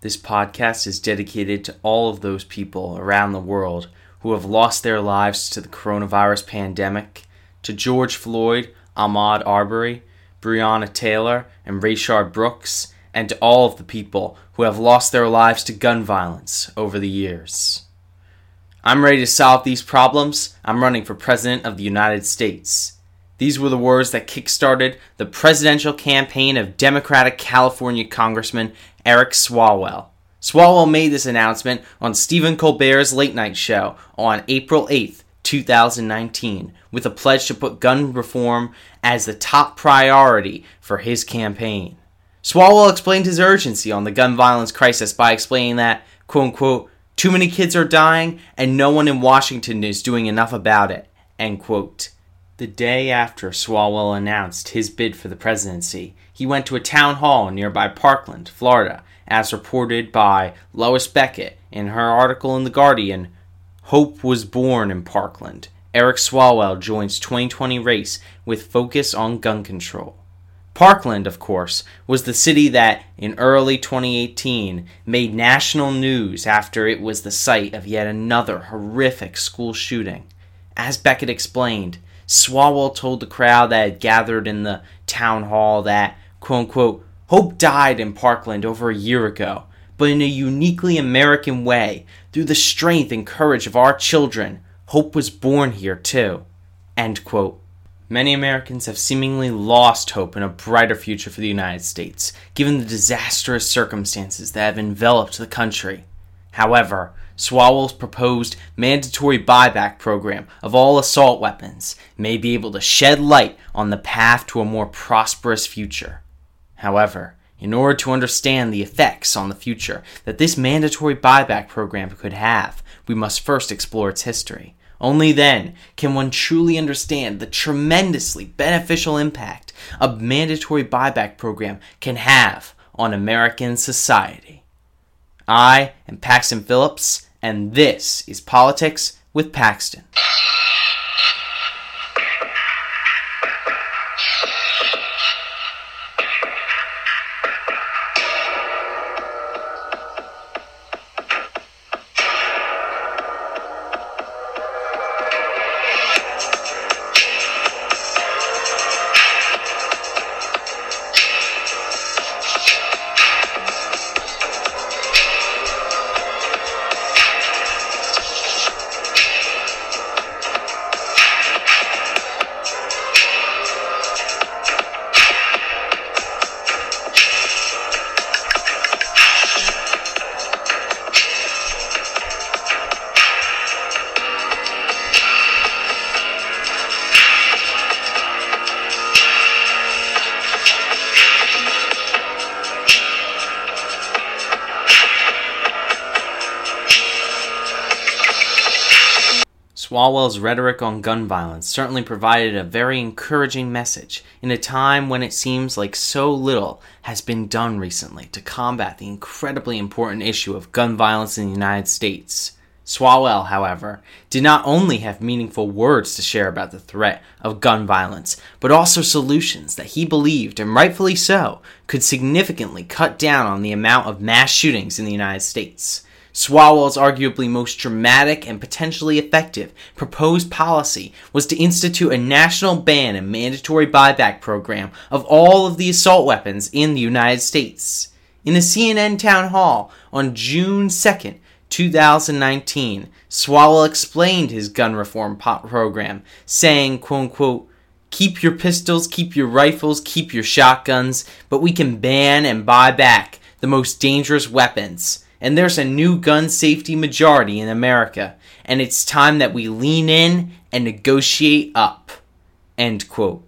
This podcast is dedicated to all of those people around the world who have lost their lives to the coronavirus pandemic, to George Floyd, Ahmaud Arbery, Breonna Taylor, and Rayshard Brooks, and to all of the people who have lost their lives to gun violence over the years. I'm ready to solve these problems. I'm running for President of the United States. These were the words that kickstarted the presidential campaign of Democratic California Congressman Eric Swalwell. Swalwell made this announcement on Stephen Colbert's late night show on April 8th, 2019, with a pledge to put gun reform as the top priority for his campaign. Swalwell explained his urgency on the gun violence crisis by explaining that, quote unquote, too many kids are dying and no one in Washington is doing enough about it, end quote. The day after Swalwell announced his bid for the presidency, he went to a town hall in nearby Parkland, Florida, as reported by Lois Beckett in her article in The Guardian Hope was born in Parkland. Eric Swalwell joins 2020 race with focus on gun control. Parkland, of course, was the city that, in early 2018, made national news after it was the site of yet another horrific school shooting. As Beckett explained, Swalwell told the crowd that had gathered in the town hall that, quote unquote, Hope died in Parkland over a year ago, but in a uniquely American way, through the strength and courage of our children, hope was born here too. End quote. Many Americans have seemingly lost hope in a brighter future for the United States, given the disastrous circumstances that have enveloped the country. However, Swalwell's proposed mandatory buyback program of all assault weapons may be able to shed light on the path to a more prosperous future. However, in order to understand the effects on the future that this mandatory buyback program could have, we must first explore its history. Only then can one truly understand the tremendously beneficial impact a mandatory buyback program can have on American society. I am Paxton Phillips, and this is Politics with Paxton. Rhetoric on gun violence certainly provided a very encouraging message in a time when it seems like so little has been done recently to combat the incredibly important issue of gun violence in the United States. Swalwell, however, did not only have meaningful words to share about the threat of gun violence, but also solutions that he believed, and rightfully so, could significantly cut down on the amount of mass shootings in the United States. Swalwell's arguably most dramatic and potentially effective proposed policy was to institute a national ban and mandatory buyback program of all of the assault weapons in the United States. In a CNN town hall on June 2nd, 2019, Swalwell explained his gun reform po- program, saying, quote unquote, keep your pistols, keep your rifles, keep your shotguns, but we can ban and buy back the most dangerous weapons and there's a new gun safety majority in America, and it's time that we lean in and negotiate up. End quote.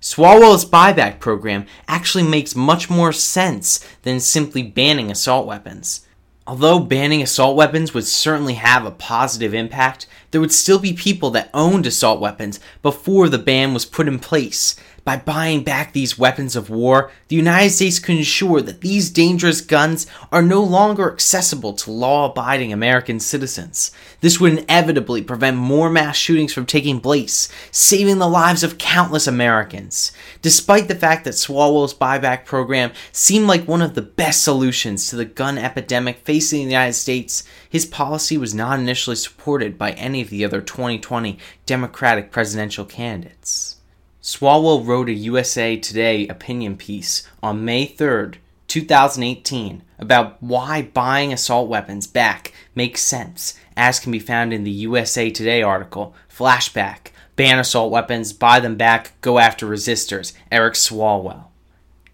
Swalwell's buyback program actually makes much more sense than simply banning assault weapons. Although banning assault weapons would certainly have a positive impact, there would still be people that owned assault weapons before the ban was put in place By buying back these weapons of war, the United States can ensure that these dangerous guns are no longer accessible to law abiding American citizens. This would inevitably prevent more mass shootings from taking place, saving the lives of countless Americans. Despite the fact that Swalwell's buyback program seemed like one of the best solutions to the gun epidemic facing the United States, his policy was not initially supported by any of the other 2020 Democratic presidential candidates. Swalwell wrote a USA Today opinion piece on May 3rd, 2018, about why buying assault weapons back makes sense, as can be found in the USA Today article Flashback Ban Assault Weapons, Buy Them Back, Go After Resistors, Eric Swalwell.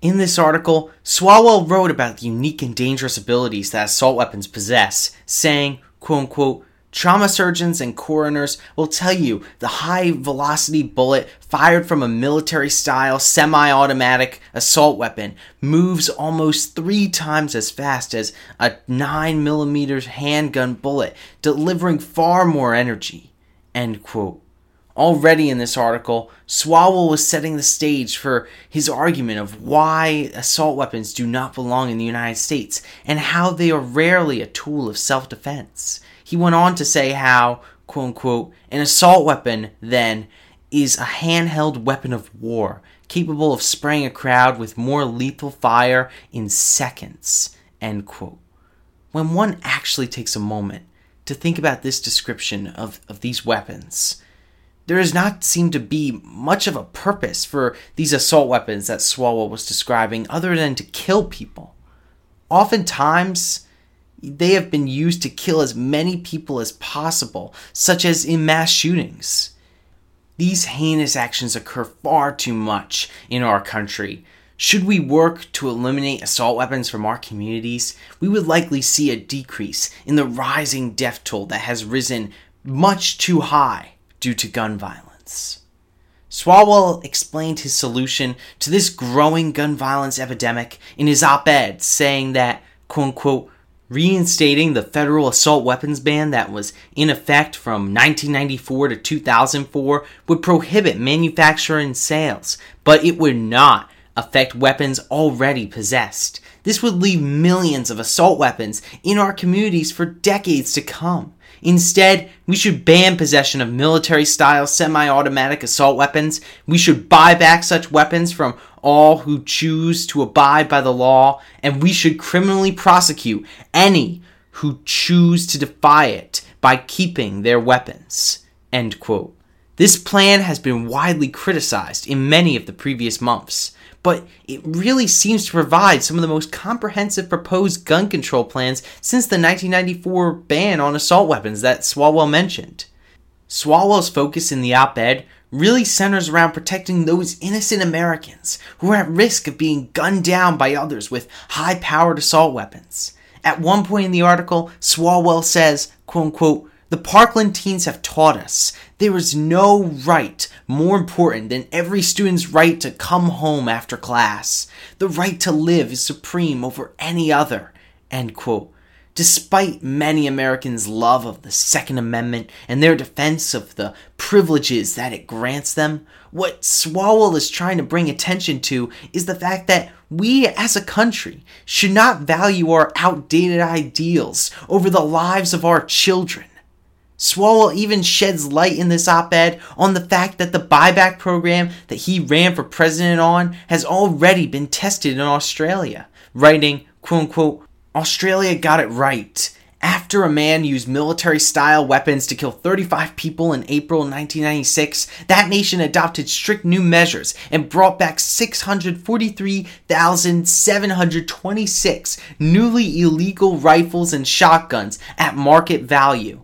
In this article, Swalwell wrote about the unique and dangerous abilities that assault weapons possess, saying, quote unquote, Trauma surgeons and coroners will tell you the high velocity bullet fired from a military style semi automatic assault weapon moves almost three times as fast as a 9mm handgun bullet, delivering far more energy. End quote. Already in this article, Swalwell was setting the stage for his argument of why assault weapons do not belong in the United States and how they are rarely a tool of self defense. He went on to say how, quote unquote, an assault weapon, then, is a handheld weapon of war, capable of spraying a crowd with more lethal fire in seconds, end quote. When one actually takes a moment to think about this description of, of these weapons, there does not seem to be much of a purpose for these assault weapons that Swalwell was describing other than to kill people. Oftentimes, they have been used to kill as many people as possible, such as in mass shootings. These heinous actions occur far too much in our country. Should we work to eliminate assault weapons from our communities, we would likely see a decrease in the rising death toll that has risen much too high due to gun violence. Swalwell explained his solution to this growing gun violence epidemic in his op ed, saying that, quote unquote, reinstating the federal assault weapons ban that was in effect from 1994 to 2004 would prohibit manufacture and sales, but it would not affect weapons already possessed. This would leave millions of assault weapons in our communities for decades to come. Instead, we should ban possession of military style semi automatic assault weapons. We should buy back such weapons from all who choose to abide by the law, and we should criminally prosecute any who choose to defy it by keeping their weapons. End quote. This plan has been widely criticized in many of the previous months, but it really seems to provide some of the most comprehensive proposed gun control plans since the 1994 ban on assault weapons that Swalwell mentioned. Swalwell's focus in the op ed really centers around protecting those innocent Americans who are at risk of being gunned down by others with high powered assault weapons. At one point in the article, Swalwell says, quote unquote, the Parkland teens have taught us there is no right more important than every student's right to come home after class. The right to live is supreme over any other. End quote. Despite many Americans' love of the Second Amendment and their defense of the privileges that it grants them, what Swalwell is trying to bring attention to is the fact that we as a country should not value our outdated ideals over the lives of our children. Swalwell even sheds light in this op ed on the fact that the buyback program that he ran for president on has already been tested in Australia, writing, quote unquote, Australia got it right. After a man used military style weapons to kill 35 people in April 1996, that nation adopted strict new measures and brought back 643,726 newly illegal rifles and shotguns at market value.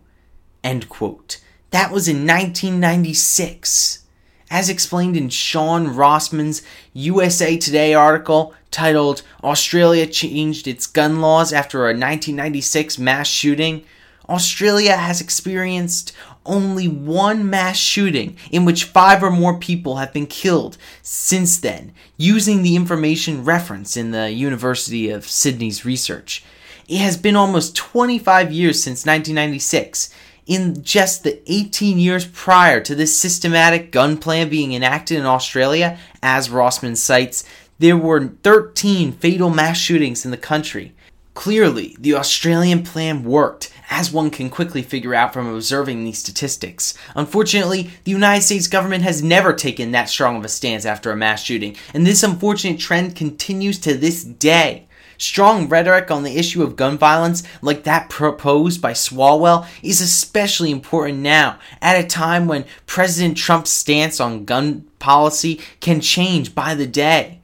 End quote. That was in 1996. As explained in Sean Rossman's USA Today article titled Australia Changed Its Gun Laws After a 1996 Mass Shooting, Australia has experienced only one mass shooting in which five or more people have been killed since then, using the information referenced in the University of Sydney's research. It has been almost 25 years since 1996, in just the 18 years prior to this systematic gun plan being enacted in Australia, as Rossman cites, there were 13 fatal mass shootings in the country. Clearly, the Australian plan worked, as one can quickly figure out from observing these statistics. Unfortunately, the United States government has never taken that strong of a stance after a mass shooting, and this unfortunate trend continues to this day. Strong rhetoric on the issue of gun violence, like that proposed by Swalwell, is especially important now, at a time when President Trump's stance on gun policy can change by the day.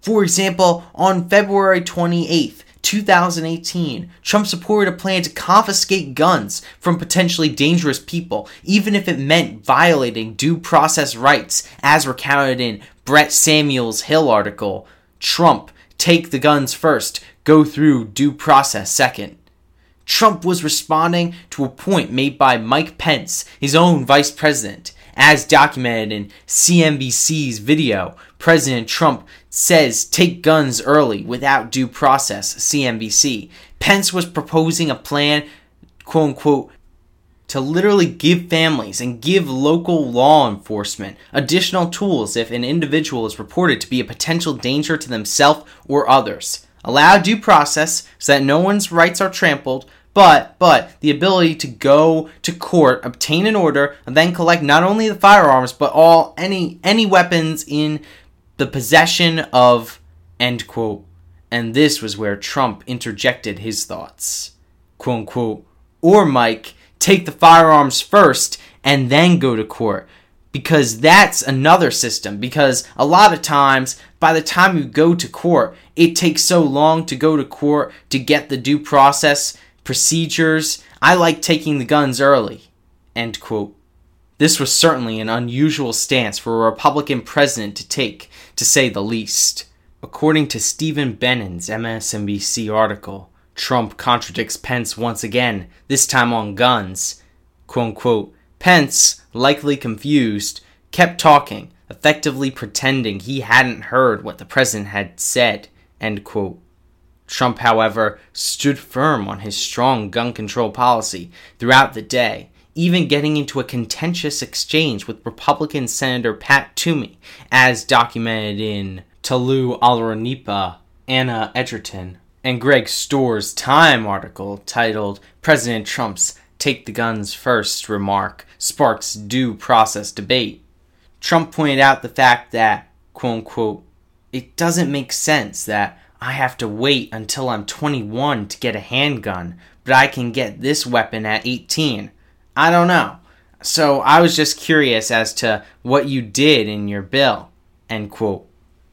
For example, on February 28th, 2018, Trump supported a plan to confiscate guns from potentially dangerous people, even if it meant violating due process rights, as recounted in Brett Samuel's Hill article. Trump, take the guns first, go through due process second. Trump was responding to a point made by Mike Pence, his own vice president. As documented in CNBC's video, President Trump says take guns early without due process, CNBC. Pence was proposing a plan, quote unquote, to literally give families and give local law enforcement additional tools if an individual is reported to be a potential danger to themselves or others. Allow due process so that no one's rights are trampled, but but the ability to go to court, obtain an order, and then collect not only the firearms but all any any weapons in the possession of end quote. And this was where Trump interjected his thoughts. Quote unquote. Or Mike take the firearms first and then go to court because that's another system because a lot of times by the time you go to court it takes so long to go to court to get the due process procedures i like taking the guns early end quote this was certainly an unusual stance for a republican president to take to say the least according to stephen Benen's msnbc article Trump contradicts Pence once again, this time on guns. Quote unquote. Pence, likely confused, kept talking, effectively pretending he hadn't heard what the president had said. End quote. Trump, however, stood firm on his strong gun control policy throughout the day, even getting into a contentious exchange with Republican Senator Pat Toomey, as documented in Talu Olorunnipa, Anna Edgerton, and Greg Stohr's Time article titled President Trump's Take the Guns First remark sparks due process debate. Trump pointed out the fact that, quote unquote, it doesn't make sense that I have to wait until I'm 21 to get a handgun, but I can get this weapon at 18. I don't know. So I was just curious as to what you did in your bill. End quote.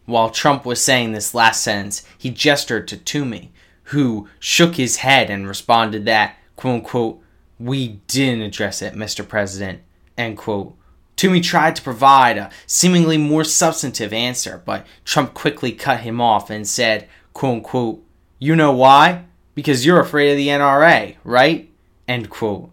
While Trump was saying this last sentence, he gestured to Toomey, who shook his head and responded that, quote unquote, we didn't address it, Mr. President, end quote. Toomey tried to provide a seemingly more substantive answer, but Trump quickly cut him off and said, quote unquote, you know why? Because you're afraid of the NRA, right? End quote.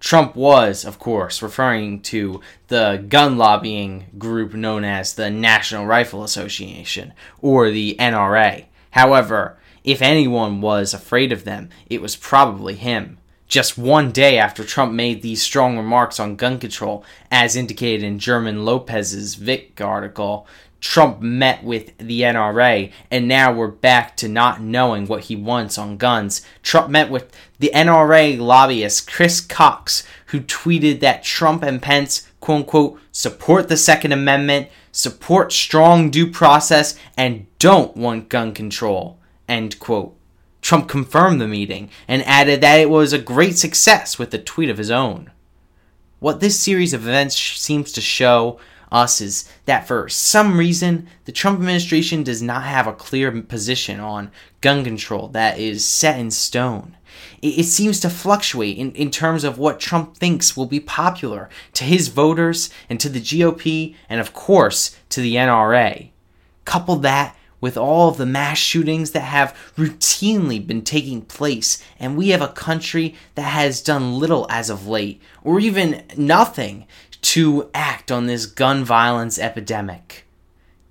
Trump was, of course, referring to the gun lobbying group known as the National Rifle Association, or the NRA. However, if anyone was afraid of them, it was probably him. Just one day after Trump made these strong remarks on gun control, as indicated in German Lopez's Vox article, Trump met with the NRA, and now we're back to not knowing what he wants on guns. Trump met with the NRA lobbyist Chris Cox, who tweeted that Trump and Pence, quote unquote, support the Second Amendment, support strong due process, and don't want gun control, end quote. Trump confirmed the meeting and added that it was a great success with a tweet of his own. What this series of events seems to show us is that for some reason, the Trump administration does not have a clear position on gun control that is set in stone. It, it seems to fluctuate in, in terms of what Trump thinks will be popular to his voters and to the GOP, and of course, to the NRA. Couple that with all of the mass shootings that have routinely been taking place, and we have a country that has done little as of late, or even nothing, to act on this gun violence epidemic.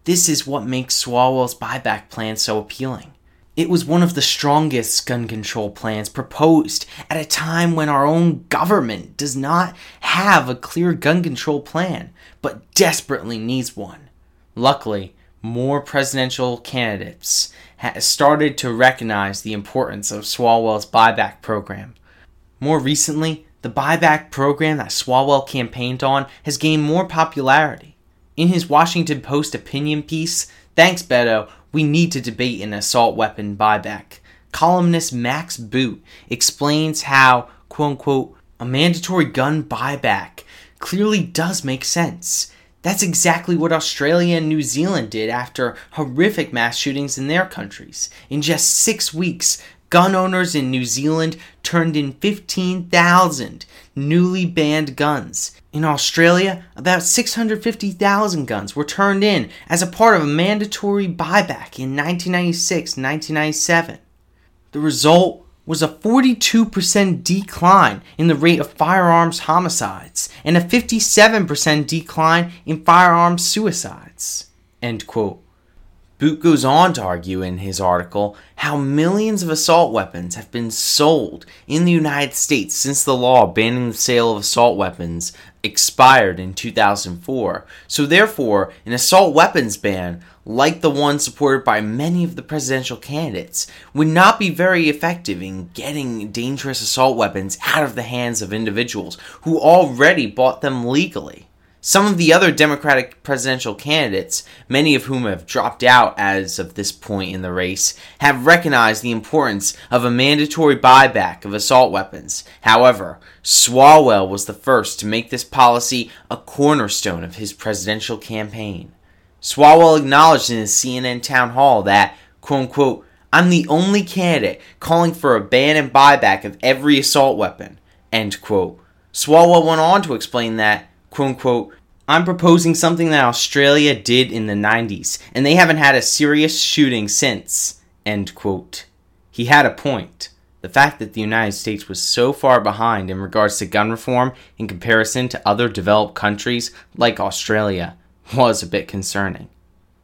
This is what makes Swalwell's buyback plan so appealing. It was one of the strongest gun control plans proposed at a time when our own government does not have a clear gun control plan, but desperately needs one. Luckily, more presidential candidates started to recognize the importance of Swalwell's buyback program. More recently, the buyback program that Swalwell campaigned on has gained more popularity. In his Washington Post opinion piece, Thanks, Beto, we need to debate an assault weapon buyback. Columnist Max Boot explains how, quote unquote, a mandatory gun buyback clearly does make sense. That's exactly what Australia and New Zealand did after horrific mass shootings in their countries. In just six weeks, gun owners in New Zealand turned in 15,000 newly banned guns. In Australia, about 650,000 guns were turned in as a part of a mandatory buyback in 1996 1997. The result was a 42% decline in the rate of firearms homicides and a 57% decline in firearms suicides. End quote. Boot goes on to argue in his article how millions of assault weapons have been sold in the United States since the law banning the sale of assault weapons expired in 2004. So, therefore, an assault weapons ban, like the one supported by many of the presidential candidates, would not be very effective in getting dangerous assault weapons out of the hands of individuals who already bought them legally. Some of the other Democratic presidential candidates, many of whom have dropped out as of this point in the race, have recognized the importance of a mandatory buyback of assault weapons. However, Swalwell was the first to make this policy a cornerstone of his presidential campaign. Swalwell acknowledged in his CNN town hall that, quote unquote, I'm the only candidate calling for a ban and buyback of every assault weapon, end quote. Swalwell went on to explain that, quote unquote, I'm proposing something that Australia did in the 90s, and they haven't had a serious shooting since. End quote. He had a point. The fact that the United States was so far behind in regards to gun reform in comparison to other developed countries like Australia was a bit concerning.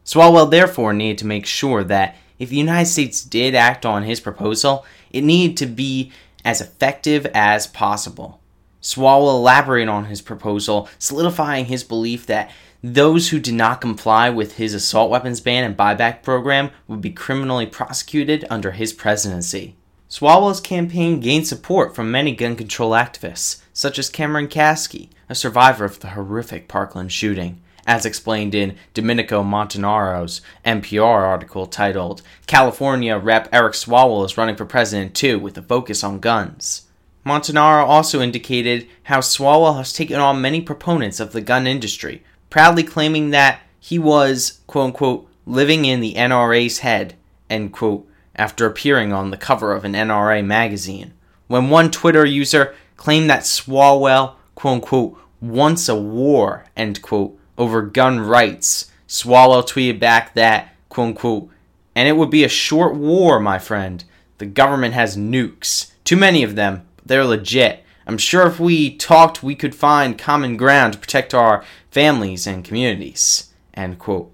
Swalwell therefore needed to make sure that if the United States did act on his proposal, it needed to be as effective as possible. Swalwell elaborated on his proposal, solidifying his belief that those who did not comply with his assault weapons ban and buyback program would be criminally prosecuted under his presidency. Swalwell's campaign gained support from many gun control activists, such as Cameron Kasky, a survivor of the horrific Parkland shooting, as explained in Domenico Montanaro's NPR article titled California Rep. Eric Swalwell is running for president too with a focus on guns. Montanaro also indicated how Swalwell has taken on many proponents of the gun industry, proudly claiming that he was, quote unquote, living in the NRA's head, end quote, after appearing on the cover of an NRA magazine. When one Twitter user claimed that Swalwell, quote unquote, wants a war, end quote, over gun rights, Swalwell tweeted back that, quote unquote, and it would be a short war, my friend. The government has nukes. Too many of them, they're legit. I'm sure if we talked, we could find common ground to protect our families and communities. End quote.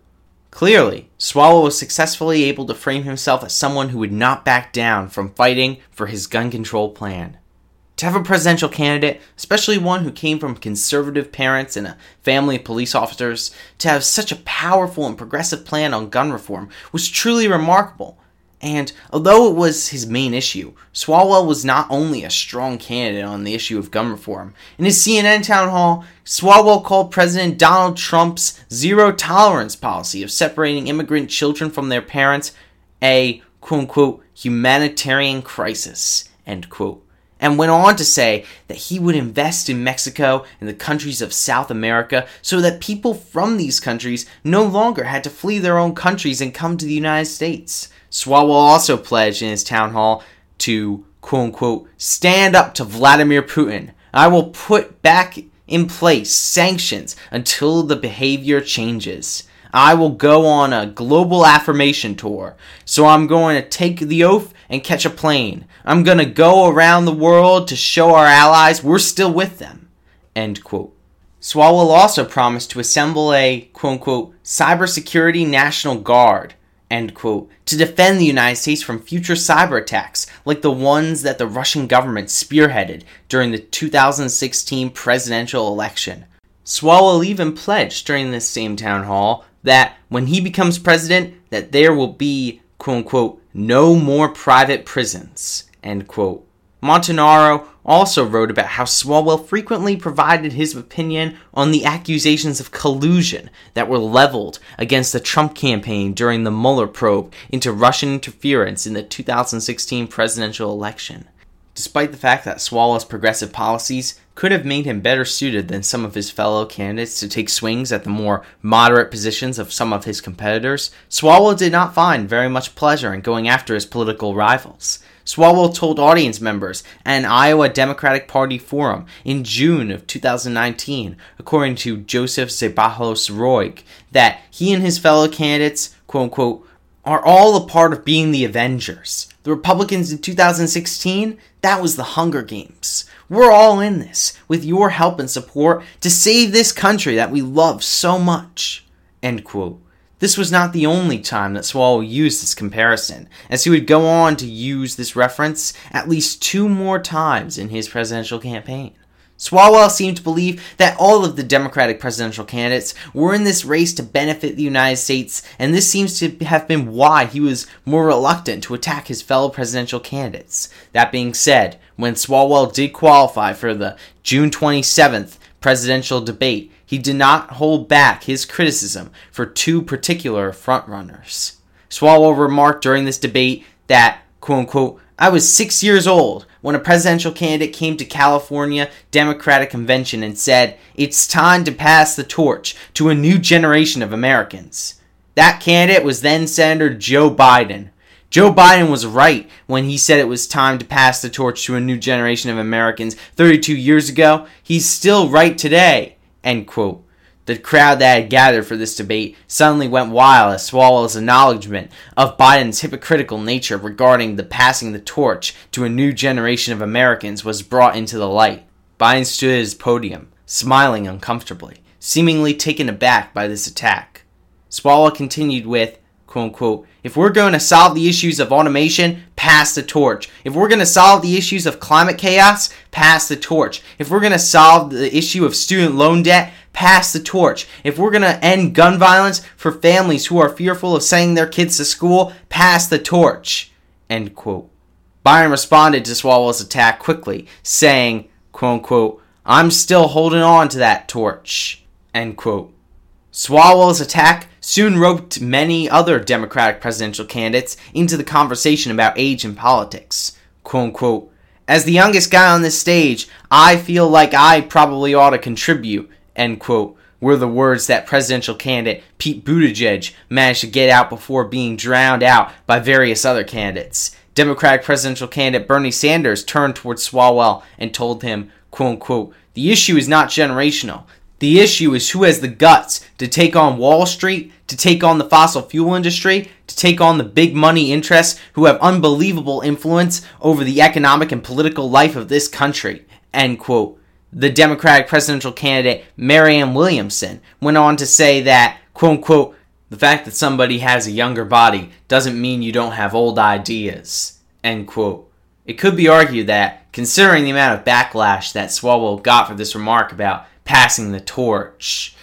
Clearly, Swalwell was successfully able to frame himself as someone who would not back down from fighting for his gun control plan. To have a presidential candidate, especially one who came from conservative parents and a family of police officers, to have such a powerful and progressive plan on gun reform was truly remarkable and although it was his main issue, Swalwell was not only a strong candidate on the issue of gun reform. In his CNN town hall, Swalwell called President Donald Trump's zero tolerance policy of separating immigrant children from their parents a quote unquote humanitarian crisis, end quote. And went on to say that he would invest in Mexico and the countries of South America so that people from these countries no longer had to flee their own countries and come to the United States. Swalwell also pledged in his town hall to quote unquote stand up to Vladimir Putin. I will put back in place sanctions until the behavior changes. I will go on a global affirmation tour. So I'm going to take the oath and catch a plane. I'm going to go around the world to show our allies we're still with them. End quote. Swalwell also promised to assemble a quote unquote cybersecurity national guard end quote, to defend the United States from future cyber attacks like the ones that the Russian government spearheaded during the 2016 presidential election. Swalwell even pledged during this same town hall that when he becomes president that there will be quote unquote no more private prisons end quote Montanaro also wrote about how Swalwell frequently provided his opinion on the accusations of collusion that were leveled against the Trump campaign during the Mueller probe into Russian interference in the 2016 presidential election. Despite the fact that Swalwell's progressive policies could have made him better suited than some of his fellow candidates to take swings at the more moderate positions of some of his competitors, Swalwell did not find very much pleasure in going after his political rivals. Swalwell told audience members at an Iowa Democratic Party forum in June of 2019, according to Joseph Zeballos Roig, that he and his fellow candidates, quote unquote, are all a part of being the Avengers. The Republicans in 2016, that was the Hunger Games. We're all in this, with your help and support, to save this country that we love so much. End quote. This was not the only time that Swalwell used this comparison, as he would go on to use this reference at least two more times in his presidential campaign. Swalwell seemed to believe that all of the Democratic presidential candidates were in this race to benefit the United States, and this seems to have been why he was more reluctant to attack his fellow presidential candidates. That being said, when Swalwell did qualify for the June 27th presidential debate, he did not hold back his criticism for two particular frontrunners. Swalwell remarked during this debate that, quote unquote, I was six years old when a presidential candidate came to California Democratic Convention and said, It's time to pass the torch to a new generation of Americans. That candidate was then Senator Joe Biden. Joe Biden was right when he said it was time to pass the torch to a new generation of Americans 32 years ago. He's still right today. End quote. The crowd that had gathered for this debate suddenly went wild as Swalwell's acknowledgement of Biden's hypocritical nature regarding the passing the torch to a new generation of Americans was brought into the light. Biden stood at his podium, smiling uncomfortably, seemingly taken aback by this attack. Swalwell continued with, quote unquote, if we're going to solve the issues of automation, pass the torch. If we're going to solve the issues of climate chaos, pass the torch. If we're going to solve the issue of student loan debt, pass the torch. If we're going to end gun violence for families who are fearful of sending their kids to school, pass the torch. End quote. Biden responded to Swalwell's attack quickly, saying, quote unquote, I'm still holding on to that torch. End quote. Swalwell's attack soon roped many other Democratic presidential candidates into the conversation about age and politics. Quote unquote, As the youngest guy on this stage, I feel like I probably ought to contribute, end quote, were the words that presidential candidate Pete Buttigieg managed to get out before being drowned out by various other candidates. Democratic presidential candidate Bernie Sanders turned towards Swalwell and told him, quote unquote, the issue is not generational. The issue is who has the guts to take on Wall Street, to take on the fossil fuel industry, to take on the big money interests who have unbelievable influence over the economic and political life of this country. End quote. The Democratic presidential candidate Marianne Williamson went on to say that, quote unquote, the fact that somebody has a younger body doesn't mean you don't have old ideas. End quote. It could be argued that, considering the amount of backlash that Swalwell got for this remark about passing the torch,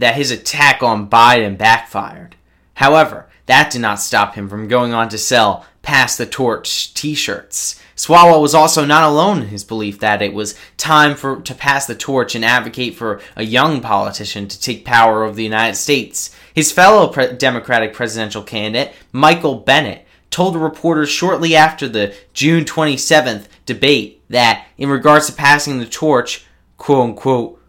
that his attack on Biden backfired. However, that did not stop him from going on to sell Pass the Torch t shirts. Swalwell was also not alone in his belief that it was time for to pass the torch and advocate for a young politician to take power over the United States. His fellow pre- Democratic presidential candidate, Michael Bennet, told reporters shortly after the June 27th debate that, in regards to passing the torch, quote unquote,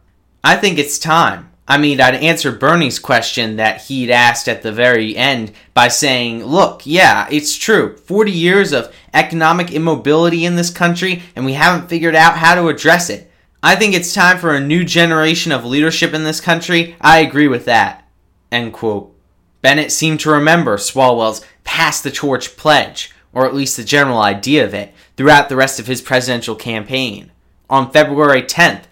I think it's time. I mean, I'd answer Bernie's question that he'd asked at the very end by saying, look, yeah, it's true. 40 years of economic immobility in this country, and we haven't figured out how to address it. I think it's time for a new generation of leadership in this country. I agree with that. End quote. Bennet seemed to remember Swalwell's pass the torch pledge, or at least the general idea of it, throughout the rest of his presidential campaign. On February 10th,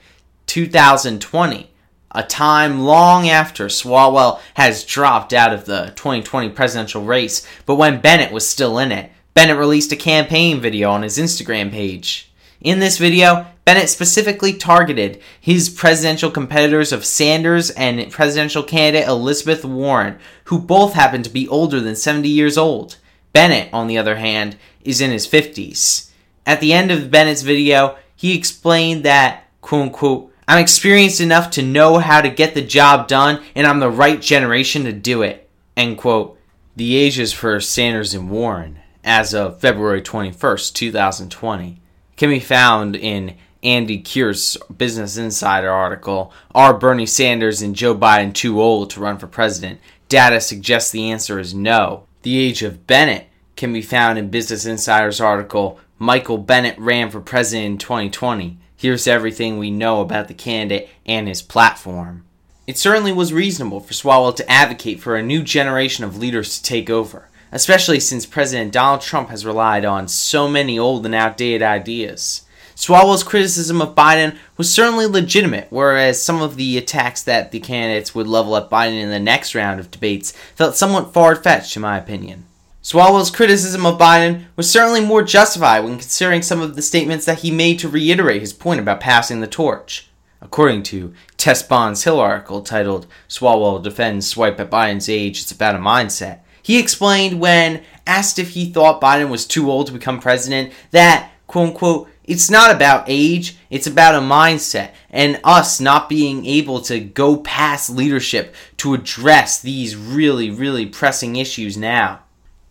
2020, a time long after Swalwell has dropped out of the 2020 presidential race, but when Bennet was still in it. Bennet released a campaign video on his Instagram page. In this video, Bennet specifically targeted his presidential competitors of Sanders and presidential candidate Elizabeth Warren, who both happen to be older than 70 years old. Bennet, on the other hand, is in his 50s. At the end of Bennet's video, he explained that, quote unquote, I'm experienced enough to know how to get the job done, and I'm the right generation to do it. End quote. The ages for Sanders and Warren, as of February 21st, 2020, can be found in Andy Kiersz Business Insider article Are Bernie Sanders and Joe Biden too old to run for president? Data suggests the answer is no. The age of Bennet can be found in Business Insider's article Michael Bennet ran for president in 2020. Here's everything we know about the candidate and his platform. It certainly was reasonable for Swalwell to advocate for a new generation of leaders to take over, especially since President Donald Trump has relied on so many old and outdated ideas. Swalwell's criticism of Biden was certainly legitimate, whereas some of the attacks that the candidates would level at Biden in the next round of debates felt somewhat far fetched, in my opinion. Swalwell's criticism of Biden was certainly more justified when considering some of the statements that he made to reiterate his point about passing the torch. According to Tess Bonn's Hill article titled Swalwell Defends Swipe at Biden's Age, It's About a Mindset, he explained when asked if he thought Biden was too old to become president that, quote unquote, it's not about age, it's about a mindset and us not being able to go past leadership to address these really, really pressing issues now.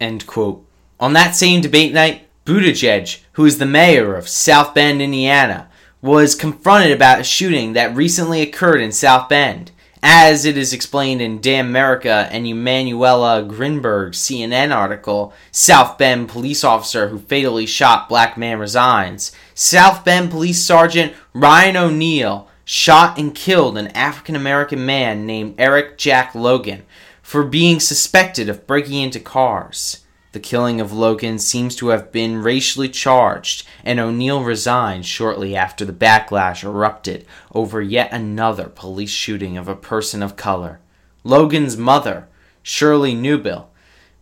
End quote. On that same debate night, Buttigieg, who is the mayor of South Bend, Indiana, was confronted about a shooting that recently occurred in South Bend. As it is explained in Dan Merica and Emanuela Grinberg's CNN article, South Bend police officer who fatally shot black man resigns. South Bend Police Sergeant Ryan O'Neill shot and killed an African American man named Eric Jack Logan for being suspected of breaking into cars. The killing of Logan seems to have been racially charged, and O'Neill resigned shortly after the backlash erupted over yet another police shooting of a person of color. Logan's mother, Shirley Newbill,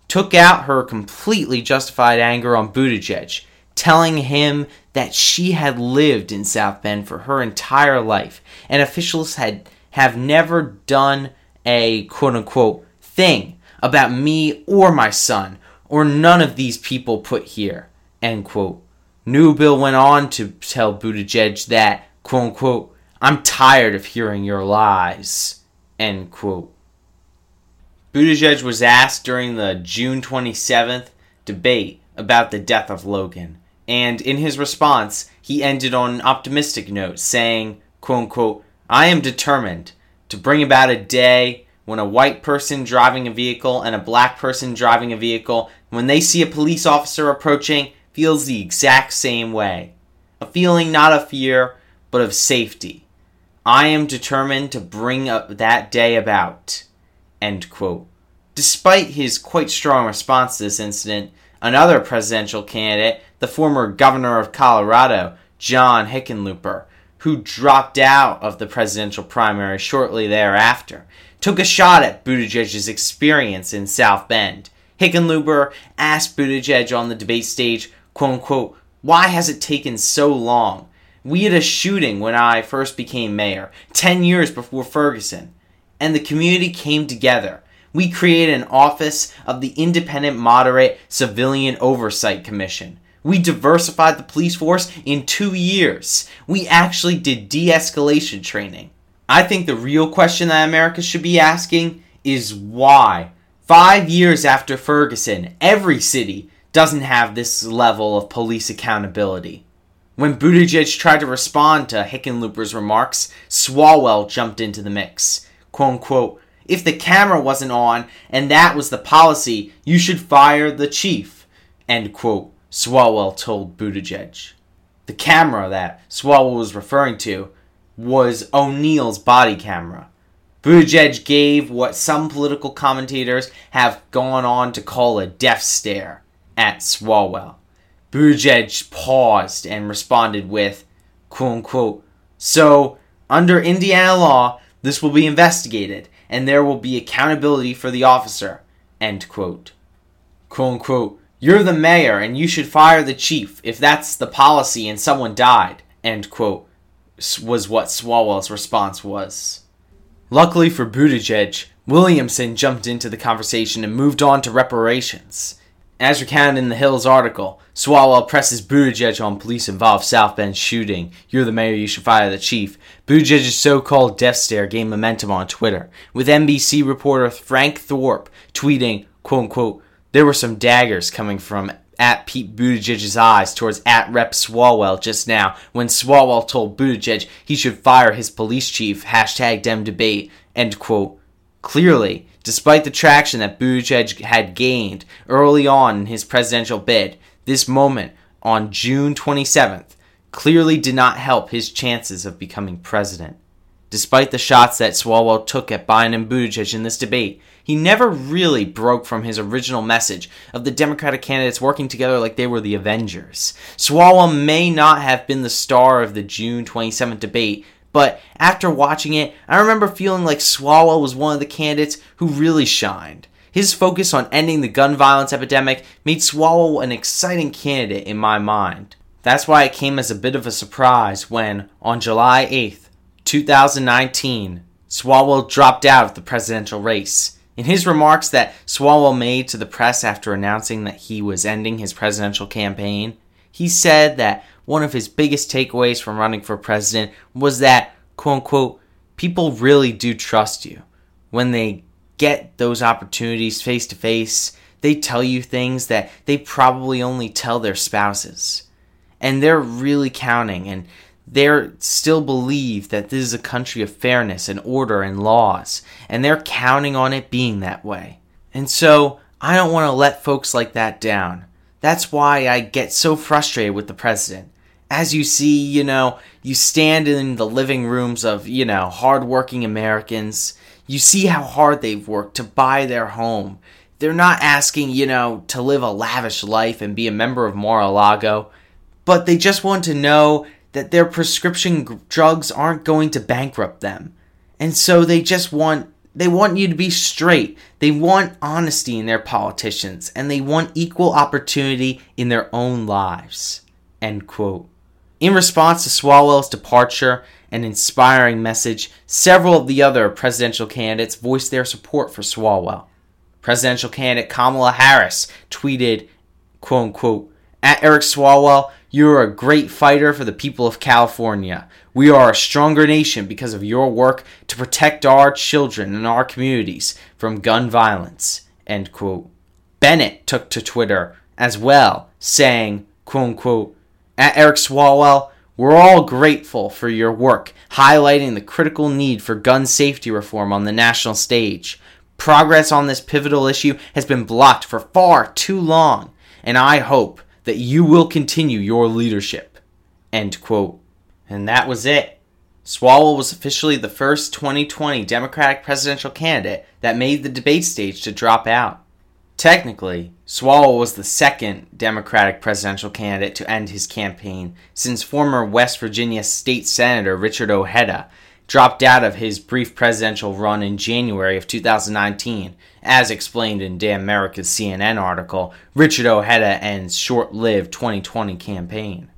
took out her completely justified anger on Buttigieg, telling him that she had lived in South Bend for her entire life, and officials had have never done a quote unquote thing about me or my son or none of these people put here. End quote. Newbill went on to tell Buttigieg that, quote unquote, I'm tired of hearing your lies. End quote. Buttigieg was asked during the June 27th debate about the death of Logan, and in his response, he ended on an optimistic note, saying, quote unquote, I am determined to bring about a day when a white person driving a vehicle and a black person driving a vehicle, when they see a police officer approaching, feels the exact same way. A feeling not of fear, but of safety. I am determined to bring up that day about. End quote. Despite his quite strong response to this incident, another presidential candidate, the former governor of Colorado, John Hickenlooper, who dropped out of the presidential primary shortly thereafter, took a shot at Buttigieg's experience in South Bend. Hickenlooper asked Buttigieg on the debate stage, quote unquote, why has it taken so long? We had a shooting when I first became mayor, 10 years before Ferguson, and the community came together. We created an office of the Independent Moderate Civilian Oversight Commission. We diversified the police force in two years. We actually did de escalation training. I think the real question that America should be asking is why, five years after Ferguson, every city doesn't have this level of police accountability. When Buttigieg tried to respond to Hickenlooper's remarks, Swalwell jumped into the mix. Quote unquote, if the camera wasn't on and that was the policy, you should fire the chief. End quote, Swalwell told Buttigieg. The camera that Swalwell was referring to was O'Neill's body camera. Buttigieg gave what some political commentators have gone on to call a death stare at Swalwell. Buttigieg paused and responded with, quote unquote, So, under Indiana law, This will be investigated, and there will be accountability for the officer. End quote. Quote unquote. You're the mayor and you should fire the chief if that's the policy and someone died. End quote. Was what Swalwell's response was. Luckily for Buttigieg, Williamson jumped into the conversation and moved on to reparations. As recounted in the Hills article, Swalwell presses Buttigieg on police involved South Bend shooting. You're the mayor, you should fire the chief. Buttigieg's so-called death stare gained momentum on Twitter, with NBC reporter Frank Thorp tweeting, quote unquote, there were some daggers coming from at Pete Buttigieg's eyes towards at Rep Swalwell just now when Swalwell told Buttigieg he should fire his police chief, hashtag dem debate, end quote. Clearly, despite the traction that Buttigieg had gained early on in his presidential bid, this moment on June 27th clearly did not help his chances of becoming president. Despite the shots that Swalwell took at Biden and Buttigieg in this debate, he never really broke from his original message of the Democratic candidates working together like they were the Avengers. Swalwell may not have been the star of the June 27th debate, but after watching it, I remember feeling like Swalwell was one of the candidates who really shined. His focus on ending the gun violence epidemic made Swalwell an exciting candidate in my mind. That's why it came as a bit of a surprise when, on July 8th, 2019, Swalwell dropped out of the presidential race. In his remarks that Swalwell made to the press after announcing that he was ending his presidential campaign, he said that one of his biggest takeaways from running for president was that, quote unquote, people really do trust you. When they get those opportunities face to face, they tell you things that they probably only tell their spouses. And they're really counting and they still believe that this is a country of fairness and order and laws, and they're counting on it being that way. And so I don't want to let folks like that down. That's why I get so frustrated with the president. As you see, you know, you stand in the living rooms of, you know, hardworking Americans. You see how hard they've worked to buy their home. They're not asking, you know, to live a lavish life and be a member of Mar-a-Lago, but they just want to know that their prescription drugs aren't going to bankrupt them. And so they just want they want you to be straight. They want honesty in their politicians and they want equal opportunity in their own lives. End quote. In response to Swalwell's departure and inspiring message, several of the other presidential candidates voiced their support for Swalwell. Presidential candidate Kamala Harris tweeted, quote unquote, at Eric Swalwell, you are a great fighter for the people of California. We are a stronger nation because of your work to protect our children and our communities from gun violence. End quote. Bennet took to Twitter as well, saying, quote unquote, at Eric Swalwell, we're all grateful for your work highlighting the critical need for gun safety reform on the national stage. Progress on this pivotal issue has been blocked for far too long, and I hope that you will continue your leadership. End quote. And that was it. Swalwell was officially the first 2020 Democratic presidential candidate that made the debate stage to drop out. Technically, Swalwell was the second Democratic presidential candidate to end his campaign since former West Virginia State Senator Richard Ojeda dropped out of his brief presidential run in January of 2019. As explained in Dan Merica's CNN article, Richard Ojeda ends short-lived 2020 campaign.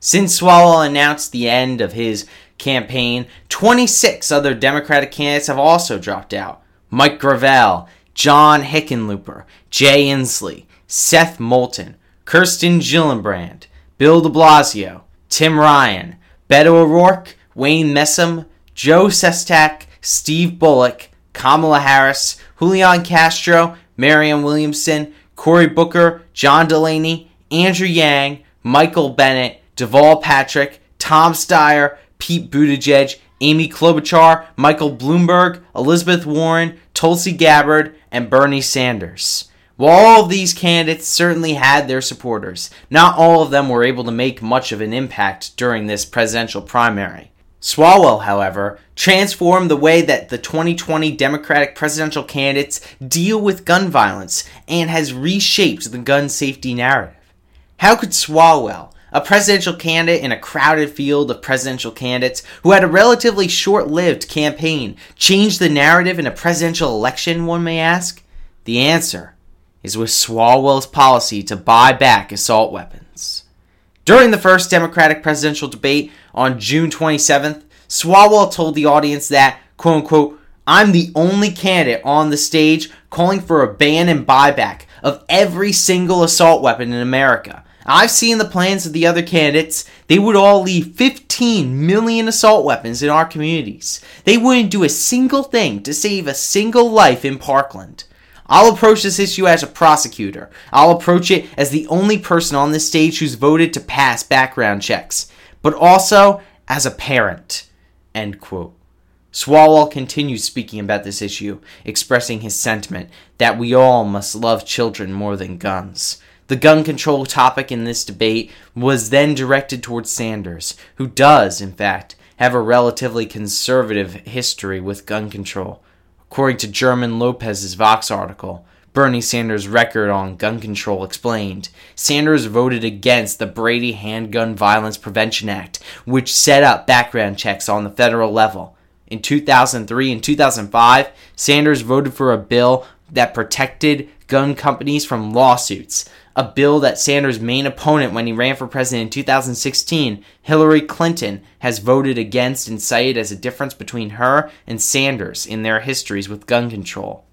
Since Swalwell announced the end of his campaign, 26 other Democratic candidates have also dropped out. Mike Gravel, John Hickenlooper, Jay Inslee, Seth Moulton, Kirsten Gillibrand, Bill de Blasio, Tim Ryan, Beto O'Rourke, Wayne Messam, Joe Sestak, Steve Bullock, Kamala Harris, Julian Castro, Marianne Williamson, Cory Booker, John Delaney, Andrew Yang, Michael Bennet, Deval Patrick, Tom Steyer, Pete Buttigieg, Amy Klobuchar, Michael Bloomberg, Elizabeth Warren, Tulsi Gabbard, and Bernie Sanders. While all of these candidates certainly had their supporters, not all of them were able to make much of an impact during this presidential primary. Swalwell, however, transformed the way that the 2020 Democratic presidential candidates deal with gun violence and has reshaped the gun safety narrative. How could Swalwell, a presidential candidate in a crowded field of presidential candidates who had a relatively short lived campaign change the narrative in a presidential election, one may ask? The answer is with Swalwell's policy to buy back assault weapons. During the first Democratic presidential debate on June 27th, Swalwell told the audience that, quote unquote, I'm the only candidate on the stage calling for a ban and buyback of every single assault weapon in America. I've seen the plans of the other candidates. They would all leave 15 million assault weapons in our communities. They wouldn't do a single thing to save a single life in Parkland. I'll approach this issue as a prosecutor. I'll approach it as the only person on this stage who's voted to pass background checks, but also as a parent. End quote. Swalwell continues speaking about this issue, expressing his sentiment that we all must love children more than guns. The gun control topic in this debate was then directed towards Sanders, who does, in fact, have a relatively conservative history with gun control. According to German Lopez's Vox article, Bernie Sanders' record on gun control explained, Sanders voted against the Brady Handgun Violence Prevention Act, which set up background checks on the federal level. In 2003 and 2005, Sanders voted for a bill that protected gun companies from lawsuits, a bill that Sanders' main opponent when he ran for president in 2016, Hillary Clinton, has voted against and cited as a difference between her and Sanders in their histories with gun control.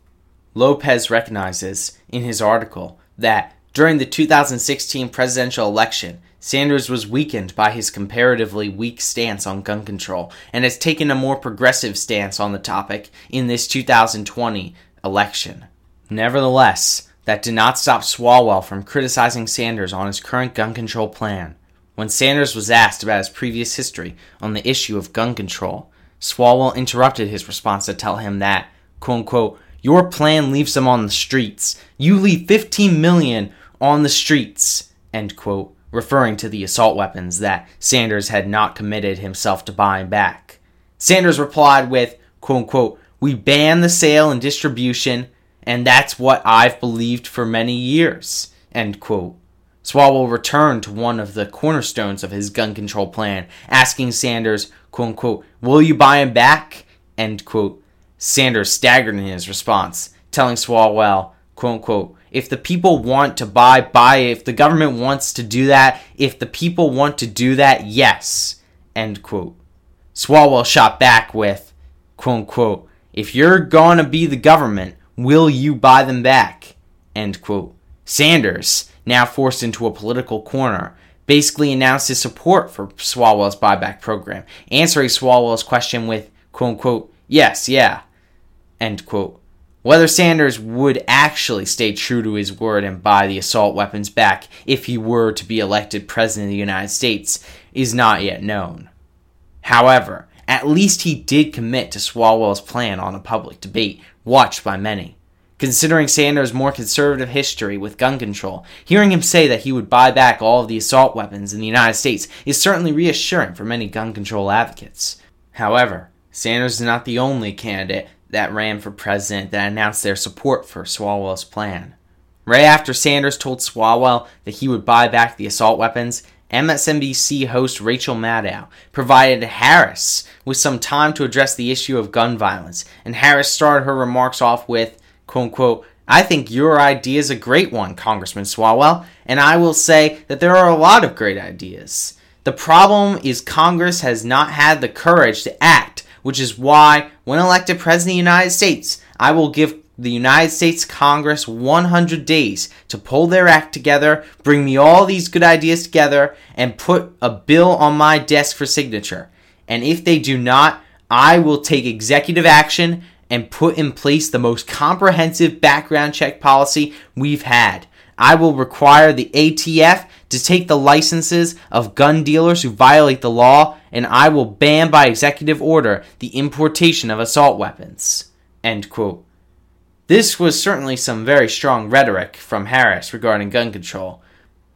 Lopez recognizes in his article that during the 2016 presidential election, Sanders was weakened by his comparatively weak stance on gun control and has taken a more progressive stance on the topic in this 2020 election. Nevertheless, that did not stop Swalwell from criticizing Sanders on his current gun control plan. When Sanders was asked about his previous history on the issue of gun control, Swalwell interrupted his response to tell him that, quote unquote, your plan leaves them on the streets. You leave 15 million on the streets, end quote, referring to the assault weapons that Sanders had not committed himself to buying back. Sanders replied with, quote unquote, we ban the sale and distribution and that's what I've believed for many years. End quote. Swalwell returned to one of the cornerstones of his gun control plan, asking Sanders, quote unquote, will you buy him back? End quote. Sanders staggered in his response, telling Swalwell, quote unquote, if the people want to buy, buy. If the government wants to do that, if the people want to do that, yes. End quote. Swalwell shot back with, quote unquote, if you're gonna be the government, Will you buy them back? End quote. Sanders, now forced into a political corner, basically announced his support for Swalwell's buyback program, answering Swalwell's question with, quote unquote, yes, yeah, end quote. Whether Sanders would actually stay true to his word and buy the assault weapons back if he were to be elected President of the United States is not yet known. However, at least he did commit to Swalwell's plan on a public debate, watched by many. Considering Sanders' more conservative history with gun control, hearing him say that he would buy back all of the assault weapons in the United States is certainly reassuring for many gun control advocates. However, Sanders is not the only candidate that ran for president that announced their support for Swalwell's plan. Right after Sanders told Swalwell that he would buy back the assault weapons, MSNBC host Rachel Maddow provided Harris with some time to address the issue of gun violence, and Harris started her remarks off with, quote unquote, I think your idea is a great one, Congressman Swalwell, and I will say that there are a lot of great ideas. The problem is Congress has not had the courage to act, which is why, when elected President of the United States, I will give the United States Congress 100 days to pull their act together, bring me all these good ideas together, and put a bill on my desk for signature. And if they do not, I will take executive action and put in place the most comprehensive background check policy we've had. I will require the ATF to take the licenses of gun dealers who violate the law, and I will ban by executive order the importation of assault weapons. End quote. This was certainly some very strong rhetoric from Harris regarding gun control.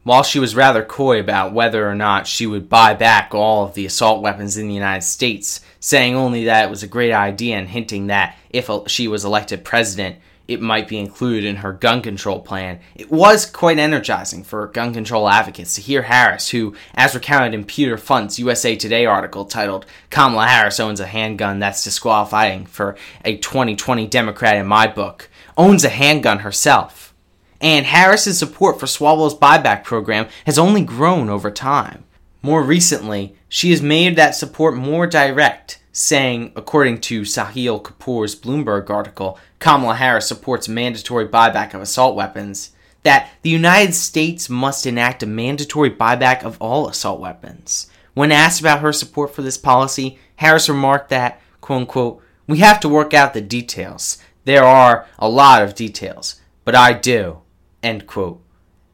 While she was rather coy about whether or not she would buy back all of the assault weapons in the United States, saying only that it was a great idea and hinting that if she was elected president, it might be included in her gun control plan, it was quite energizing for gun control advocates to hear Harris, who, as recounted in Peter Funt's USA Today article titled Kamala Harris Owns a Handgun That's Disqualifying for a 2020 Democrat in My Book, owns a handgun herself. And Harris's support for Swalwell's buyback program has only grown over time. More recently, she has made that support more direct saying, according to Sahil Kapur's Bloomberg article, Kamala Harris supports mandatory buyback of assault weapons, that the United States must enact a mandatory buyback of all assault weapons. When asked about her support for this policy, Harris remarked that, quote unquote, we have to work out the details. There are a lot of details, but I do, end quote,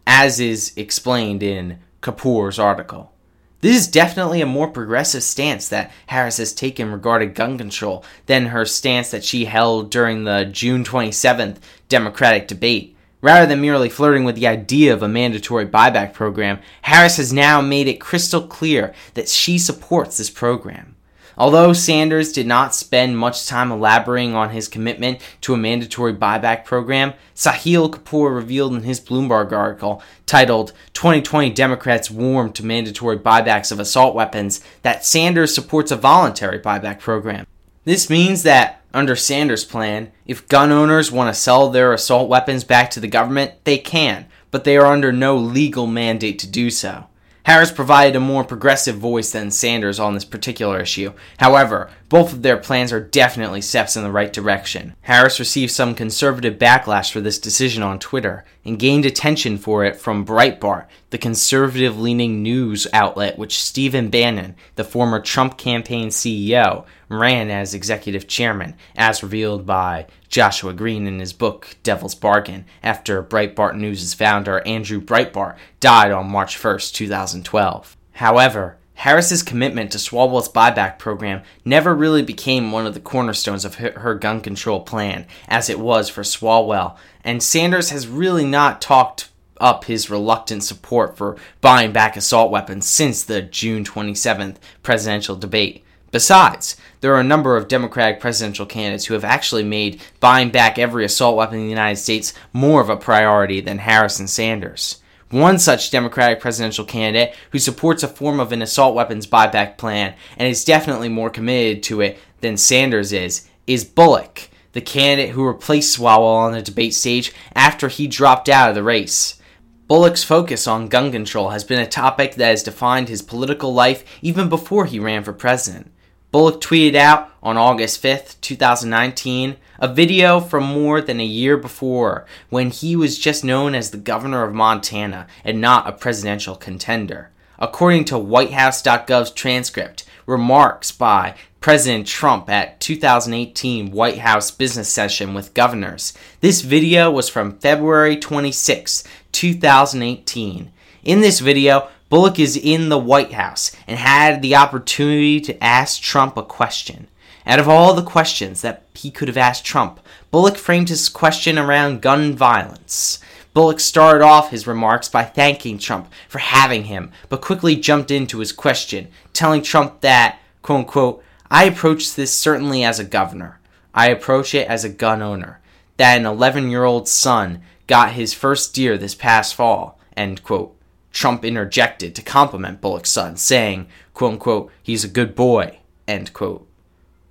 as is explained in Kapur's article. This is definitely a more progressive stance that Harris has taken regarding gun control than her stance that she held during the June 27th Democratic debate. Rather than merely flirting with the idea of a mandatory buyback program, Harris has now made it crystal clear that she supports this program. Although Sanders did not spend much time elaborating on his commitment to a mandatory buyback program, Sahil Kapur revealed in his Bloomberg article titled 2020 Democrats Warm to Mandatory Buybacks of Assault Weapons that Sanders supports a voluntary buyback program. This means that, under Sanders' plan, if gun owners want to sell their assault weapons back to the government, they can, but they are under no legal mandate to do so. Harris provided a more progressive voice than Sanders on this particular issue. However, both of their plans are definitely steps in the right direction. Harris received some conservative backlash for this decision on Twitter and gained attention for it from Breitbart, the conservative leaning news outlet which Stephen Bannon, the former Trump campaign CEO, ran as executive chairman, as revealed by Joshua Green in his book Devil's Bargain, after Breitbart News' founder Andrew Breitbart died on March 1, 2012. However, Harris's commitment to Swalwell's buyback program never really became one of the cornerstones of her gun control plan, as it was for Swalwell, and Sanders has really not talked up his reluctant support for buying back assault weapons since the June 27th presidential debate. Besides, there are a number of Democratic presidential candidates who have actually made buying back every assault weapon in the United States more of a priority than Harris and Sanders. One such Democratic presidential candidate who supports a form of an assault weapons buyback plan and is definitely more committed to it than Sanders is, is Bullock, the candidate who replaced Swalwell on the debate stage after he dropped out of the race. Bullock's focus on gun control has been a topic that has defined his political life even before he ran for president. Bullock tweeted out on August 5th, 2019, a video from more than a year before when he was just known as the governor of Montana and not a presidential contender. According to WhiteHouse.gov's transcript, remarks by President Trump at 2018 White House business session with governors. This video was from February 26, 2018. In this video, Bullock is in the White House and had the opportunity to ask Trump a question. Out of all the questions that he could have asked Trump, Bullock framed his question around gun violence. Bullock started off his remarks by thanking Trump for having him, but quickly jumped into his question, telling Trump that, quote unquote, I approach this certainly as a governor. I approach it as a gun owner. That an 11 year old son got his first deer this past fall, end quote. Trump interjected to compliment Bullock's son, saying, quote unquote, he's a good boy, end quote.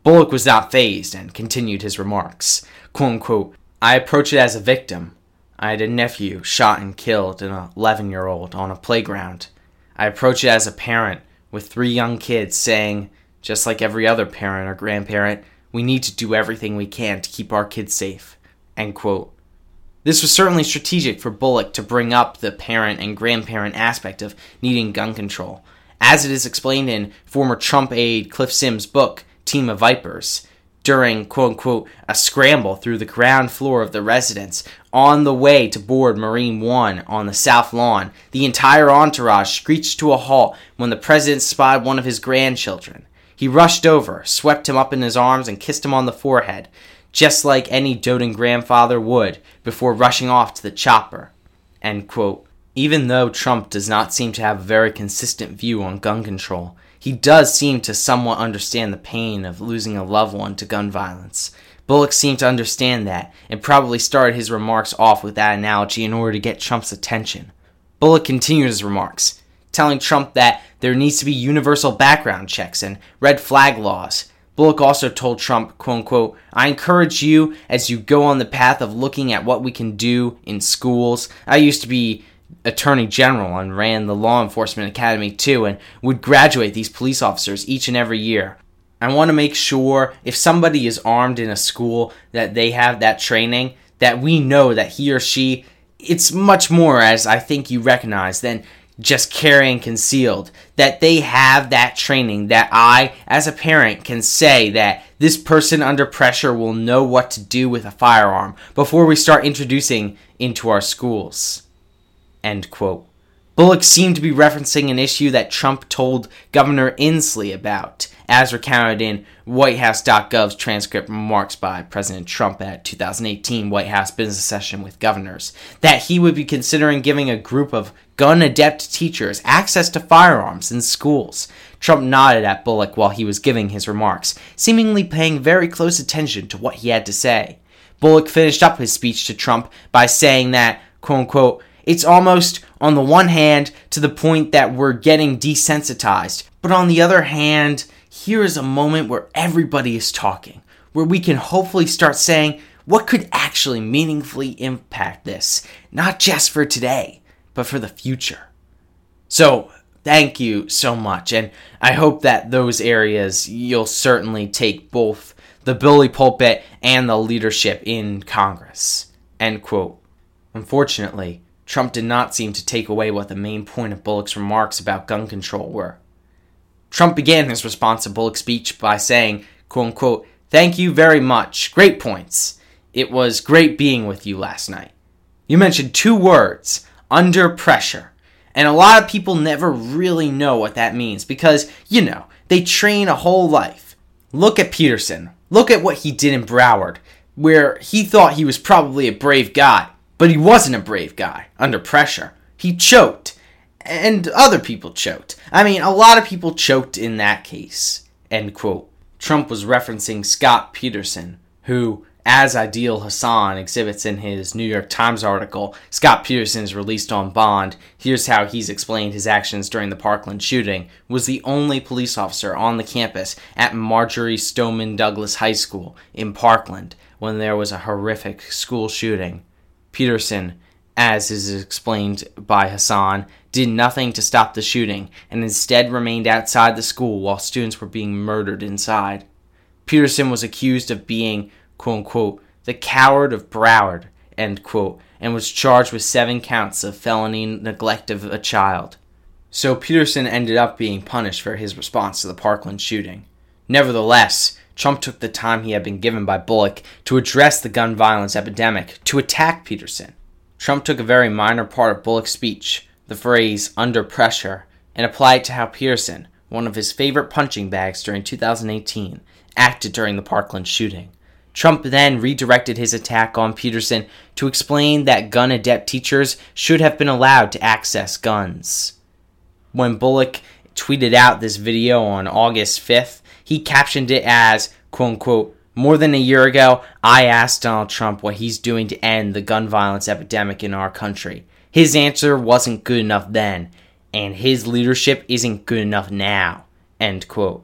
Bullock was not fazed and continued his remarks, quote unquote, I approach it as a victim. I had a nephew shot and killed an 11 year old on a playground. I approach it as a parent with three young kids saying, just like every other parent or grandparent, we need to do everything we can to keep our kids safe. End quote. This was certainly strategic for Bullock to bring up the parent and grandparent aspect of needing gun control, as it is explained in former Trump aide Cliff Sims' book, Team of Vipers. During, quote unquote, a scramble through the ground floor of the residence on the way to board Marine One on the South Lawn, the entire entourage screeched to a halt when the president spied one of his grandchildren. He rushed over, swept him up in his arms, and kissed him on the forehead just like any doting grandfather would before rushing off to the chopper. Even though Trump does not seem to have a very consistent view on gun control, he does seem to somewhat understand the pain of losing a loved one to gun violence. Bullock seemed to understand that and probably started his remarks off with that analogy in order to get Trump's attention. Bullock continued his remarks, telling Trump that there needs to be universal background checks and red flag laws. Bullock also told Trump, quote unquote, I encourage you as you go on the path of looking at what we can do in schools. I used to be attorney general and ran the law enforcement academy too and would graduate these police officers each and every year. I want to make sure if somebody is armed in a school that they have that training that we know that he or she it's much more as I think you recognize than just carrying concealed that they have that training that I as a parent can say that this person under pressure will know what to do with a firearm before we start introducing into our schools. End quote. Bullock seemed to be referencing an issue that Trump told Governor Inslee about, as recounted in WhiteHouse.gov's transcript remarks by President Trump at 2018 White House business session with governors, that he would be considering giving a group of gun adept teachers access to firearms in schools. Trump nodded at Bullock while he was giving his remarks, seemingly paying very close attention to what he had to say. Bullock finished up his speech to Trump by saying that, quote unquote, it's almost, on the one hand, to the point that we're getting desensitized, but on the other hand, here is a moment where everybody is talking, where we can hopefully start saying what could actually meaningfully impact this, not just for today, but for the future. So, thank you so much, and I hope that those areas you'll certainly take both the bully pulpit and the leadership in Congress. End quote. Unfortunately, Trump did not seem to take away what the main point of Bullock's remarks about gun control were. Trump began his response to Bullock's speech by saying, quote unquote, Thank you very much. Great points. It was great being with you last night. You mentioned two words under pressure. And a lot of people never really know what that means because, you know, they train a whole life. Look at Peterson. Look at what he did in Broward, where he thought he was probably a brave guy. But he wasn't a brave guy under pressure. He choked. And other people choked. I mean, a lot of people choked in that case. End quote. Trump was referencing Scot Peterson, who, as Adeel Hassan exhibits in his New York Times article, Scot Peterson is released on bond. Here's how he's explained his actions during the Parkland shooting. Was the only police officer on the campus at Marjory Stoneman Douglas High School in Parkland when there was a horrific school shooting. Peterson, as is explained by Hassan, did nothing to stop the shooting and instead remained outside the school while students were being murdered inside. Peterson was accused of being, quote unquote, the coward of Broward, end quote, and was charged with seven counts of felony neglect of a child. So Peterson ended up being punished for his response to the Parkland shooting. Nevertheless, Trump took the time he had been given by Bullock to address the gun violence epidemic, to attack Peterson. Trump took a very minor part of Bullock's speech, the phrase under pressure, and applied it to how Peterson, one of his favorite punching bags during 2018, acted during the Parkland shooting. Trump then redirected his attack on Peterson to explain that gun adept teachers should have been allowed to access guns. When Bullock tweeted out this video on August 5th, he captioned it as, quote unquote, more than a year ago, I asked Donald Trump what he's doing to end the gun violence epidemic in our country. His answer wasn't good enough then, and his leadership isn't good enough now. End quote.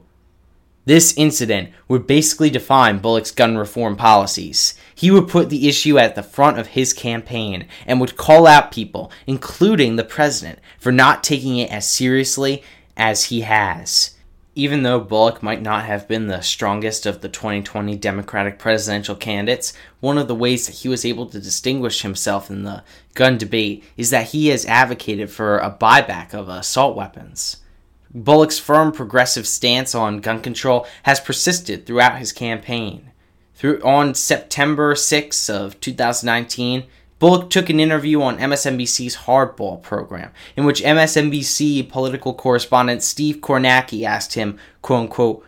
This incident would basically define Bullock's gun reform policies. He would put the issue at the front of his campaign and would call out people, including the president, for not taking it as seriously as he has even though Bullock might not have been the strongest of the 2020 Democratic presidential candidates, one of the ways that he was able to distinguish himself in the gun debate is that he has advocated for a buyback of assault weapons. Bullock's firm progressive stance on gun control has persisted throughout his campaign. Through on September 6 of 2019, Bullock took an interview on MSNBC's Hardball program, in which MSNBC political correspondent Steve Kornacki asked him, quote unquote,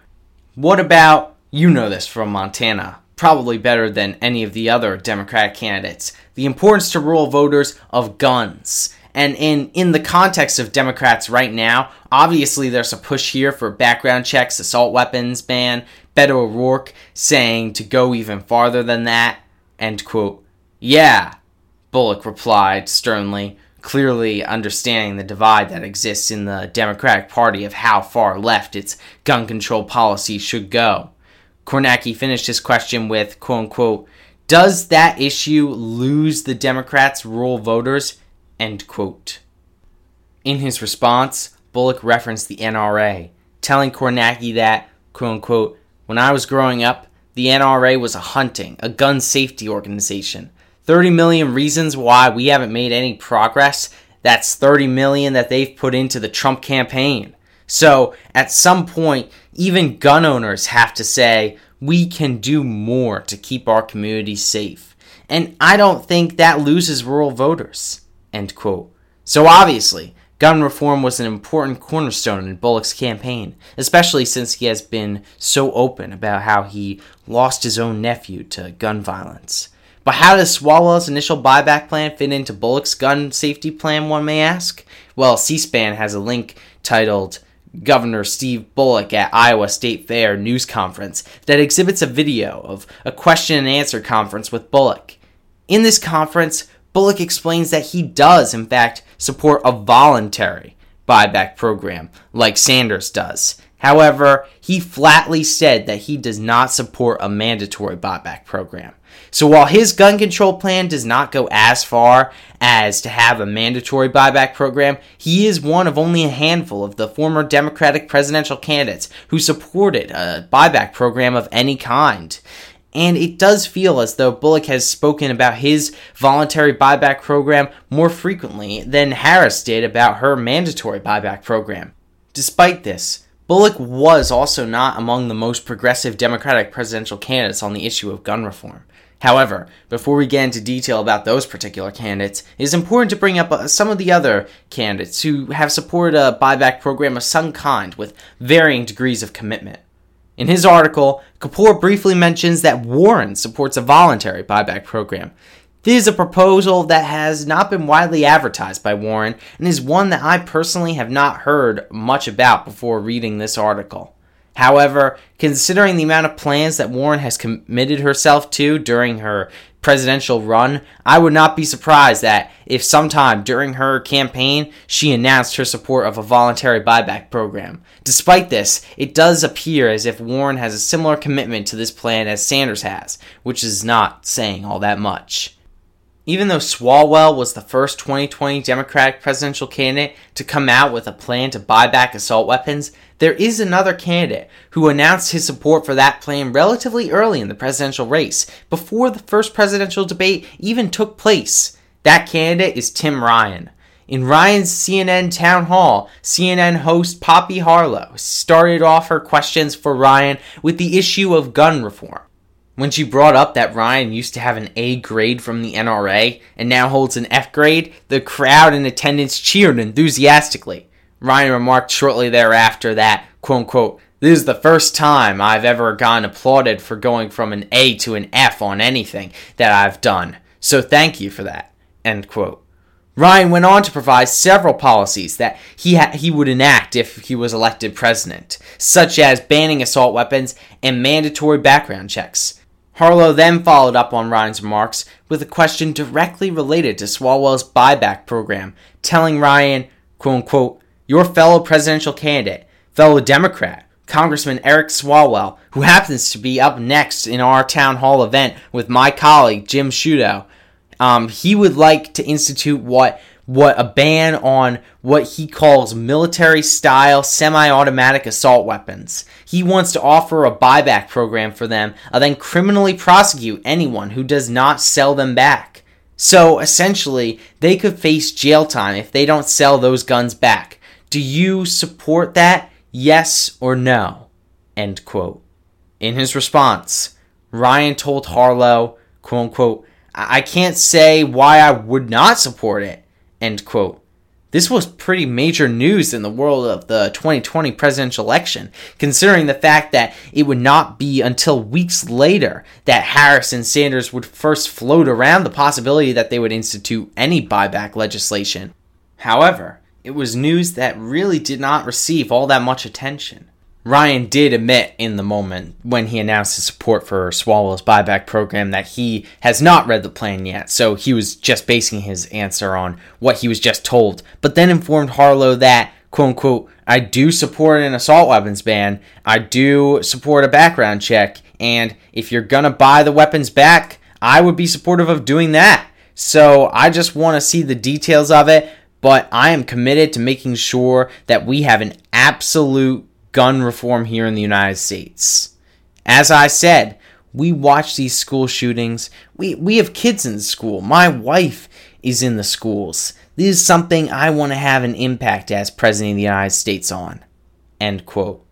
What about, you know this from Montana, probably better than any of the other Democratic candidates, the importance to rural voters of guns. And in, in the context of Democrats right now, obviously there's a push here for background checks, assault weapons ban, Beto O'Rourke saying to go even farther than that. End quote. Yeah, Bullock replied sternly, clearly understanding the divide that exists in the Democratic Party of how far left its gun control policy should go. Kornacki finished his question with, quote unquote, does that issue lose the Democrats' rural voters? End quote. In his response, Bullock referenced the NRA, telling Kornacki that, quote unquote, when I was growing up, the NRA was a hunting, a gun safety organization. 30 million reasons why we haven't made any progress. That's 30 million that they've put into the Trump campaign. So at some point, even gun owners have to say, we can do more to keep our communities safe. And I don't think that loses rural voters. End quote. So obviously, gun reform was an important cornerstone in Bullock's campaign, especially since he has been so open about how he lost his own nephew to gun violence. But how does Swalwell's initial buyback plan fit into Bullock's gun safety plan, one may ask? Well, C SPAN has a link titled Governor Steve Bullock at Iowa State Fair news conference that exhibits a video of a question and answer conference with Bullock. In this conference, Bullock explains that he does, in fact, support a voluntary buyback program like Sanders does. However, he flatly said that he does not support a mandatory buyback program. So while his gun control plan does not go as far as to have a mandatory buyback program, he is one of only a handful of the former Democratic presidential candidates who supported a buyback program of any kind. And it does feel as though Bullock has spoken about his voluntary buyback program more frequently than Harris did about her mandatory buyback program. Despite this, Bullock was also not among the most progressive Democratic presidential candidates on the issue of gun reform. However, before we get into detail about those particular candidates, it is important to bring up uh, some of the other candidates who have supported a buyback program of some kind with varying degrees of commitment. In his article, Kapur briefly mentions that Warren supports a voluntary buyback program. This is a proposal that has not been widely advertised by Warren and is one that I personally have not heard much about before reading this article. However, considering the amount of plans that Warren has committed herself to during her presidential run, I would not be surprised that if sometime during her campaign she announced her support of a voluntary buyback program. Despite this, it does appear as if Warren has a similar commitment to this plan as Sanders has, which is not saying all that much. Even though Swalwell was the first 2020 Democratic presidential candidate to come out with a plan to buy back assault weapons, there is another candidate who announced his support for that plan relatively early in the presidential race, before the first presidential debate even took place. That candidate is Tim Ryan. In Ryan's CNN town hall, CNN host Poppy Harlow started off her questions for Ryan with the issue of gun reform. When she brought up that Ryan used to have an A grade from the NRA and now holds an F grade, the crowd in attendance cheered enthusiastically. Ryan remarked shortly thereafter that, quote unquote, this is the first time I've ever gotten applauded for going from an A to an F on anything that I've done. So thank you for that. End quote. Ryan went on to provide several policies that he, ha- he would enact if he was elected president, such as banning assault weapons and mandatory background checks. Harlow then followed up on Ryan's remarks with a question directly related to Swalwell's buyback program, telling Ryan, quote unquote, your fellow presidential candidate, fellow Democrat, Congressman Eric Swalwell, who happens to be up next in our town hall event with my colleague Jim Sciutto, um, he would like to institute what what a ban on what he calls military style semi automatic assault weapons. He wants to offer a buyback program for them and then criminally prosecute anyone who does not sell them back. So essentially, they could face jail time if they don't sell those guns back. Do you support that? Yes or no? End quote. In his response, Ryan told Harlow, quote unquote, I can't say why I would not support it. End quote. This was pretty major news in the world of the 2020 presidential election, considering the fact that it would not be until weeks later that Harris and Sanders would first float around the possibility that they would institute any buyback legislation. However, it was news that really did not receive all that much attention. Ryan did admit in the moment when he announced his support for Swalwell's buyback program that he has not read the plan yet, so he was just basing his answer on what he was just told, but then informed Harlow that, quote unquote, I do support an assault weapons ban, I do support a background check, and if you're gonna buy the weapons back, I would be supportive of doing that. So I just want to see the details of it, but I am committed to making sure that we have an absolute gun reform here in the United States. As I said, we watch these school shootings. We, we have kids in school. My wife is in the schools. This is something I want to have an impact as President of the United States on. End quote.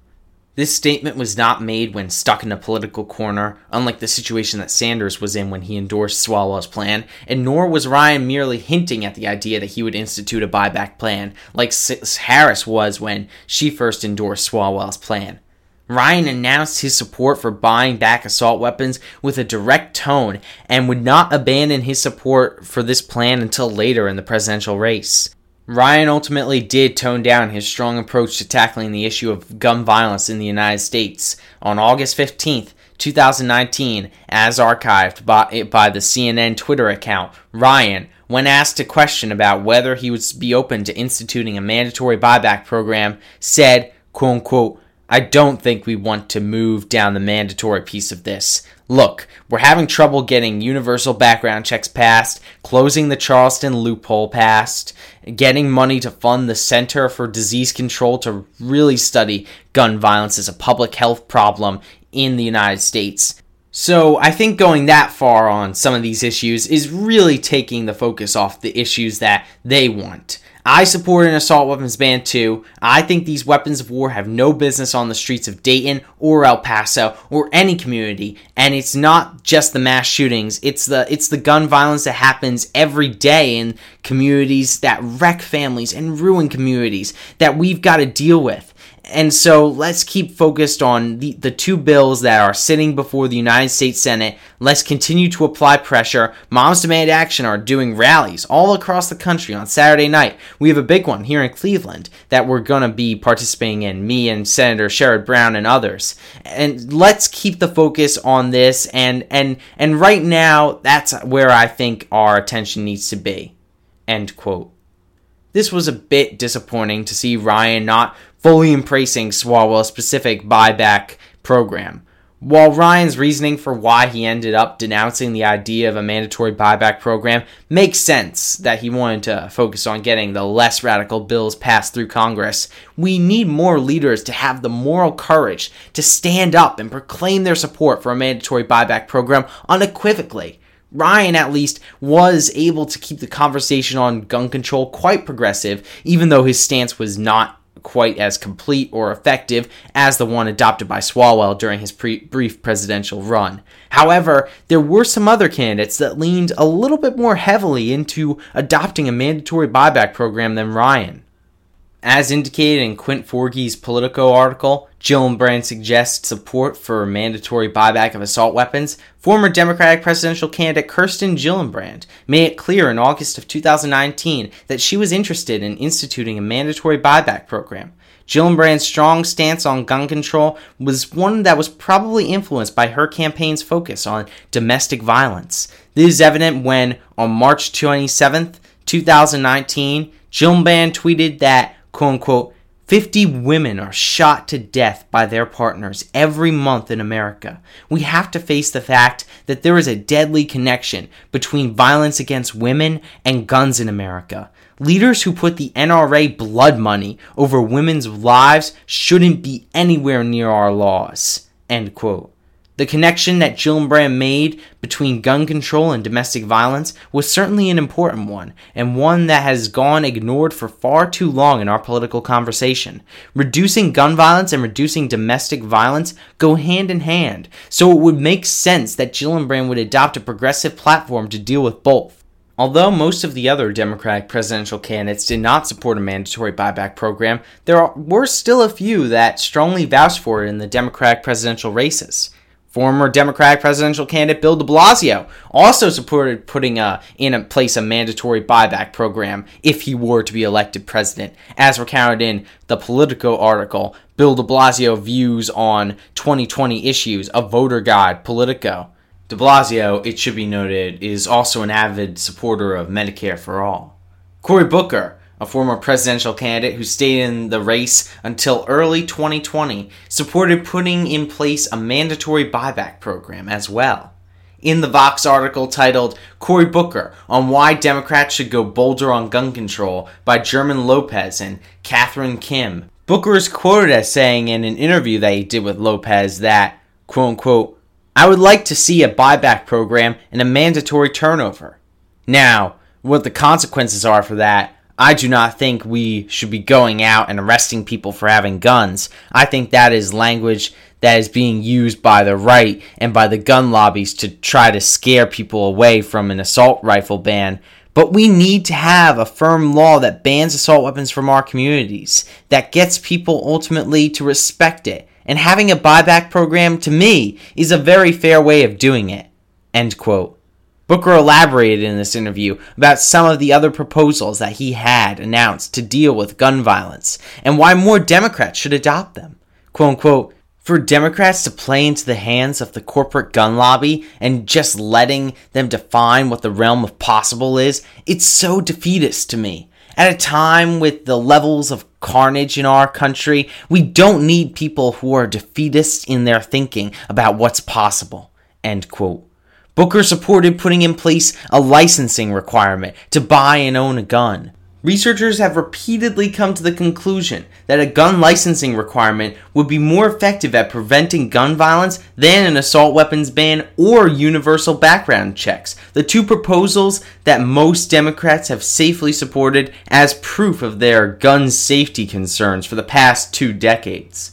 This statement was not made when stuck in a political corner, unlike the situation that Sanders was in when he endorsed Swalwell's plan, and nor was Ryan merely hinting at the idea that he would institute a buyback plan, like Harris was when she first endorsed Swalwell's plan. Ryan announced his support for buying back assault weapons with a direct tone and would not abandon his support for this plan until later in the presidential race. Ryan ultimately did tone down his strong approach to tackling the issue of gun violence in the United States. On August 15th, 2019, as archived by, by the CNN Twitter account, Ryan, when asked a question about whether he would be open to instituting a mandatory buyback program, said, quote unquote, I don't think we want to move down the mandatory piece of this. Look, we're having trouble getting universal background checks passed, closing the Charleston loophole passed, getting money to fund the Center for Disease Control to really study gun violence as a public health problem in the United States. So I think going that far on some of these issues is really taking the focus off the issues that they want. I support an assault weapons ban too. I think these weapons of war have no business on the streets of Dayton or El Paso or any community. And it's not just the mass shootings. It's the it's the gun violence that happens every day in communities that wreck families and ruin communities that we've got to deal with. And so let's keep focused on the, the two bills that are sitting before the United States Senate. Let's continue to apply pressure. Moms Demand Action are doing rallies all across the country on Saturday night. We have a big one here in Cleveland that we're going to be participating in, me and Senator Sherrod Brown and others. And let's keep the focus on this and and and right now that's where I think our attention needs to be. End quote. This was a bit disappointing to see Ryan not fully embracing Swalwell's specific buyback program. While Ryan's reasoning for why he ended up denouncing the idea of a mandatory buyback program makes sense that he wanted to focus on getting the less radical bills passed through Congress, we need more leaders to have the moral courage to stand up and proclaim their support for a mandatory buyback program unequivocally. Ryan, at least, was able to keep the conversation on gun control quite progressive, even though his stance was not quite as complete or effective as the one adopted by Swalwell during his pre- brief presidential run. However, there were some other candidates that leaned a little bit more heavily into adopting a mandatory buyback program than Ryan. As indicated in Quint Forgey's Politico article, Gillibrand suggests support for mandatory buyback of assault weapons. Former Democratic presidential candidate Kirsten Gillibrand made it clear in August of 2019 that she was interested in instituting a mandatory buyback program. Gillibrand's strong stance on gun control was one that was probably influenced by her campaign's focus on domestic violence. This is evident when, on March 27, 2019, Gillibrand tweeted that quote unquote, 50 women are shot to death by their partners every month in America. We have to face the fact that there is a deadly connection between violence against women and guns in America. Leaders who put the NRA blood money over women's lives shouldn't be anywhere near our laws. End quote. The connection that Gillibrand made between gun control and domestic violence was certainly an important one, and one that has gone ignored for far too long in our political conversation. Reducing gun violence and reducing domestic violence go hand in hand, so it would make sense that Gillibrand would adopt a progressive platform to deal with both. Although most of the other Democratic presidential candidates did not support a mandatory buyback program, there were still a few that strongly vouched for it in the Democratic presidential races. Former Democratic presidential candidate Bill de Blasio also supported putting uh, in a place a mandatory buyback program if he were to be elected president. As recounted in the Politico article, Bill de Blasio views on 2020 issues, a voter guide, Politico. De Blasio, it should be noted, is also an avid supporter of Medicare for all. Cory Booker, a former presidential candidate who stayed in the race until early 2020, supported putting in place a mandatory buyback program as well. In the Vox article titled Cory Booker on Why Democrats Should Go Bolder on Gun Control by German Lopez and Catherine Kim, Booker is quoted as saying in an interview that he did with Lopez that, quote unquote, I would like to see a buyback program and a mandatory turnover. Now, what the consequences are for that, I do not think we should be going out and arresting people for having guns. I think that is language that is being used by the right and by the gun lobbies to try to scare people away from an assault rifle ban. But we need to have a firm law that bans assault weapons from our communities, that gets people ultimately to respect it. And having a buyback program, to me, is a very fair way of doing it. End quote. Booker elaborated in this interview about some of the other proposals that he had announced to deal with gun violence and why more Democrats should adopt them. Quote unquote, for Democrats to play into the hands of the corporate gun lobby and just letting them define what the realm of possible is, it's so defeatist to me. At a time with the levels of carnage in our country, we don't need people who are defeatist in their thinking about what's possible. End quote. Booker supported putting in place a licensing requirement to buy and own a gun. Researchers have repeatedly come to the conclusion that a gun licensing requirement would be more effective at preventing gun violence than an assault weapons ban or universal background checks, the two proposals that most Democrats have safely supported as proof of their gun safety concerns for the past two decades.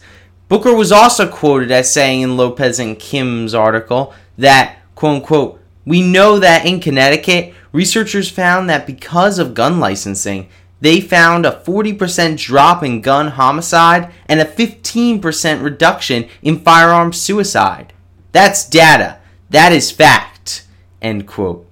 Booker was also quoted as saying in Lopez and Kim's article that quote unquote, we know that in Connecticut, researchers found that because of gun licensing, they found a 40% drop in gun homicide and a 15% reduction in firearm suicide. That's data. That is fact. End quote.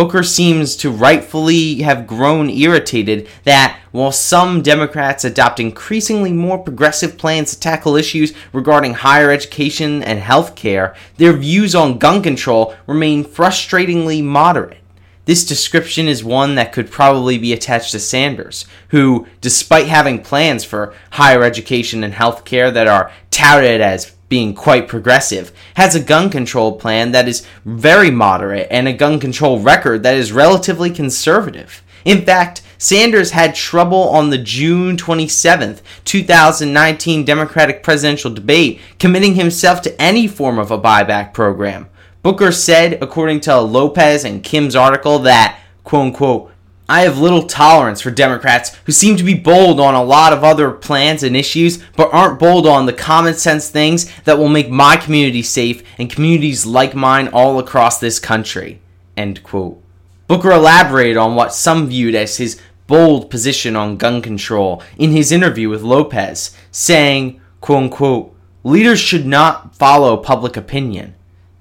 Booker seems to rightfully have grown irritated that while some Democrats adopt increasingly more progressive plans to tackle issues regarding higher education and health care, their views on gun control remain frustratingly moderate. This description is one that could probably be attached to Sanders, who, despite having plans for higher education and health care that are touted as being quite progressive, has a gun control plan that is very moderate and a gun control record that is relatively conservative. In fact, Sanders had trouble on the June 27th, 2019 Democratic presidential debate committing himself to any form of a buyback program. Booker said, according to Lopez and Kim's article, that, quote unquote, I have little tolerance for Democrats who seem to be bold on a lot of other plans and issues, but aren't bold on the common sense things that will make my community safe and communities like mine all across this country. End quote. Booker elaborated on what some viewed as his bold position on gun control in his interview with Lopez, saying, quote unquote, leaders should not follow public opinion.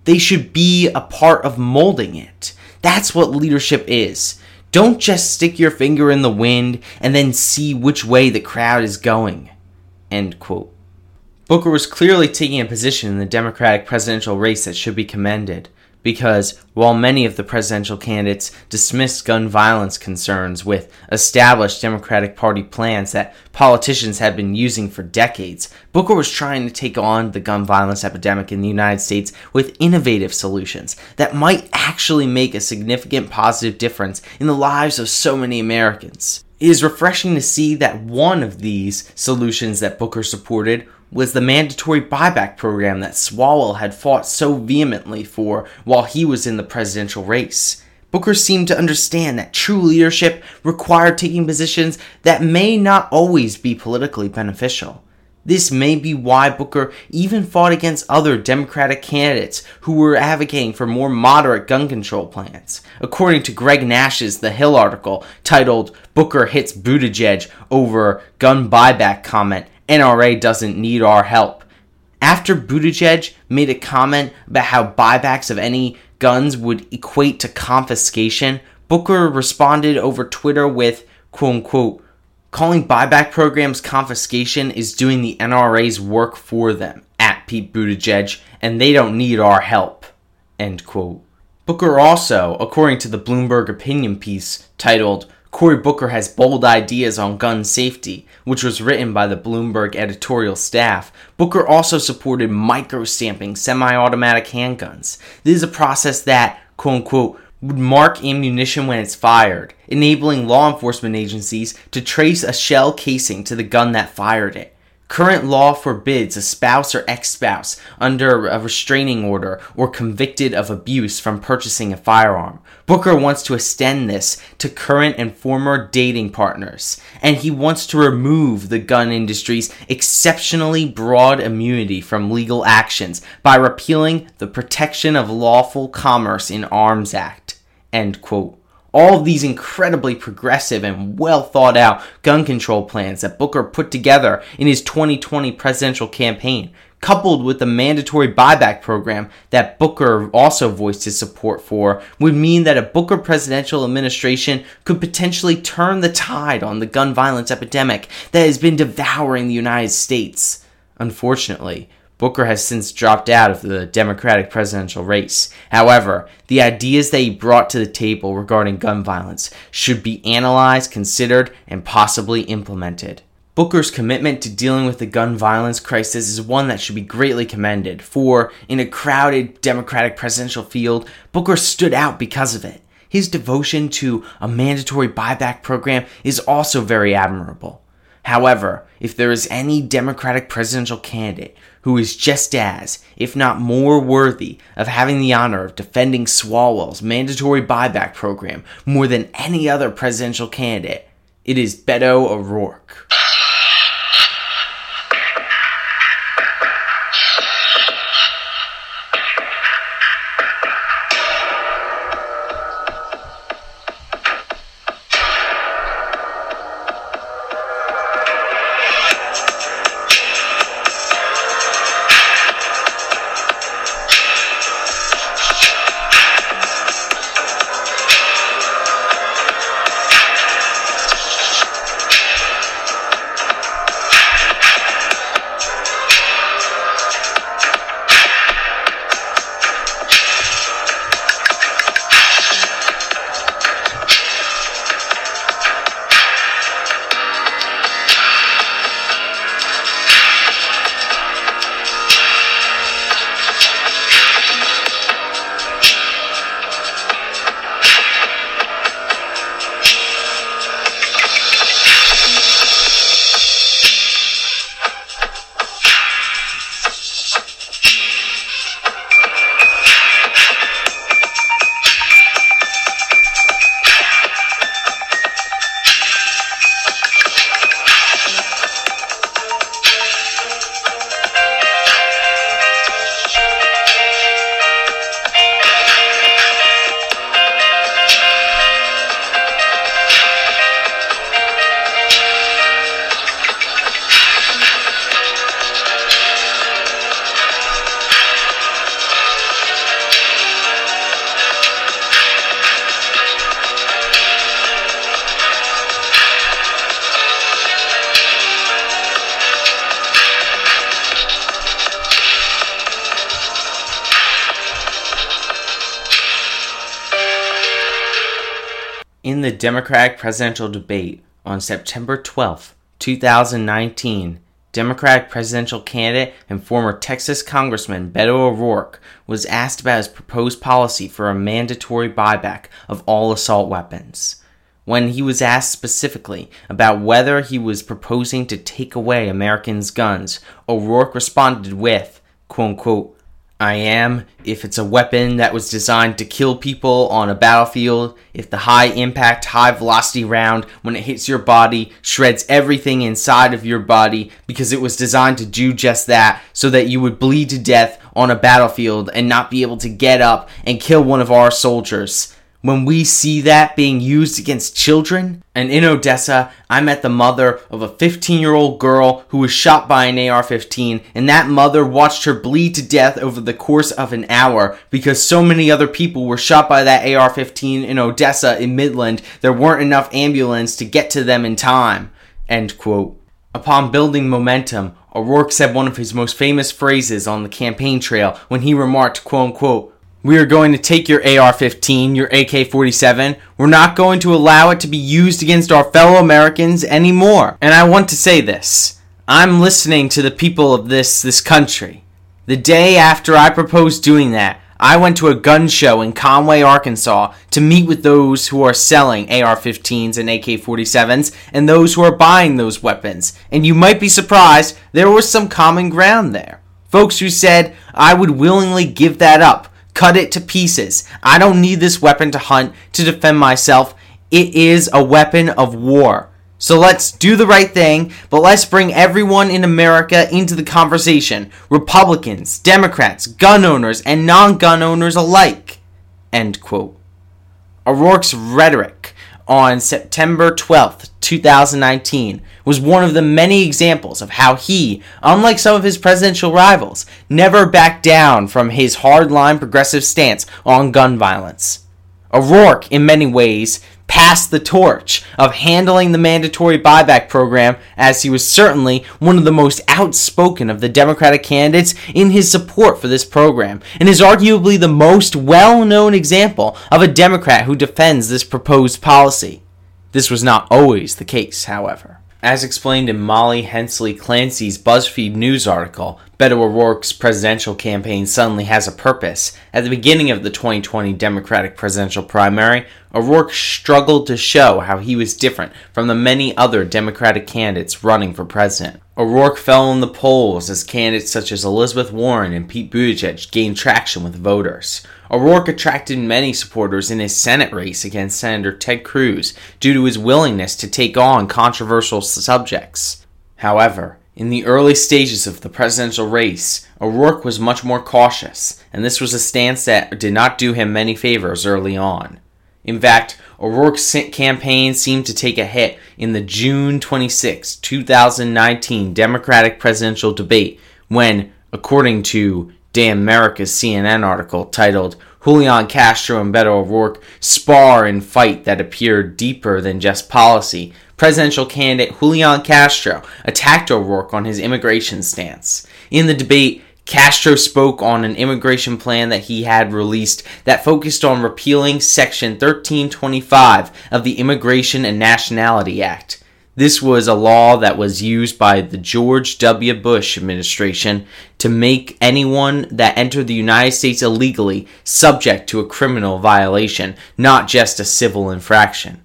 They should be a part of molding it. That's what leadership is. Don't just stick your finger in the wind and then see which way the crowd is going. End quote. Booker was clearly taking a position in the Democratic presidential race that should be commended because while many of the presidential candidates dismissed gun violence concerns with established Democratic Party plans that politicians had been using for decades, Booker was trying to take on the gun violence epidemic in the United States with innovative solutions that might actually make a significant positive difference in the lives of so many Americans. It is refreshing to see that one of these solutions that Booker supported was the mandatory buyback program that Swalwell had fought so vehemently for while he was in the presidential race. Booker seemed to understand that true leadership required taking positions that may not always be politically beneficial. This may be why Booker even fought against other Democratic candidates who were advocating for more moderate gun control plans. According to Greg Nash's The Hill article titled Booker Hits Buttigieg Over Gun Buyback Comment NRA doesn't need our help. After Buttigieg made a comment about how buybacks of any guns would equate to confiscation, Booker responded over Twitter with, quote unquote, calling buyback programs confiscation is doing the NRA's work for them, at Pete Buttigieg, and they don't need our help, end quote. Booker also, according to the Bloomberg opinion piece titled Cory Booker has bold ideas on gun safety, which was written by the Bloomberg editorial staff. Booker also supported micro-stamping semi-automatic handguns. This is a process that, quote unquote, would mark ammunition when it's fired, enabling law enforcement agencies to trace a shell casing to the gun that fired it. Current law forbids a spouse or ex spouse under a restraining order or convicted of abuse from purchasing a firearm. Booker wants to extend this to current and former dating partners, and he wants to remove the gun industry's exceptionally broad immunity from legal actions by repealing the Protection of Lawful Commerce in Arms Act. End quote all of these incredibly progressive and well thought out gun control plans that Booker put together in his 2020 presidential campaign, coupled with the mandatory buyback program that Booker also voiced his support for, would mean that a Booker presidential administration could potentially turn the tide on the gun violence epidemic that has been devouring the United States. Unfortunately, Booker has since dropped out of the Democratic presidential race. However, the ideas that he brought to the table regarding gun violence should be analyzed, considered, and possibly implemented. Booker's commitment to dealing with the gun violence crisis is one that should be greatly commended, for in a crowded Democratic presidential field, Booker stood out because of it. His devotion to a mandatory buyback program is also very admirable. However, if there is any Democratic presidential candidate who is just as, if not more, worthy of having the honor of defending Swalwell's mandatory buyback program more than any other presidential candidate, it is Beto O'Rourke. Democratic presidential debate on September 12, 2019, Democratic presidential candidate and former Texas Congressman Beto O'Rourke was asked about his proposed policy for a mandatory buyback of all assault weapons. When he was asked specifically about whether he was proposing to take away Americans' guns, O'Rourke responded with, quote unquote, I am, if it's a weapon that was designed to kill people on a battlefield, if the high impact, high velocity round, when it hits your body, shreds everything inside of your body because it was designed to do just that, so that you would bleed to death on a battlefield and not be able to get up and kill one of our soldiers. When we see that being used against children. And in Odessa, I met the mother of a 15 year old girl who was shot by an AR 15, and that mother watched her bleed to death over the course of an hour because so many other people were shot by that AR 15 in Odessa in Midland, there weren't enough ambulance to get to them in time. End quote. Upon building momentum, O'Rourke said one of his most famous phrases on the campaign trail when he remarked, quote unquote, we are going to take your AR 15, your AK 47. We're not going to allow it to be used against our fellow Americans anymore. And I want to say this I'm listening to the people of this, this country. The day after I proposed doing that, I went to a gun show in Conway, Arkansas to meet with those who are selling AR 15s and AK 47s and those who are buying those weapons. And you might be surprised, there was some common ground there. Folks who said, I would willingly give that up cut it to pieces. I don't need this weapon to hunt to defend myself. It is a weapon of war. So let's do the right thing, but let's bring everyone in America into the conversation Republicans, Democrats, gun owners, and non gun owners alike. End quote. O'Rourke's rhetoric on September 12th, 2019, was one of the many examples of how he, unlike some of his presidential rivals, never backed down from his hardline progressive stance on gun violence. O'Rourke, in many ways, passed the torch of handling the mandatory buyback program as he was certainly one of the most outspoken of the Democratic candidates in his support for this program, and is arguably the most well known example of a Democrat who defends this proposed policy. This was not always the case, however. As explained in Molly Hensley Clancy's BuzzFeed News article, Beto O'Rourke's presidential campaign suddenly has a purpose. At the beginning of the 2020 Democratic presidential primary, O'Rourke struggled to show how he was different from the many other Democratic candidates running for president. O'Rourke fell in the polls as candidates such as Elizabeth Warren and Pete Buttigieg gained traction with voters. O'Rourke attracted many supporters in his Senate race against Senator Ted Cruz due to his willingness to take on controversial subjects. However, in the early stages of the presidential race, O'Rourke was much more cautious, and this was a stance that did not do him many favors early on. In fact, O'Rourke's campaign seemed to take a hit in the June 26, 2019 Democratic presidential debate when, according to Dan Merica's CNN article titled Julian Castro and Beto O'Rourke spar and fight that appeared deeper than just policy, presidential candidate Julian Castro attacked O'Rourke on his immigration stance. In the debate, Castro spoke on an immigration plan that he had released that focused on repealing Section 1325 of the Immigration and Nationality Act. This was a law that was used by the George W. Bush administration to make anyone that entered the United States illegally subject to a criminal violation, not just a civil infraction.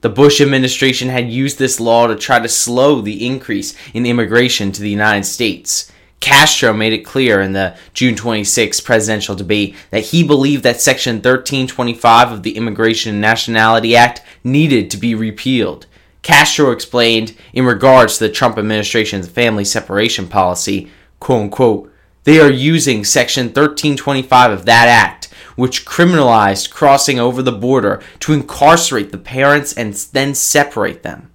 The Bush administration had used this law to try to slow the increase in immigration to the United States. Castro made it clear in the June 26 presidential debate that he believed that Section 1325 of the Immigration and Nationality Act needed to be repealed. Castro explained in regards to the Trump administration's family separation policy, quote unquote, they are using Section 1325 of that act, which criminalized crossing over the border to incarcerate the parents and then separate them.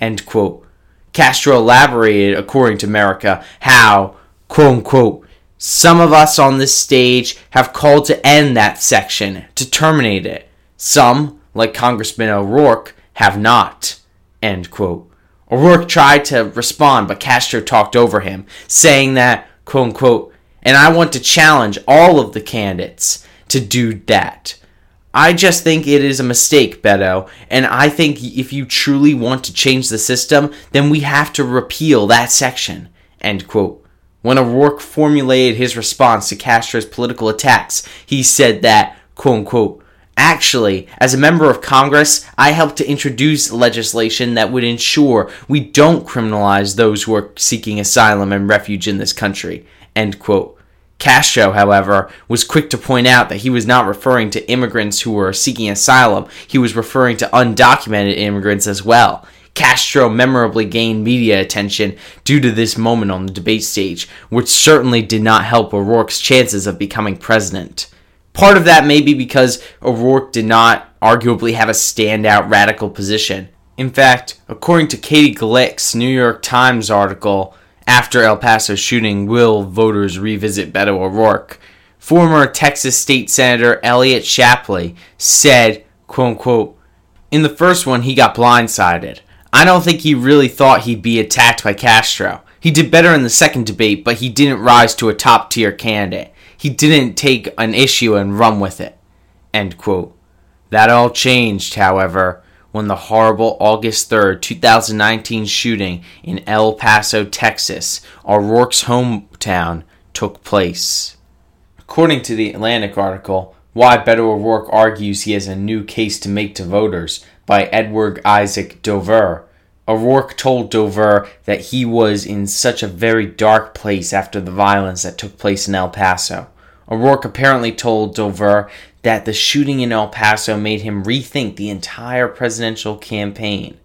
End quote. Castro elaborated, according to Merica, how, quote unquote, some of us on this stage have called to end that section, to terminate it. Some, like Congressman O'Rourke, have not. End quote. O'Rourke tried to respond, but Castro talked over him, saying that, quote unquote, and I want to challenge all of the candidates to do that. I just think it is a mistake, Beto, and I think if you truly want to change the system, then we have to repeal that section. End quote. When O'Rourke formulated his response to Castro's political attacks, he said that, quote unquote, Actually, as a member of Congress, I helped to introduce legislation that would ensure we don't criminalize those who are seeking asylum and refuge in this country. End quote. Castro, however, was quick to point out that he was not referring to immigrants who were seeking asylum, he was referring to undocumented immigrants as well. Castro memorably gained media attention due to this moment on the debate stage, which certainly did not help O'Rourke's chances of becoming president. Part of that may be because O'Rourke did not arguably have a standout radical position. In fact, according to Katie Glueck's New York Times article, after El Paso shooting, will voters revisit Beto O'Rourke? Former Texas State Senator Eliot Shapleigh said, quote unquote, in the first one, he got blindsided. I don't think he really thought he'd be attacked by Castro. He did better in the second debate, but he didn't rise to a top tier candidate. He didn't take an issue and run with it. End quote. That all changed, however, when the horrible August 3rd, 2019 shooting in El Paso, Texas, O'Rourke's hometown, took place. According to the Atlantic article, Why Beto O'Rourke Argues He Has a New Case to Make to Voters by Edward Isaac Dovere, O'Rourke told Dovere that he was in such a very dark place after the violence that took place in El Paso. O'Rourke apparently told Dovere that the shooting in El Paso made him rethink the entire presidential campaign.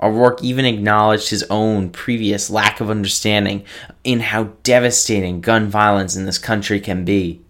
O'Rourke even acknowledged his own previous lack of understanding in how devastating gun violence in this country can be.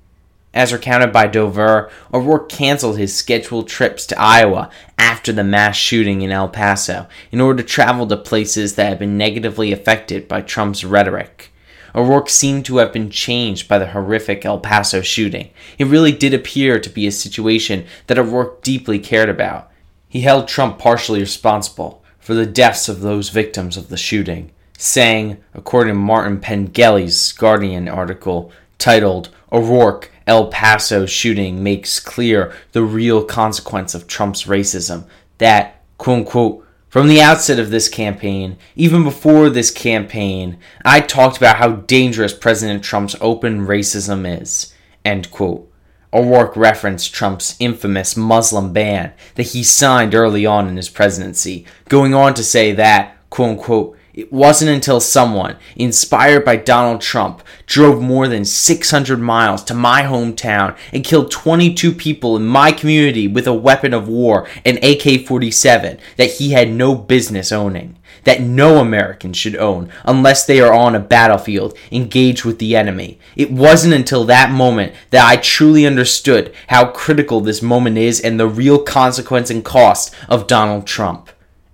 As recounted by Dovere, O'Rourke canceled his scheduled trips to Iowa after the mass shooting in El Paso in order to travel to places that had been negatively affected by Trump's rhetoric. O'Rourke seemed to have been changed by the horrific El Paso shooting. It really did appear to be a situation that O'Rourke deeply cared about. He held Trump partially responsible for the deaths of those victims of the shooting, saying, according to Martin Pengelly's Guardian article titled O'Rourke El Paso shooting makes clear the real consequence of Trump's racism. That, quote unquote, from the outset of this campaign, even before this campaign, I talked about how dangerous President Trump's open racism is. End quote. O'Rourke referenced Trump's infamous Muslim ban that he signed early on in his presidency, going on to say that, quote unquote, it wasn't until someone, inspired by Donald Trump, drove more than 600 miles to my hometown and killed 22 people in my community with a weapon of war, an AK 47, that he had no business owning. That no American should own unless they are on a battlefield engaged with the enemy. It wasn't until that moment that I truly understood how critical this moment is and the real consequence and cost of Donald Trump.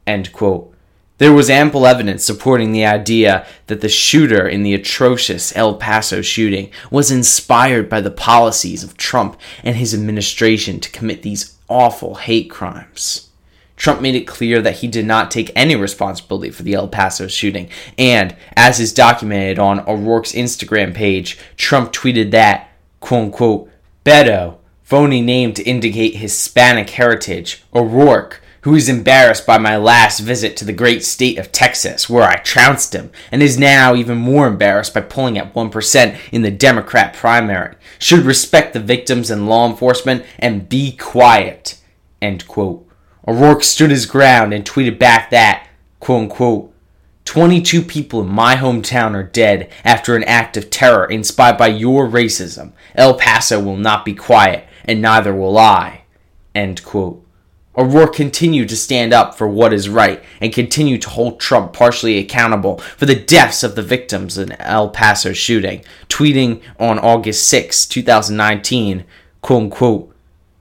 End quote. There was ample evidence supporting the idea that the shooter in the atrocious El Paso shooting was inspired by the policies of Trump and his administration to commit these awful hate crimes. Trump made it clear that he did not take any responsibility for the El Paso shooting, and, as is documented on O'Rourke's Instagram page, Trump tweeted that, quote unquote, Beto, phony name to indicate Hispanic heritage, O'Rourke, who is embarrassed by my last visit to the great state of Texas, where I trounced him, and is now even more embarrassed by pulling at 1% in the Democrat primary, should respect the victims and law enforcement and be quiet. End quote. O'Rourke stood his ground and tweeted back that, quote unquote, 22 people in my hometown are dead after an act of terror inspired by your racism. El Paso will not be quiet, and neither will I. End quote. O'Rourke continued to stand up for what is right and continued to hold Trump partially accountable for the deaths of the victims in El Paso shooting, tweeting on August 6, 2019, quote unquote,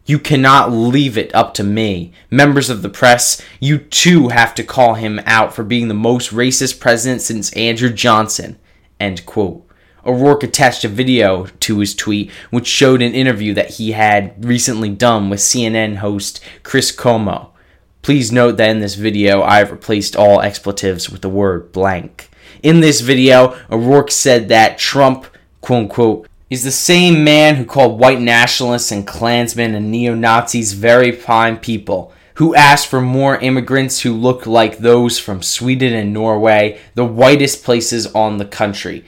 you cannot leave it up to me. Members of the press, you too have to call him out for being the most racist president since Andrew Johnson. End quote. O'Rourke attached a video to his tweet, which showed an interview that he had recently done with CNN host Chris Cuomo. Please note that in this video, I have replaced all expletives with the word blank. In this video, O'Rourke said that Trump, quote unquote, is the same man who called white nationalists and Klansmen and neo Nazis very fine people, who asked for more immigrants who looked like those from Sweden and Norway, the whitest places on the country,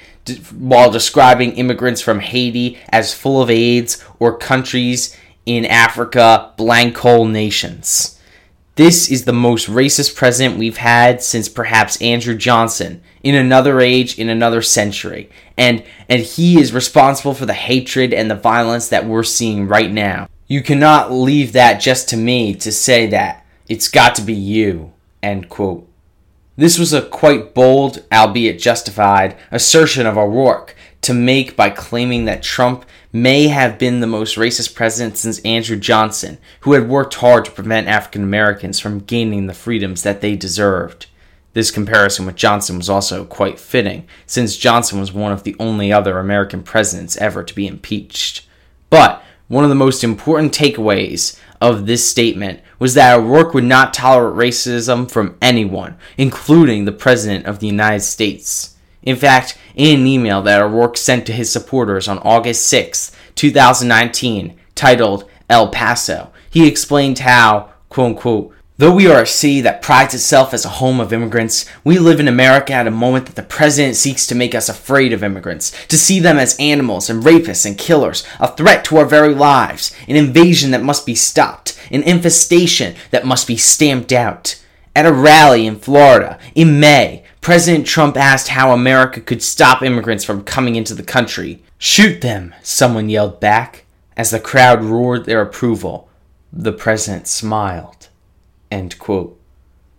while describing immigrants from Haiti as full of AIDS or countries in Africa, blank hole nations. This is the most racist president we've had since perhaps Andrew Johnson in another age, in another century. And and he is responsible for the hatred and the violence that we're seeing right now. You cannot leave that just to me to say that. It's got to be you. End quote. This was a quite bold, albeit justified, assertion of O'Rourke, to make by claiming that Trump may have been the most racist president since Andrew Johnson, who had worked hard to prevent African Americans from gaining the freedoms that they deserved. This comparison with Johnson was also quite fitting, since Johnson was one of the only other American presidents ever to be impeached. But one of the most important takeaways of this statement was that O'Rourke would not tolerate racism from anyone, including the President of the United States. In fact, in an email that O'Rourke sent to his supporters on August 6, 2019, titled El Paso, he explained how, quote unquote, Though we are a city that prides itself as a home of immigrants, we live in America at a moment that the president seeks to make us afraid of immigrants, to see them as animals and rapists and killers, a threat to our very lives, an invasion that must be stopped, an infestation that must be stamped out. At a rally in Florida in May, President Trump asked how America could stop immigrants from coming into the country. Shoot them, someone yelled back. As the crowd roared their approval, the president smiled. End quote.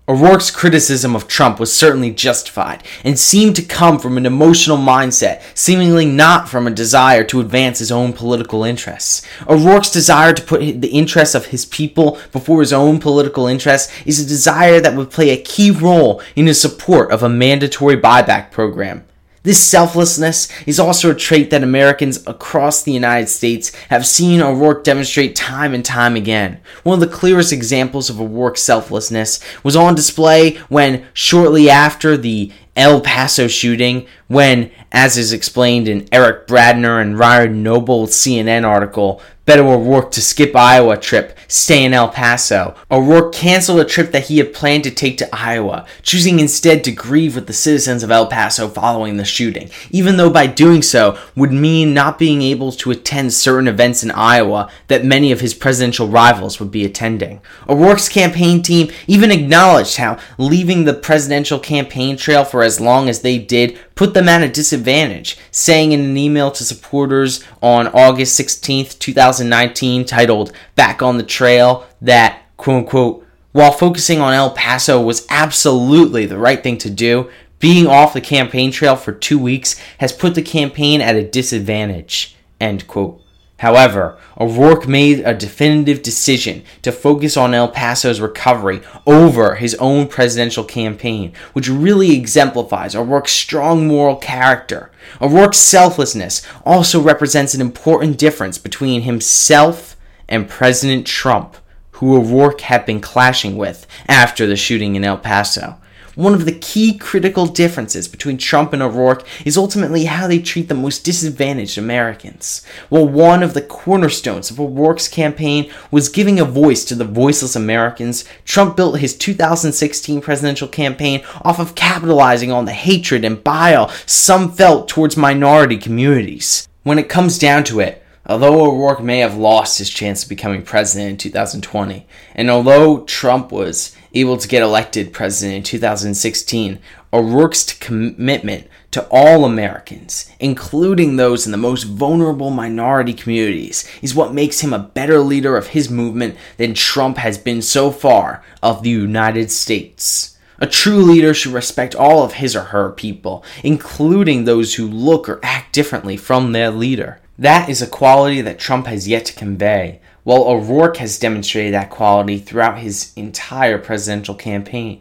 O'Rourke's criticism of Trump was certainly justified and seemed to come from an emotional mindset, seemingly not from a desire to advance his own political interests. O'Rourke's desire to put the interests of his people before his own political interests is a desire that would play a key role in his support of a mandatory buyback program. This selflessness is also a trait that Americans across the United States have seen O'Rourke demonstrate time and time again. One of the clearest examples of O'Rourke's selflessness was on display when, shortly after the El Paso shooting, when, as is explained in Eric Bradner and Ryan Nobles' CNN article, Beto O'Rourke to skip Iowa trip, stay in El Paso. O'Rourke canceled a trip that he had planned to take to Iowa, choosing instead to grieve with the citizens of El Paso following the shooting, even though by doing so would mean not being able to attend certain events in Iowa that many of his presidential rivals would be attending. O'Rourke's campaign team even acknowledged how leaving the presidential campaign trail for as long as they did put them at a disadvantage, saying in an email to supporters on August 16, 2019, titled Back on the Trail, that, quote unquote, while focusing on El Paso was absolutely the right thing to do, being off the campaign trail for two weeks has put the campaign at a disadvantage, end quote. However, O'Rourke made a definitive decision to focus on El Paso's recovery over his own presidential campaign, which really exemplifies O'Rourke's strong moral character. O'Rourke's selflessness also represents an important difference between himself and President Trump, who O'Rourke had been clashing with after the shooting in El Paso. One of the key critical differences between Trump and O'Rourke is ultimately how they treat the most disadvantaged Americans. While one of the cornerstones of O'Rourke's campaign was giving a voice to the voiceless Americans, Trump built his 2016 presidential campaign off of capitalizing on the hatred and bile some felt towards minority communities. When it comes down to it, Although O'Rourke may have lost his chance of becoming president in 2020, and although Trump was able to get elected president in 2016, O'Rourke's commitment to all Americans, including those in the most vulnerable minority communities, is what makes him a better leader of his movement than Trump has been so far of the United States. A true leader should respect all of his or her people, including those who look or act differently from their leader. That is a quality that Trump has yet to convey, while O'Rourke has demonstrated that quality throughout his entire presidential campaign.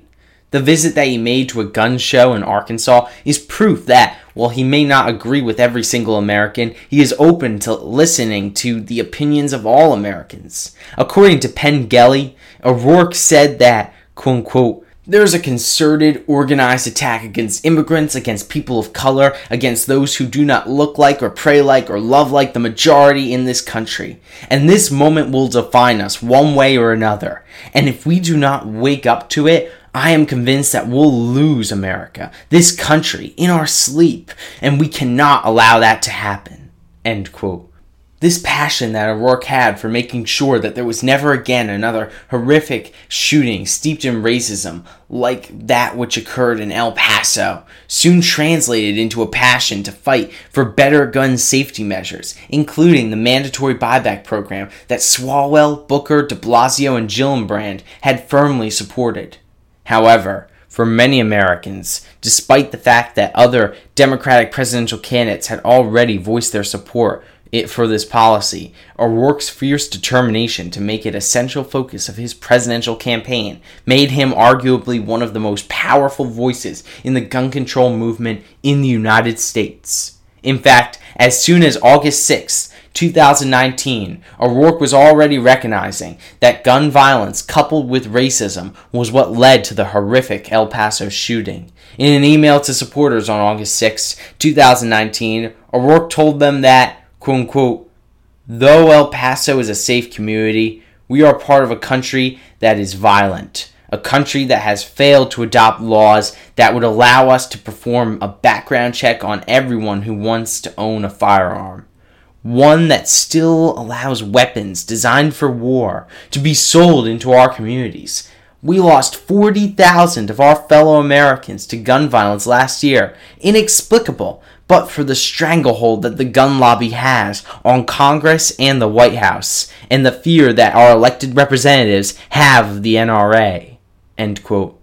The visit that he made to a gun show in Arkansas is proof that, while he may not agree with every single American, he is open to listening to the opinions of all Americans. According to Pengelly, O'Rourke said that, quote unquote, there's a concerted, organized attack against immigrants, against people of color, against those who do not look like or pray like or love like the majority in this country. And this moment will define us one way or another. And if we do not wake up to it, I am convinced that we'll lose America, this country, in our sleep, and we cannot allow that to happen. End quote. This passion that O'Rourke had for making sure that there was never again another horrific shooting steeped in racism like that which occurred in El Paso soon translated into a passion to fight for better gun safety measures, including the mandatory buyback program that Swalwell, Booker, de Blasio, and Gillibrand had firmly supported. However, for many Americans, despite the fact that other Democratic presidential candidates had already voiced their support it for this policy, O'Rourke's fierce determination to make it a central focus of his presidential campaign made him arguably one of the most powerful voices in the gun control movement in the United States. In fact, as soon as August 6, 2019, O'Rourke was already recognizing that gun violence coupled with racism was what led to the horrific El Paso shooting. In an email to supporters on August 6, 2019, O'Rourke told them that quote unquote, though El Paso is a safe community, we are part of a country that is violent, a country that has failed to adopt laws that would allow us to perform a background check on everyone who wants to own a firearm. One that still allows weapons designed for war to be sold into our communities. We lost 40,000 of our fellow Americans to gun violence last year. Inexplicable, but for the stranglehold that the gun lobby has on Congress and the White House, and the fear that our elected representatives have of the NRA. End quote.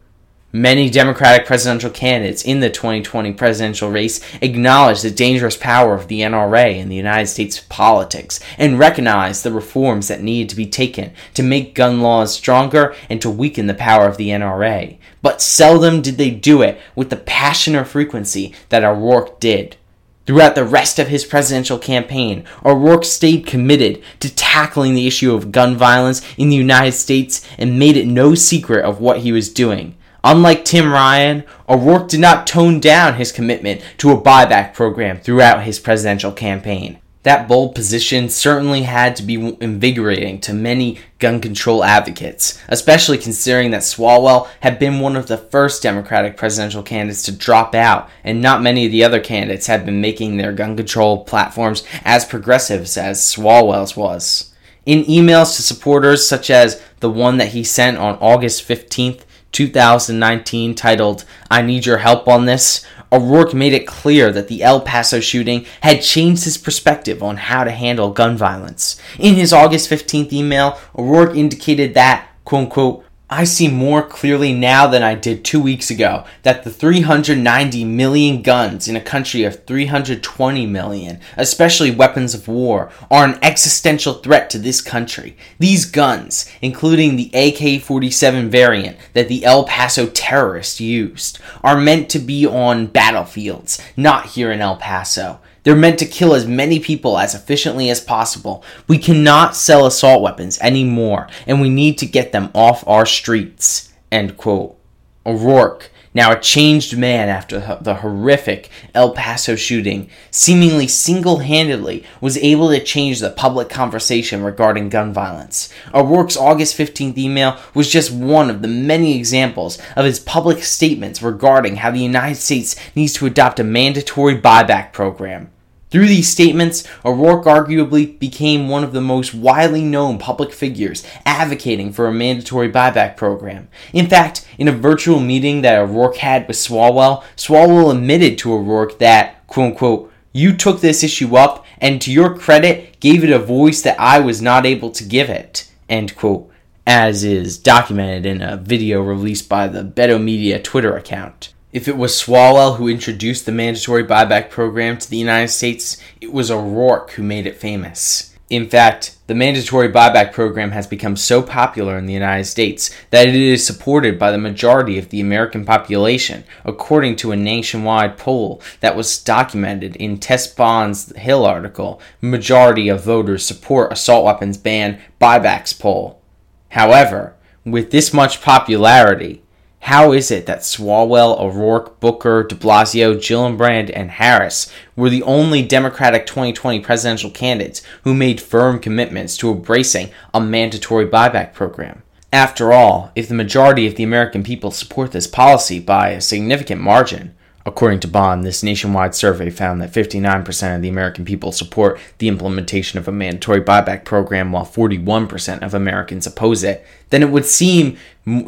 Many Democratic presidential candidates in the 2020 presidential race acknowledge the dangerous power of the NRA in the United States politics and recognize the reforms that need to be taken to make gun laws stronger and to weaken the power of the NRA. But seldom did they do it with the passion or frequency that O'Rourke did. Throughout the rest of his presidential campaign, O'Rourke stayed committed to tackling the issue of gun violence in the United States and made it no secret of what he was doing. Unlike Tim Ryan, O'Rourke did not tone down his commitment to a buyback program throughout his presidential campaign. That bold position certainly had to be invigorating to many gun control advocates, especially considering that Swalwell had been one of the first Democratic presidential candidates to drop out, and not many of the other candidates had been making their gun control platforms as progressive as Swalwell's was. In emails to supporters, such as the one that he sent on August 15th, 2019 titled, I Need Your Help on This, O'Rourke made it clear that the El Paso shooting had changed his perspective on how to handle gun violence. In his August 15th email, O'Rourke indicated that, quote unquote, I see more clearly now than I did two weeks ago that the 390 million guns in a country of 320 million, especially weapons of war, are an existential threat to this country. These guns, including the AK 47 variant that the El Paso terrorists used, are meant to be on battlefields, not here in El Paso. They're meant to kill as many people as efficiently as possible. We cannot sell assault weapons anymore, and we need to get them off our streets. End quote. O'Rourke, now a changed man after the horrific El Paso shooting, seemingly single handedly was able to change the public conversation regarding gun violence. O'Rourke's August 15th email was just one of the many examples of his public statements regarding how the United States needs to adopt a mandatory buyback program. Through these statements, O'Rourke arguably became one of the most widely known public figures advocating for a mandatory buyback program. In fact, in a virtual meeting that O'Rourke had with Swalwell, Swalwell admitted to O'Rourke that, quote unquote, you took this issue up and to your credit gave it a voice that I was not able to give it, end quote, as is documented in a video released by the Beto Media Twitter account. If it was Swalwell who introduced the mandatory buyback program to the United States, it was O'Rourke who made it famous. In fact, the mandatory buyback program has become so popular in the United States that it is supported by the majority of the American population, according to a nationwide poll that was documented in Tess Bonn's Hill article. Majority of voters support assault weapons ban buybacks poll. However, with this much popularity, how is it that Swalwell, O'Rourke, Booker, de Blasio, Gillibrand, and Harris were the only Democratic 2020 presidential candidates who made firm commitments to embracing a mandatory buyback program? After all, if the majority of the American people support this policy by a significant margin, According to Bonn, this nationwide survey found that 59% of the American people support the implementation of a mandatory buyback program while 41% of Americans oppose it. Then it would seem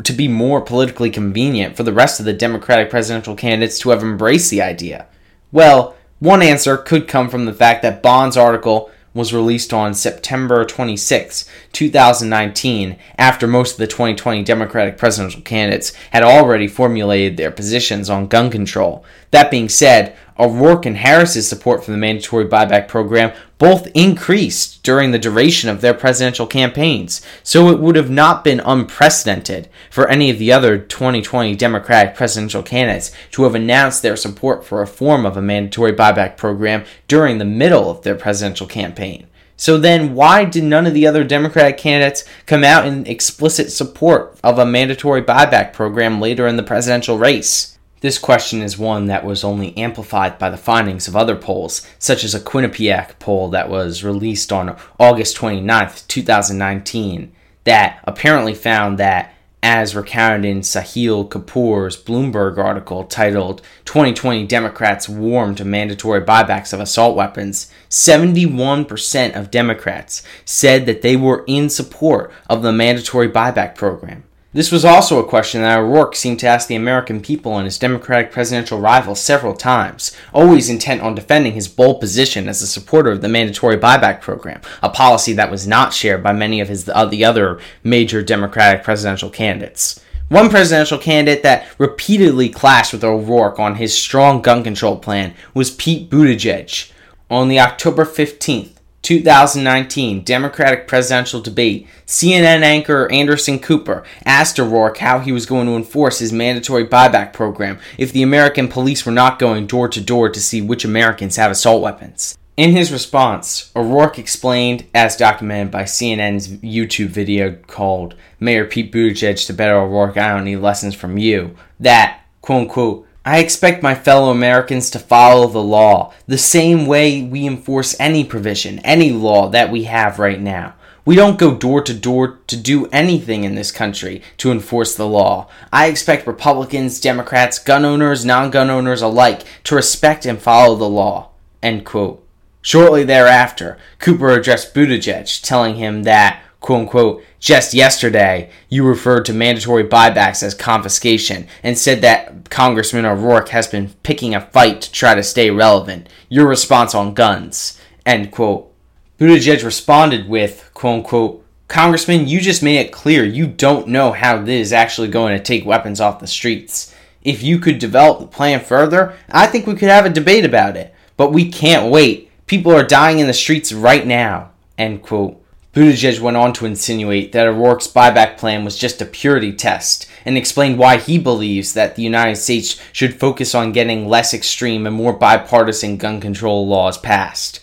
to be more politically convenient for the rest of the Democratic presidential candidates to have embraced the idea. Well, one answer could come from the fact that Bonn's article was released on September 26, 2019, after most of the 2020 Democratic presidential candidates had already formulated their positions on gun control. That being said, O'Rourke and Harris's support for the mandatory buyback program both increased during the duration of their presidential campaigns, so it would have not been unprecedented for any of the other 2020 Democratic presidential candidates to have announced their support for a form of a mandatory buyback program during the middle of their presidential campaign. So then, why did none of the other Democratic candidates come out in explicit support of a mandatory buyback program later in the presidential race? This question is one that was only amplified by the findings of other polls, such as a Quinnipiac poll that was released on August 29, 2019, that apparently found that, as recounted in Sahil Kapur's Bloomberg article titled 2020 Democrats Warm to Mandatory Buybacks of Assault Weapons, 71% of Democrats said that they were in support of the mandatory buyback program. This was also a question that O'Rourke seemed to ask the American people and his Democratic presidential rival several times, always intent on defending his bold position as a supporter of the mandatory buyback program, a policy that was not shared by many of his uh, the other major Democratic presidential candidates. One presidential candidate that repeatedly clashed with O'Rourke on his strong gun control plan was Pete Buttigieg. On the October 15th, 2019 Democratic presidential debate, CNN anchor Anderson Cooper asked O'Rourke how he was going to enforce his mandatory buyback program if the American police were not going door to door to see which Americans have assault weapons. In his response, O'Rourke explained, as documented by CNN's YouTube video called Mayor Pete Buttigieg to Beto O'Rourke, I don't need lessons from you, that, quote unquote, I expect my fellow Americans to follow the law the same way we enforce any provision, any law that we have right now. We don't go door to door to do anything in this country to enforce the law. I expect Republicans, Democrats, gun owners, non gun owners alike to respect and follow the law. End quote. Shortly thereafter, Cooper addressed Buttigieg, telling him that, quote unquote, just yesterday you referred to mandatory buybacks as confiscation and said that Congressman O'Rourke has been picking a fight to try to stay relevant. Your response on guns, end quote. Buttigieg responded with, quote unquote, Congressman, you just made it clear you don't know how this is actually going to take weapons off the streets. If you could develop the plan further, I think we could have a debate about it. But we can't wait. People are dying in the streets right now. End quote. Buttigieg went on to insinuate that O'Rourke's buyback plan was just a purity test and explained why he believes that the United States should focus on getting less extreme and more bipartisan gun control laws passed.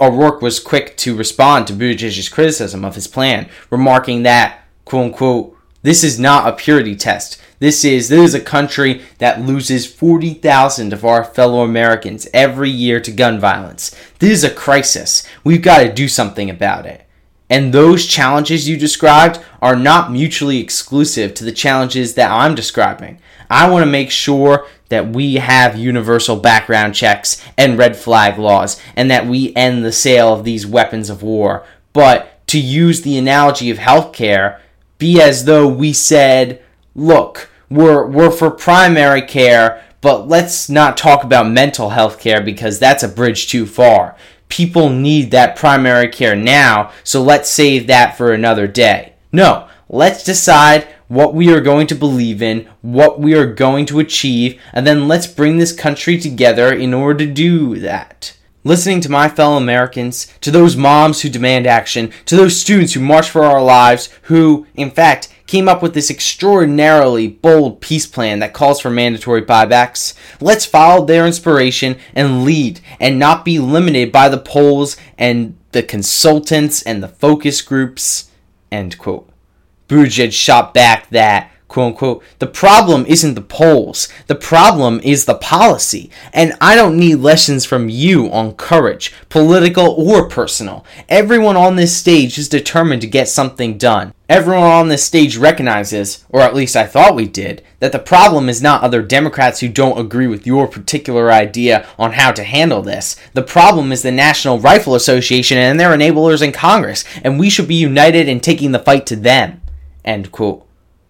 O'Rourke was quick to respond to Buttigieg's criticism of his plan, remarking that, quote unquote, this is not a purity test. This is this is a country that loses 40,000 of our fellow Americans every year to gun violence. This is a crisis. We've got to do something about it. And those challenges you described are not mutually exclusive to the challenges that I'm describing. I want to make sure that we have universal background checks and red flag laws and that we end the sale of these weapons of war. But to use the analogy of healthcare, be as though we said, look, we're, we're for primary care, but let's not talk about mental health care because that's a bridge too far people need that primary care now, so let's save that for another day. No, let's decide what we are going to believe in, what we are going to achieve, and then let's bring this country together in order to do that. Listening to my fellow Americans, to those moms who demand action, to those students who march for our lives, who, in fact, came up with this extraordinarily bold peace plan that calls for mandatory buybacks. Let's follow their inspiration and lead and not be limited by the polls and the consultants and the focus groups. End quote. Buttigieg shot back that quote unquote, the problem isn't the polls. The problem is the policy. And I don't need lessons from you on courage, political or personal. Everyone on this stage is determined to get something done. Everyone on this stage recognizes, or at least I thought we did, that the problem is not other Democrats who don't agree with your particular idea on how to handle this. The problem is the National Rifle Association and their enablers in Congress, and we should be united in taking the fight to them. End quote.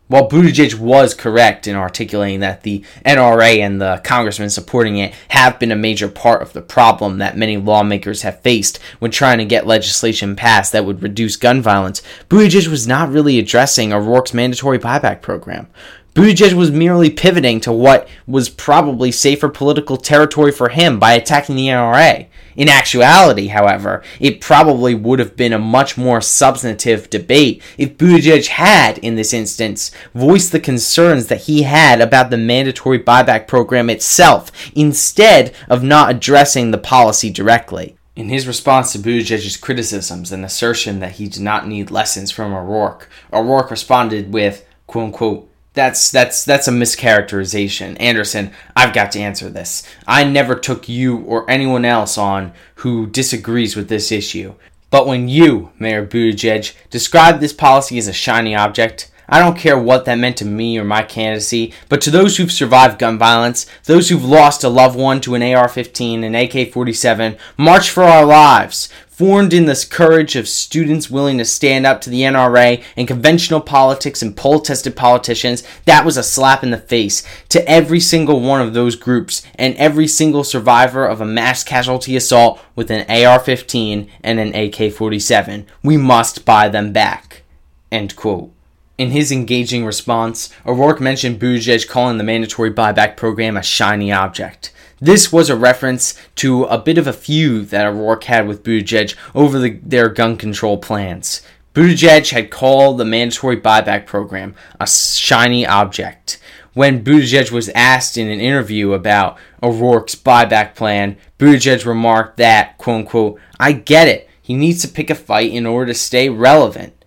While Buttigieg was correct in articulating that the NRA and the congressmen supporting it have been a major part of the problem that many lawmakers have faced when trying to get legislation passed that would reduce gun violence, Buttigieg was not really addressing O'Rourke's mandatory buyback program. Buttigieg was merely pivoting to what was probably safer political territory for him by attacking the NRA. In actuality, however, it probably would have been a much more substantive debate if Buttigieg had, in this instance, voiced the concerns that he had about the mandatory buyback program itself, instead of not addressing the policy directly. In his response to Buttigieg's criticisms and assertion that he did not need lessons from O'Rourke, O'Rourke responded with, quote unquote, that's that's that's a mischaracterization. Anderson, I've got to answer this. I never took you or anyone else on who disagrees with this issue. But when you, Mayor Buttigieg, described this policy as a shiny object, I don't care what that meant to me or my candidacy, but to those who've survived gun violence, those who've lost a loved one to an AR 15, an AK 47, March for Our Lives, formed in the courage of students willing to stand up to the NRA and conventional politics and poll tested politicians, that was a slap in the face to every single one of those groups and every single survivor of a mass casualty assault with an AR 15 and an AK 47. We must buy them back. End quote. In his engaging response, O'Rourke mentioned Buttigieg calling the mandatory buyback program a shiny object. This was a reference to a bit of a feud that O'Rourke had with Buttigieg over the, their gun control plans. Buttigieg had called the mandatory buyback program a shiny object. When Buttigieg was asked in an interview about O'Rourke's buyback plan, Buttigieg remarked that, quote unquote, I get it. He needs to pick a fight in order to stay relevant.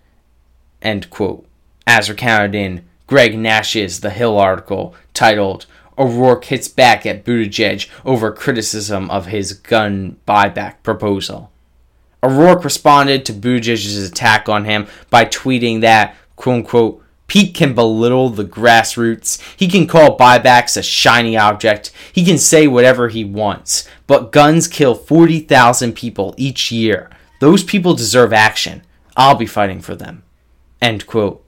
End quote as recounted in Greg Nash's The Hill article titled O'Rourke hits back at Buttigieg over criticism of his gun buyback proposal. O'Rourke responded to Buttigieg's attack on him by tweeting that, quote unquote, Pete can belittle the grassroots. He can call buybacks a shiny object. He can say whatever he wants. But guns kill 40,000 people each year. Those people deserve action. I'll be fighting for them. End quote.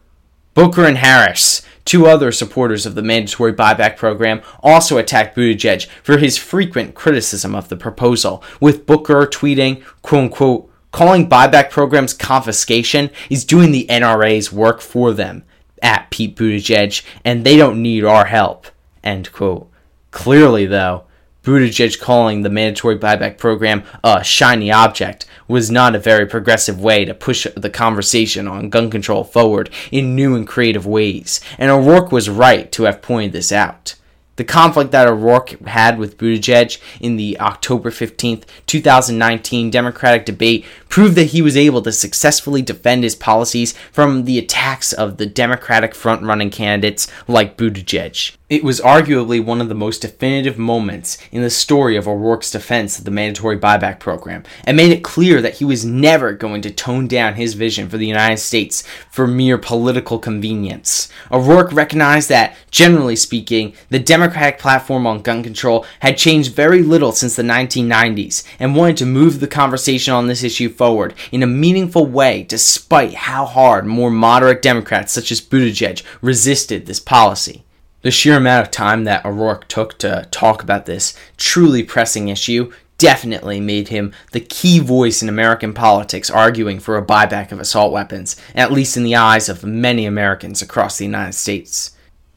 Booker and Harris, two other supporters of the mandatory buyback program, also attacked Buttigieg for his frequent criticism of the proposal, with Booker tweeting, quote unquote, calling buyback programs confiscation is doing the NRA's work for them, at Pete Buttigieg, and they don't need our help, end quote. Clearly, though, Buttigieg calling the mandatory buyback program a shiny object was not a very progressive way to push the conversation on gun control forward in new and creative ways, and O'Rourke was right to have pointed this out. The conflict that O'Rourke had with Buttigieg in the October 15, 2019 Democratic debate proved that he was able to successfully defend his policies from the attacks of the Democratic front-running candidates like Buttigieg. It was arguably one of the most definitive moments in the story of O'Rourke's defense of the mandatory buyback program, and made it clear that he was never going to tone down his vision for the United States for mere political convenience. O'Rourke recognized that, generally speaking, the Democratic platform on gun control had changed very little since the 1990s, and wanted to move the conversation on this issue forward in a meaningful way despite how hard more moderate Democrats such as Buttigieg resisted this policy. The sheer amount of time that O'Rourke took to talk about this truly pressing issue definitely made him the key voice in American politics arguing for a buyback of assault weapons, at least in the eyes of many Americans across the United States.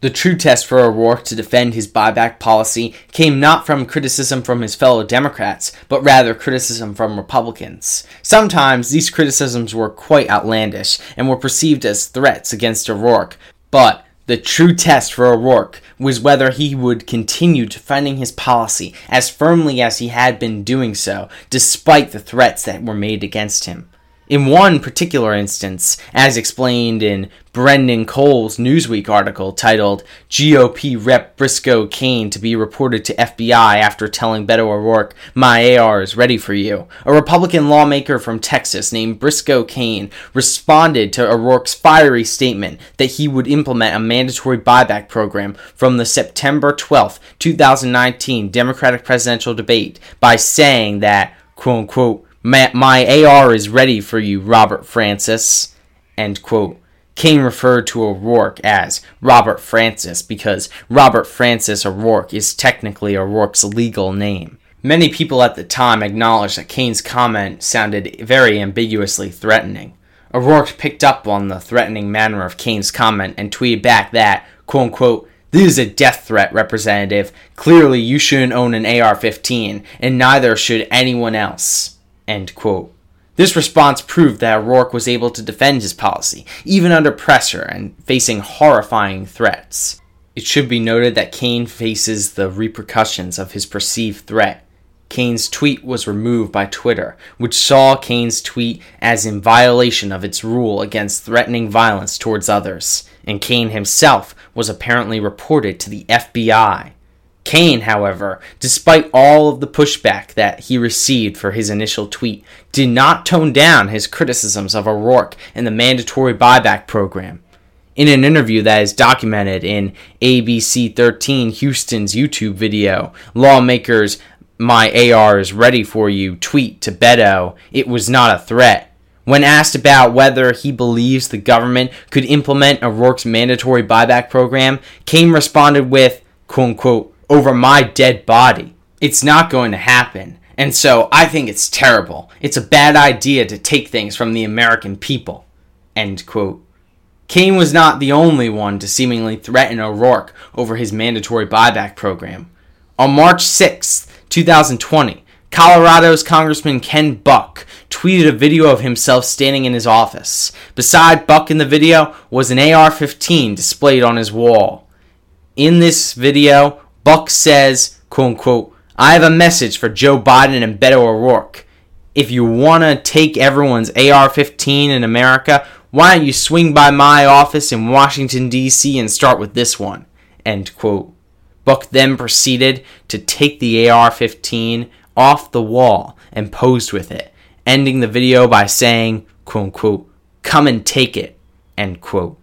The true test for O'Rourke to defend his buyback policy came not from criticism from his fellow Democrats, but rather criticism from Republicans. Sometimes these criticisms were quite outlandish and were perceived as threats against O'Rourke, but the true test for O'Rourke was whether he would continue defending his policy as firmly as he had been doing so, despite the threats that were made against him. In one particular instance, as explained in Brendan Cole's Newsweek article titled GOP Rep Briscoe Cain to be reported to FBI after telling Beto O'Rourke, My AR is ready for you, a Republican lawmaker from Texas named Briscoe Cain responded to O'Rourke's fiery statement that he would implement a mandatory buyback program from the September 12, 2019 Democratic presidential debate by saying that, quote unquote, my, my AR is ready for you, Robert Francis. End quote. Cain referred to O'Rourke as Robert Francis because Robert Francis O'Rourke is technically O'Rourke's legal name. Many people at the time acknowledged that Cain's comment sounded very ambiguously threatening. O'Rourke picked up on the threatening manner of Cain's comment and tweeted back that, quote unquote, this is a death threat, Representative. Clearly, you shouldn't own an AR 15, and neither should anyone else. End quote. This response proved that O'Rourke was able to defend his policy, even under pressure and facing horrifying threats. It should be noted that Cain faces the repercussions of his perceived threat. Cain's tweet was removed by Twitter, which saw Cain's tweet as in violation of its rule against threatening violence towards others, and Cain himself was apparently reported to the FBI. Cain, however, despite all of the pushback that he received for his initial tweet, did not tone down his criticisms of O'Rourke and the mandatory buyback program. In an interview that is documented in ABC 13 Houston's YouTube video, lawmakers my AR is ready for you tweet to Beto, it was not a threat. When asked about whether he believes the government could implement O'Rourke's mandatory buyback program, Cain responded with, quote unquote, over my dead body. It's not going to happen. And so I think it's terrible. It's a bad idea to take things from the American people. End quote. Cain was not the only one to seemingly threaten O'Rourke over his mandatory buyback program. On March 6, 2020, Colorado's Congressman Ken Buck tweeted a video of himself standing in his office. Beside Buck in the video was an AR 15 displayed on his wall. In this video, Buck says, quote unquote, I have a message for Joe Biden and Beto O'Rourke. If you want to take everyone's AR 15 in America, why don't you swing by my office in Washington, D.C. and start with this one? End quote. Buck then proceeded to take the AR 15 off the wall and posed with it, ending the video by saying, quote unquote, come and take it, end quote.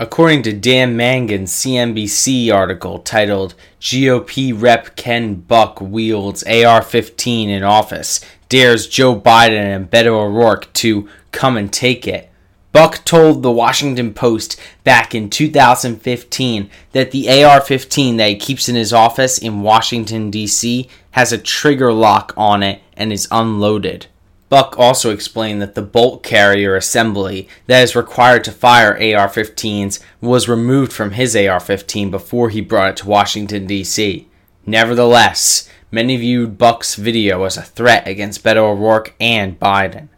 According to Dan Mangan's CNBC article titled GOP Rep Ken Buck Wields AR 15 in Office, Dares Joe Biden and Beto O'Rourke to come and take it. Buck told the Washington Post back in 2015 that the AR 15 that he keeps in his office in Washington, D.C., has a trigger lock on it and is unloaded. Buck also explained that the bolt carrier assembly that is required to fire AR 15s was removed from his AR 15 before he brought it to Washington, D.C. Nevertheless, many viewed Buck's video as a threat against Beto O'Rourke and Biden.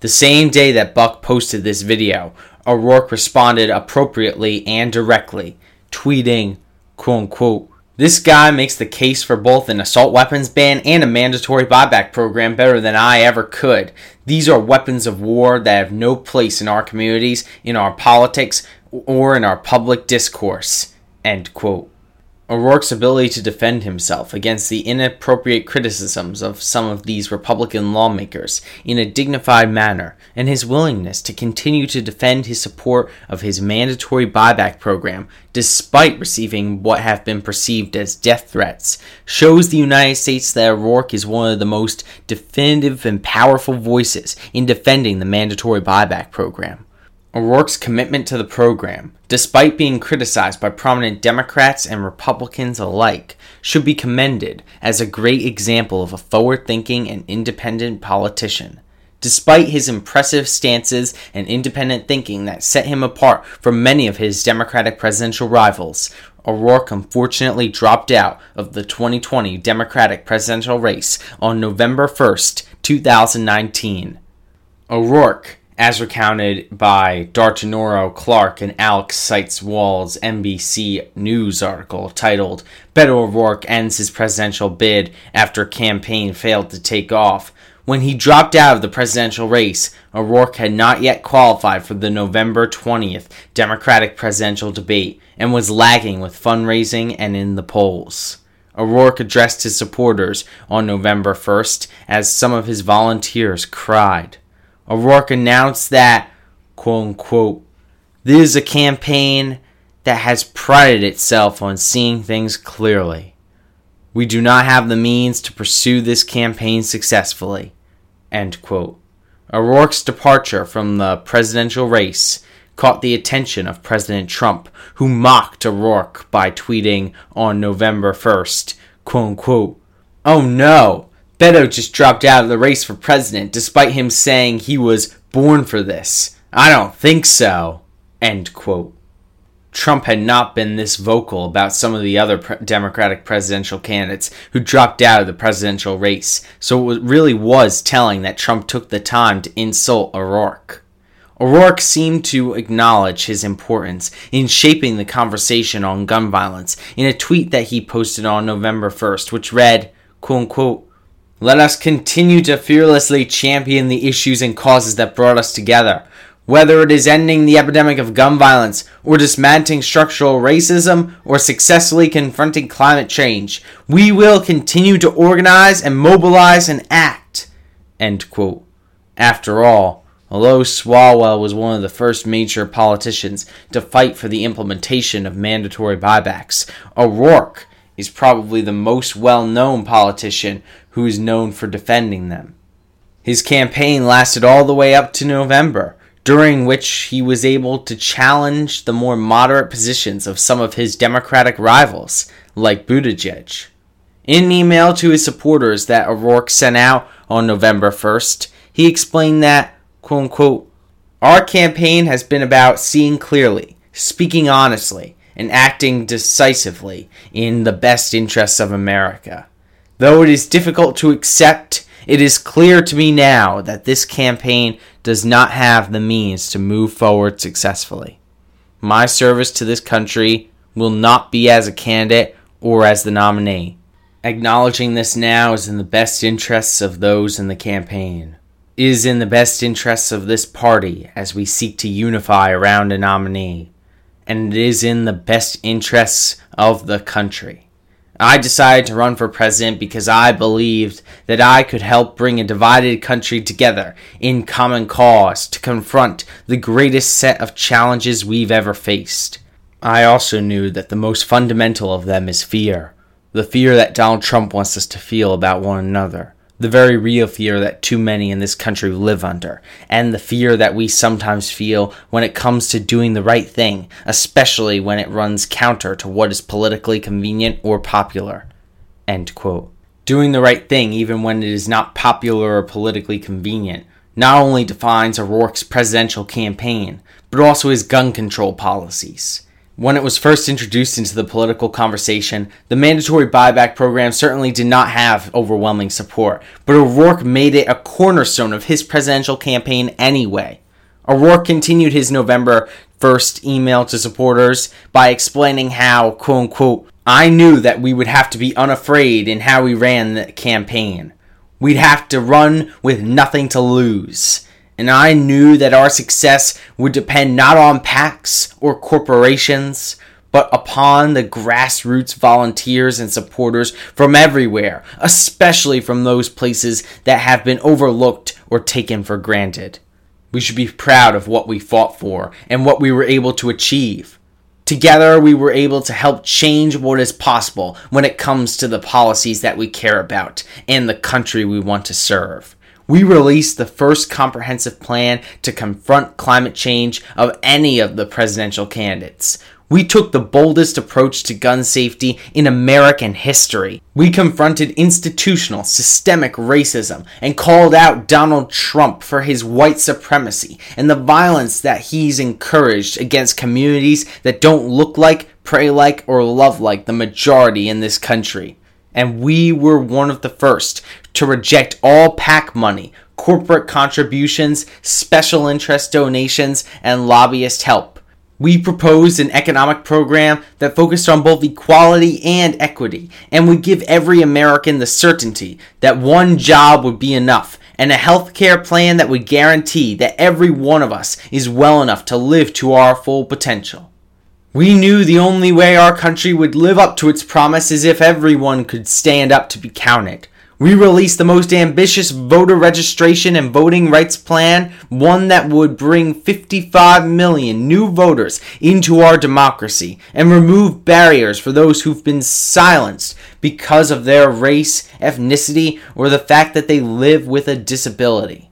The same day that Buck posted this video, O'Rourke responded appropriately and directly, tweeting, quote unquote, this guy makes the case for both an assault weapons ban and a mandatory buyback program better than I ever could. These are weapons of war that have no place in our communities, in our politics, or in our public discourse. End quote. O'Rourke's ability to defend himself against the inappropriate criticisms of some of these Republican lawmakers in a dignified manner, and his willingness to continue to defend his support of his mandatory buyback program despite receiving what have been perceived as death threats, shows the United States that O'Rourke is one of the most definitive and powerful voices in defending the mandatory buyback program. O'Rourke's commitment to the program, despite being criticized by prominent Democrats and Republicans alike, should be commended as a great example of a forward thinking and independent politician. Despite his impressive stances and independent thinking that set him apart from many of his Democratic presidential rivals, O'Rourke unfortunately dropped out of the 2020 Democratic presidential race on November 1st, 2019. O'Rourke as recounted by Dartunorro Clark and Alex Seitz Wald's NBC News article titled Beto O'Rourke Ends His Presidential Bid After Campaign Failed to Take Off. When he dropped out of the presidential race, O'Rourke had not yet qualified for the November 20th Democratic presidential debate and was lagging with fundraising and in the polls. O'Rourke addressed his supporters on November 1st as some of his volunteers cried. O'Rourke announced that, quote unquote, this is a campaign that has prided itself on seeing things clearly. We do not have the means to pursue this campaign successfully. End quote. O'Rourke's departure from the presidential race caught the attention of President Trump, who mocked O'Rourke by tweeting on November 1st, quote unquote, Oh no, Beto just dropped out of the race for president despite him saying he was born for this. I don't think so. End quote. Trump had not been this vocal about some of the other pre- Democratic presidential candidates who dropped out of the presidential race, so it really was telling that Trump took the time to insult O'Rourke. O'Rourke seemed to acknowledge his importance in shaping the conversation on gun violence in a tweet that he posted on November 1st, which read, quote unquote, Let us continue to fearlessly champion the issues and causes that brought us together. Whether it is ending the epidemic of gun violence, or dismantling structural racism, or successfully confronting climate change, we will continue to organize and mobilize and act. After all, although Swalwell was one of the first major politicians to fight for the implementation of mandatory buybacks, O'Rourke is probably the most well known politician who is known for defending them. His campaign lasted all the way up to November during which he was able to challenge the more moderate positions of some of his Democratic rivals, like Buttigieg. In an email to his supporters that O'Rourke sent out on November 1st, he explained that, quote unquote, our campaign has been about seeing clearly, speaking honestly, and acting decisively in the best interests of America. Though it is difficult to accept it is clear to me now that this campaign does not have the means to move forward successfully. My service to this country will not be as a candidate or as the nominee. Acknowledging this now is in the best interests of those in the campaign. It is in the best interests of this party as we seek to unify around a nominee. And it is in the best interests of the country. I decided to run for president because I believed that I could help bring a divided country together in common cause to confront the greatest set of challenges we've ever faced. I also knew that the most fundamental of them is fear. The fear that Donald Trump wants us to feel about one another the very real fear that too many in this country live under, and the fear that we sometimes feel when it comes to doing the right thing, especially when it runs counter to what is politically convenient or popular. Doing the right thing, even when it is not popular or politically convenient, not only defines O'Rourke's presidential campaign, but also his gun control policies. When it was first introduced into the political conversation, the mandatory buyback program certainly did not have overwhelming support, but O'Rourke made it a cornerstone of his presidential campaign anyway. O'Rourke continued his November 1st email to supporters by explaining how, quote unquote, I knew that we would have to be unafraid in how we ran the campaign. We'd have to run with nothing to lose and I knew that our success would depend not on PACs or corporations, but upon the grassroots volunteers and supporters from everywhere, especially from those places that have been overlooked or taken for granted. We should be proud of what we fought for and what we were able to achieve. Together, we were able to help change what is possible when it comes to the policies that we care about and the country we want to serve we released the first comprehensive plan to confront climate change of any of the presidential candidates. We took the boldest approach to gun safety in American history. We confronted institutional, systemic racism and called out Donald Trump for his white supremacy and the violence that he's encouraged against communities that don't look like, pray like, or love like the majority in this country and we were one of the first to reject all PAC money, corporate contributions, special interest donations, and lobbyist help. We proposed an economic program that focused on both equality and equity, and would give every American the certainty that one job would be enough, and a health care plan that would guarantee that every one of us is well enough to live to our full potential. We knew the only way our country would live up to its promise is if everyone could stand up to be counted. We released the most ambitious voter registration and voting rights plan, one that would bring 55 million new voters into our democracy and remove barriers for those who've been silenced because of their race, ethnicity, or the fact that they live with a disability.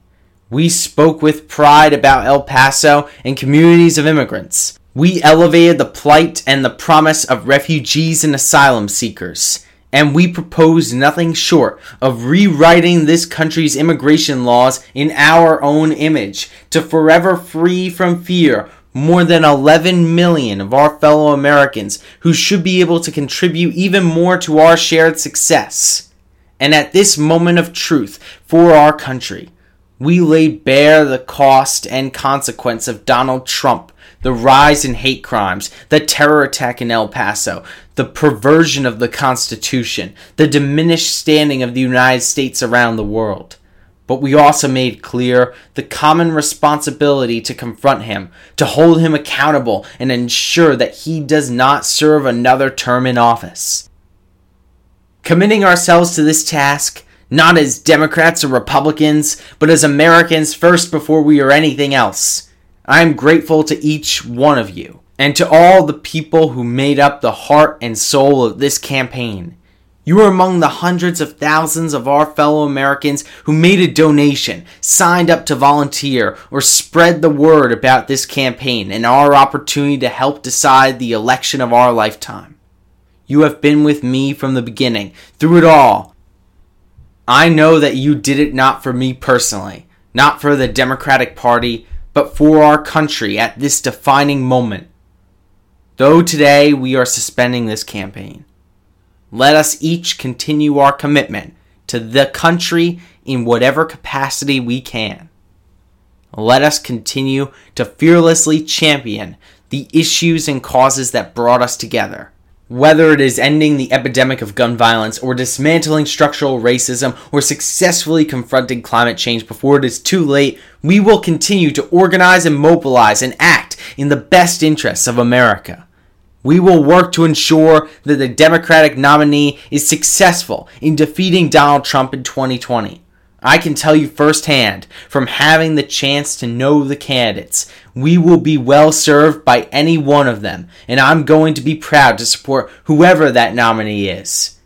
We spoke with pride about El Paso and communities of immigrants. We elevated the plight and the promise of refugees and asylum seekers. And we proposed nothing short of rewriting this country's immigration laws in our own image to forever free from fear more than 11 million of our fellow Americans who should be able to contribute even more to our shared success. And at this moment of truth for our country, we lay bare the cost and consequence of Donald Trump, the rise in hate crimes, the terror attack in El Paso, the perversion of the Constitution, the diminished standing of the United States around the world. But we also made clear the common responsibility to confront him, to hold him accountable, and ensure that he does not serve another term in office. Committing ourselves to this task, not as Democrats or Republicans, but as Americans first before we are anything else. I am grateful to each one of you, and to all the people who made up the heart and soul of this campaign. You are among the hundreds of thousands of our fellow Americans who made a donation, signed up to volunteer, or spread the word about this campaign and our opportunity to help decide the election of our lifetime. You have been with me from the beginning, through it all, I know that you did it not for me personally, not for the Democratic Party, but for our country at this defining moment. Though today we are suspending this campaign, let us each continue our commitment to the country in whatever capacity we can. Let us continue to fearlessly champion the issues and causes that brought us together whether it is ending the epidemic of gun violence, or dismantling structural racism, or successfully confronting climate change before it is too late, we will continue to organize and mobilize and act in the best interests of America. We will work to ensure that the Democratic nominee is successful in defeating Donald Trump in 2020. I can tell you firsthand from having the chance to know the candidates, we will be well served by any one of them, and I'm going to be proud to support whoever that nominee is.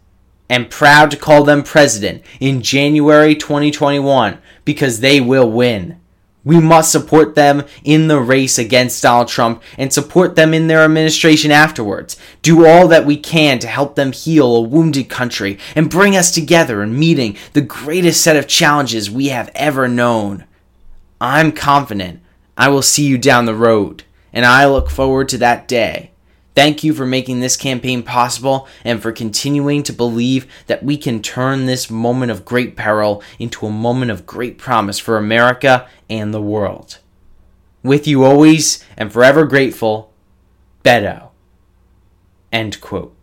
And proud to call them president in January 2021 because they will win. We must support them in the race against Donald Trump and support them in their administration afterwards. Do all that we can to help them heal a wounded country and bring us together in meeting the greatest set of challenges we have ever known. I'm confident I will see you down the road, and I look forward to that day. Thank you for making this campaign possible and for continuing to believe that we can turn this moment of great peril into a moment of great promise for America and the world. With you always and forever grateful, Beto. End quote.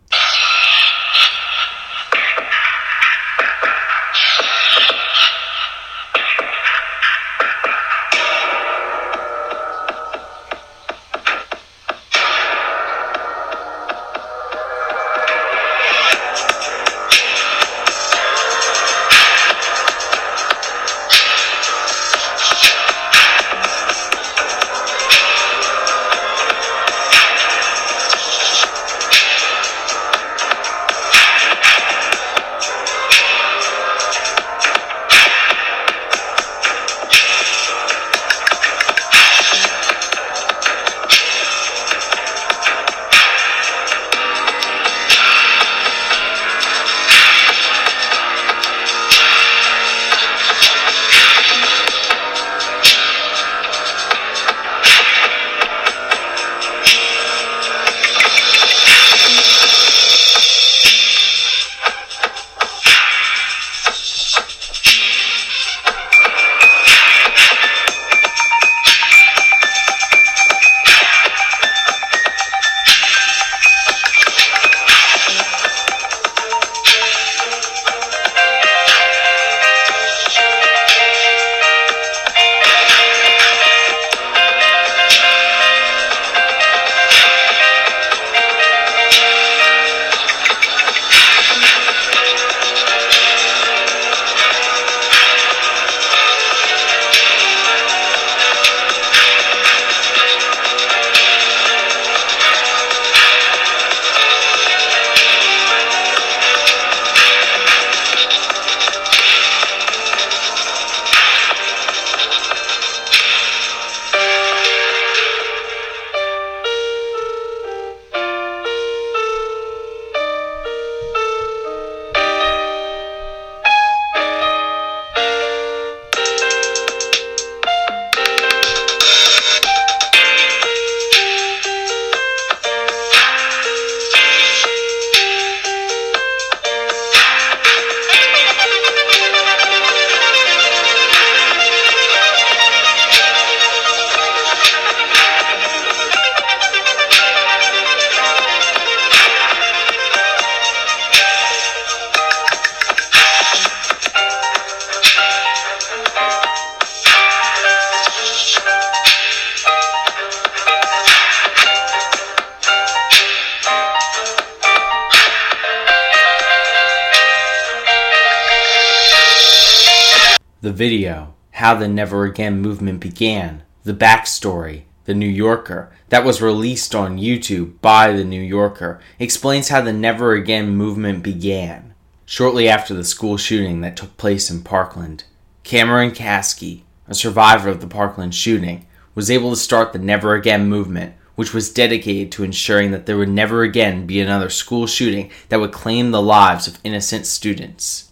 Again movement began, the backstory, The New Yorker, that was released on YouTube by The New Yorker, explains how the Never Again movement began. Shortly after the school shooting that took place in Parkland, Cameron Kasky, a survivor of the Parkland shooting, was able to start the Never Again movement, which was dedicated to ensuring that there would never again be another school shooting that would claim the lives of innocent students.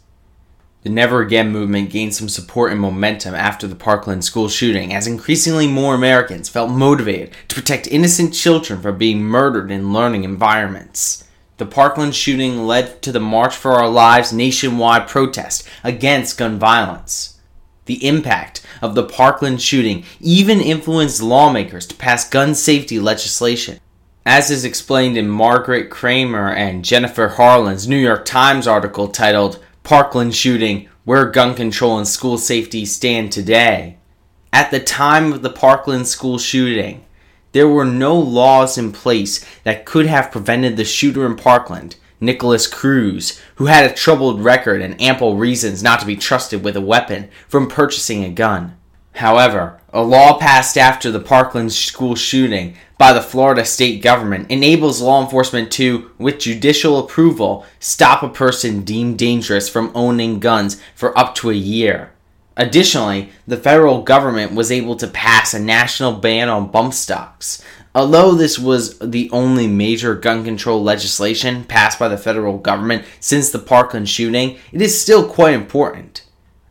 The Never Again movement gained some support and momentum after the Parkland school shooting, as increasingly more Americans felt motivated to protect innocent children from being murdered in learning environments. The Parkland shooting led to the March for Our Lives nationwide protest against gun violence. The impact of the Parkland shooting even influenced lawmakers to pass gun safety legislation. As is explained in Margaret Kramer and Jennifer Harlan's New York Times article titled Parkland Shooting Where Gun Control and School Safety Stand Today. At the time of the Parkland school shooting, there were no laws in place that could have prevented the shooter in Parkland Nikolas Cruz, who had a troubled record and ample reasons not to be trusted with a weapon, from purchasing a gun. However, a law passed after the Parkland school shooting by the Florida state government enables law enforcement to, with judicial approval, stop a person deemed dangerous from owning guns for up to a year. Additionally, the federal government was able to pass a national ban on bump stocks, Although this was the only major gun control legislation passed by the federal government since the Parkland shooting, it is still quite important.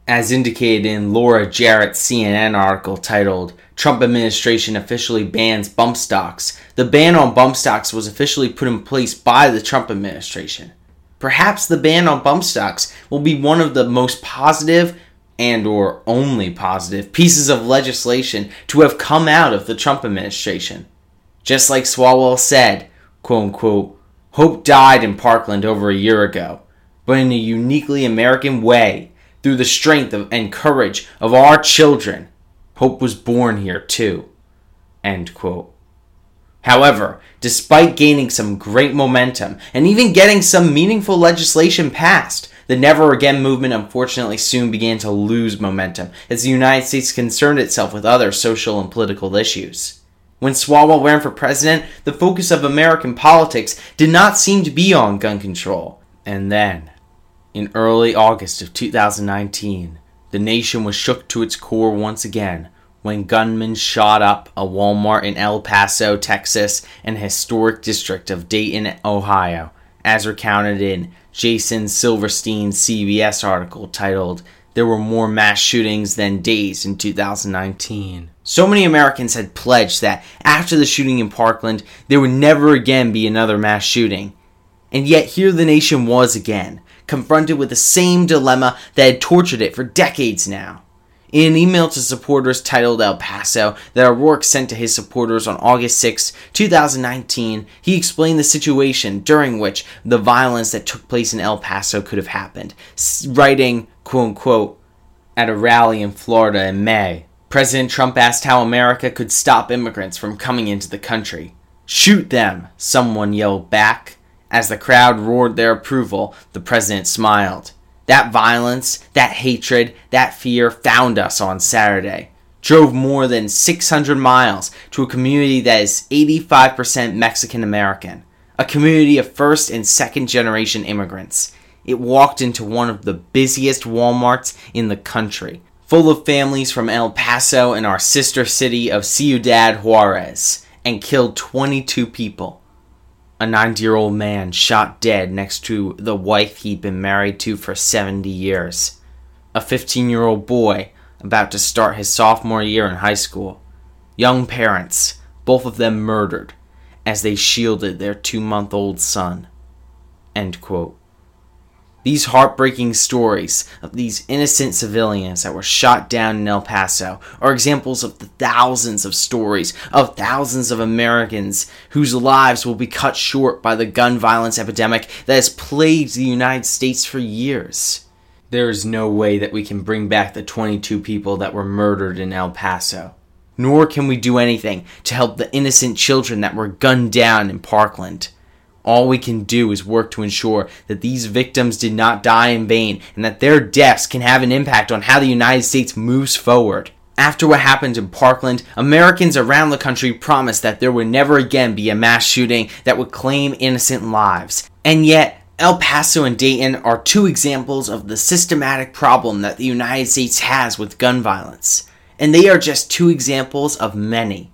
As indicated in Laura Jarrett's CNN article titled Trump Administration Officially Bans Bump Stocks, the ban on bump stocks was officially put in place by the Trump administration. Perhaps the ban on bump stocks will be one of the most positive and or only positive pieces of legislation to have come out of the Trump administration. Just like Swalwell said, quote unquote, hope died in Parkland over a year ago, but in a uniquely American way, through the strength of, and courage of our children, hope was born here too. End quote. However, despite gaining some great momentum and even getting some meaningful legislation passed, the Never Again movement unfortunately soon began to lose momentum as the United States concerned itself with other social and political issues. When Swalwell ran for president, the focus of American politics did not seem to be on gun control. And then, in early August of 2019, the nation was shook to its core once again when gunmen shot up a Walmart in El Paso, Texas, and historic district of Dayton, Ohio, as recounted in Jason Silverstein's CBS article titled there were more mass shootings than days in 2019. So many Americans had pledged that after the shooting in Parkland, there would never again be another mass shooting. And yet, here the nation was again, confronted with the same dilemma that had tortured it for decades now. In an email to supporters titled El Paso that O'Rourke sent to his supporters on August 6, 2019, he explained the situation during which the violence that took place in El Paso could have happened, writing, quote unquote, at a rally in Florida in May. President Trump asked how America could stop immigrants from coming into the country. Shoot them, someone yelled back. As the crowd roared their approval, the president smiled. That violence, that hatred, that fear found us on Saturday. Drove more than 600 miles to a community that is 85% Mexican American, a community of first and second generation immigrants. It walked into one of the busiest Walmarts in the country, full of families from El Paso and our sister city of Ciudad Juarez, and killed 22 people a 90 year old man shot dead next to the wife he'd been married to for 70 years, a 15 year old boy about to start his sophomore year in high school, young parents, both of them murdered as they shielded their two month old son. End quote. These heartbreaking stories of these innocent civilians that were shot down in El Paso are examples of the thousands of stories of thousands of Americans whose lives will be cut short by the gun violence epidemic that has plagued the United States for years. There is no way that we can bring back the 22 people that were murdered in El Paso. Nor can we do anything to help the innocent children that were gunned down in Parkland. All we can do is work to ensure that these victims did not die in vain and that their deaths can have an impact on how the United States moves forward. After what happened in Parkland, Americans around the country promised that there would never again be a mass shooting that would claim innocent lives. And yet, El Paso and Dayton are two examples of the systematic problem that the United States has with gun violence. And they are just two examples of many.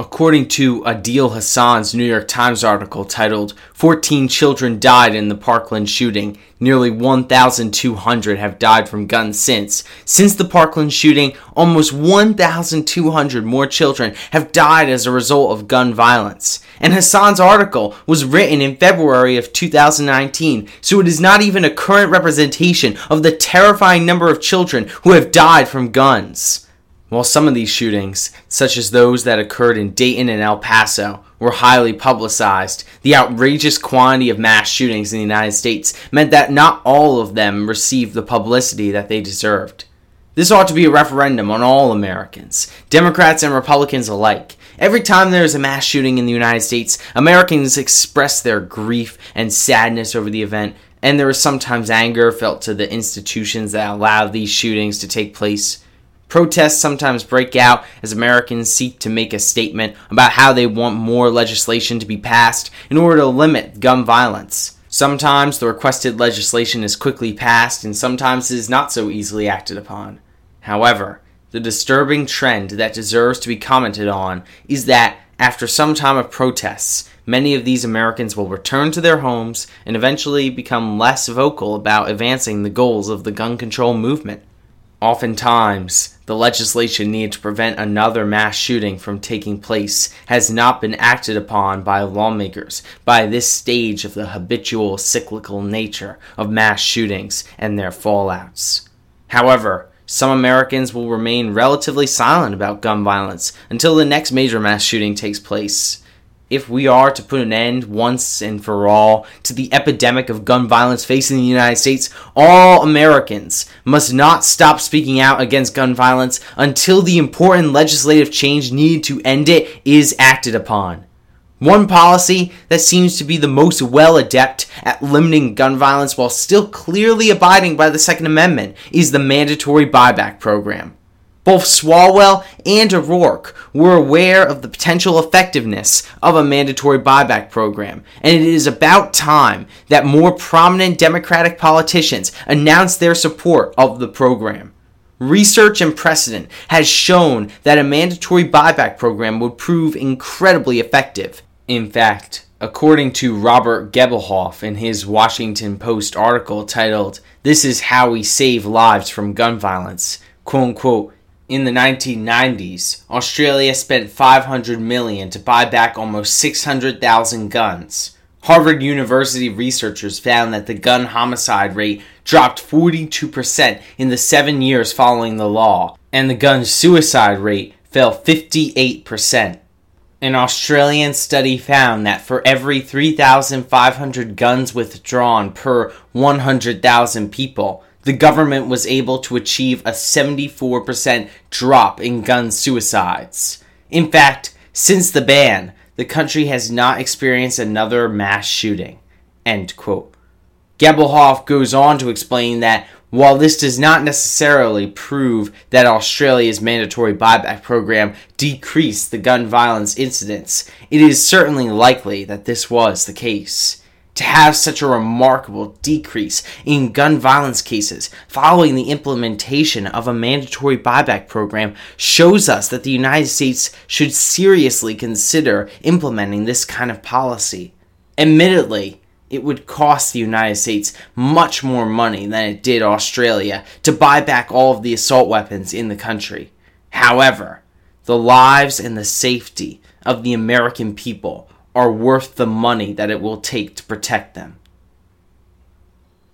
According to Adeel Hassan's New York Times article titled 14 Children Died in the Parkland Shooting, nearly 1,200 have died from guns since. Since the Parkland shooting, almost 1,200 more children have died as a result of gun violence. And Hassan's article was written in February of 2019, so it is not even a current representation of the terrifying number of children who have died from guns. While some of these shootings, such as those that occurred in Dayton and El Paso, were highly publicized, the outrageous quantity of mass shootings in the United States meant that not all of them received the publicity that they deserved. This ought to be a referendum on all Americans, Democrats and Republicans alike. Every time there is a mass shooting in the United States, Americans express their grief and sadness over the event, and there is sometimes anger felt to the institutions that allow these shootings to take place. Protests sometimes break out as Americans seek to make a statement about how they want more legislation to be passed in order to limit gun violence. Sometimes the requested legislation is quickly passed, and sometimes it is not so easily acted upon. However, the disturbing trend that deserves to be commented on is that after some time of protests, many of these Americans will return to their homes and eventually become less vocal about advancing the goals of the gun control movement. Oftentimes, the legislation needed to prevent another mass shooting from taking place has not been acted upon by lawmakers by this stage of the habitual cyclical nature of mass shootings and their fallouts. However, some Americans will remain relatively silent about gun violence until the next major mass shooting takes place if we are to put an end once and for all to the epidemic of gun violence facing the United States, all Americans must not stop speaking out against gun violence until the important legislative change needed to end it is acted upon. One policy that seems to be the most well adept at limiting gun violence while still clearly abiding by the Second Amendment is the mandatory buyback program. Both Swalwell and O'Rourke were aware of the potential effectiveness of a mandatory buyback program, and it is about time that more prominent Democratic politicians announce their support of the program. Research and precedent has shown that a mandatory buyback program would prove incredibly effective. In fact, according to Robert Gebelhoff in his Washington Post article titled, This is How We Save Lives from Gun Violence, quote unquote, in the 1990s, Australia spent 500 million to buy back almost 600,000 guns. Harvard University researchers found that the gun homicide rate dropped 42% in the 7 years following the law, and the gun suicide rate fell 58%. An Australian study found that for every 3,500 guns withdrawn per 100,000 people, the government was able to achieve a 74% drop in gun suicides. In fact, since the ban, the country has not experienced another mass shooting. End quote. Gebelhoff goes on to explain that while this does not necessarily prove that Australia's mandatory buyback program decreased the gun violence incidents, it is certainly likely that this was the case to have such a remarkable decrease in gun violence cases following the implementation of a mandatory buyback program shows us that the United States should seriously consider implementing this kind of policy. Admittedly, it would cost the United States much more money than it did Australia to buy back all of the assault weapons in the country. However, the lives and the safety of the American people are worth the money that it will take to protect them.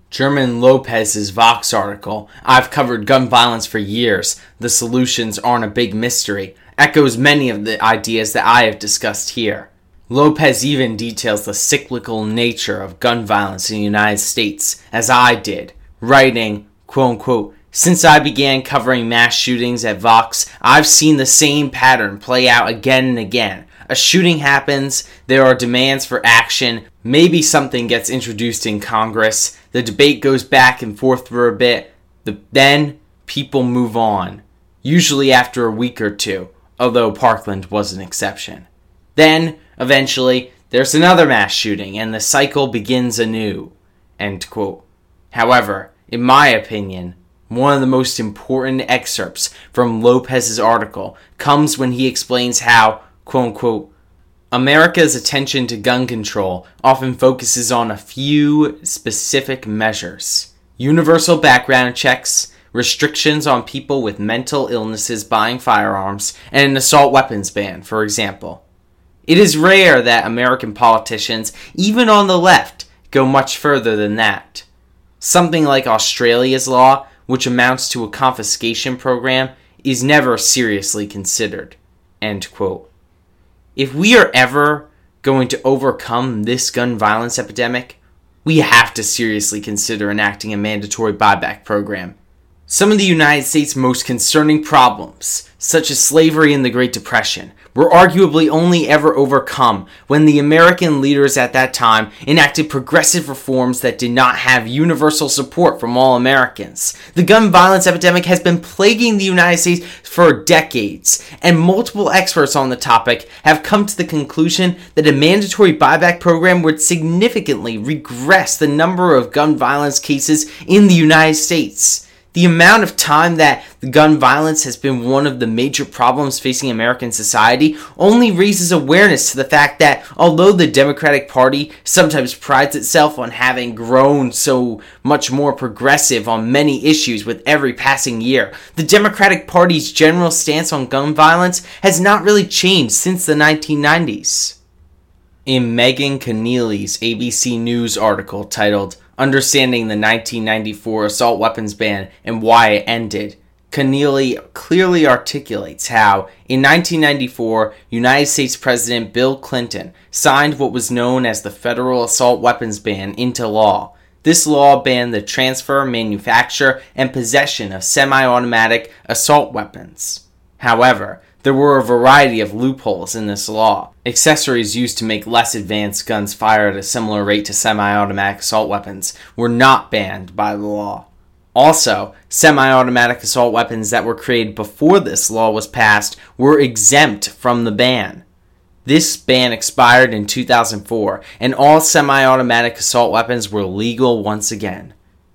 German Lopez's Vox article, I've covered gun violence for years, the solutions aren't a big mystery, echoes many of the ideas that I have discussed here. Lopez even details the cyclical nature of gun violence in the United States, as I did, writing, quote unquote, since I began covering mass shootings at Vox, I've seen the same pattern play out again and again. A shooting happens, there are demands for action, maybe something gets introduced in Congress, the debate goes back and forth for a bit, the, then people move on, usually after a week or two, although Parkland was an exception. Then, eventually, there's another mass shooting and the cycle begins anew. However, in my opinion, one of the most important excerpts from Lopez's article comes when he explains how, quote unquote, America's attention to gun control often focuses on a few specific measures universal background checks, restrictions on people with mental illnesses buying firearms, and an assault weapons ban, for example. It is rare that American politicians, even on the left, go much further than that. Something like Australia's law which amounts to a confiscation program, is never seriously considered. If we are ever going to overcome this gun violence epidemic, we have to seriously consider enacting a mandatory buyback program. Some of the United States' most concerning problems, such as slavery and the Great Depression, were arguably only ever overcome when the American leaders at that time enacted progressive reforms that did not have universal support from all Americans. The gun violence epidemic has been plaguing the United States for decades, and multiple experts on the topic have come to the conclusion that a mandatory buyback program would significantly regress the number of gun violence cases in the United States. The amount of time that gun violence has been one of the major problems facing American society only raises awareness to the fact that although the Democratic Party sometimes prides itself on having grown so much more progressive on many issues with every passing year, the Democratic Party's general stance on gun violence has not really changed since the 1990s. In Meghan Keneally's ABC News article titled understanding the 1994 assault weapons ban and why it ended, Keneally clearly articulates how, in 1994, United States President Bill Clinton signed what was known as the Federal Assault Weapons Ban into law. This law banned the transfer, manufacture, and possession of semi automatic assault weapons. However, there were a variety of loopholes in this law. Accessories used to make less advanced guns fire at a similar rate to semi automatic assault weapons were not banned by the law. Also, semi automatic assault weapons that were created before this law was passed were exempt from the ban. This ban expired in 2004, and all semi automatic assault weapons were legal once again.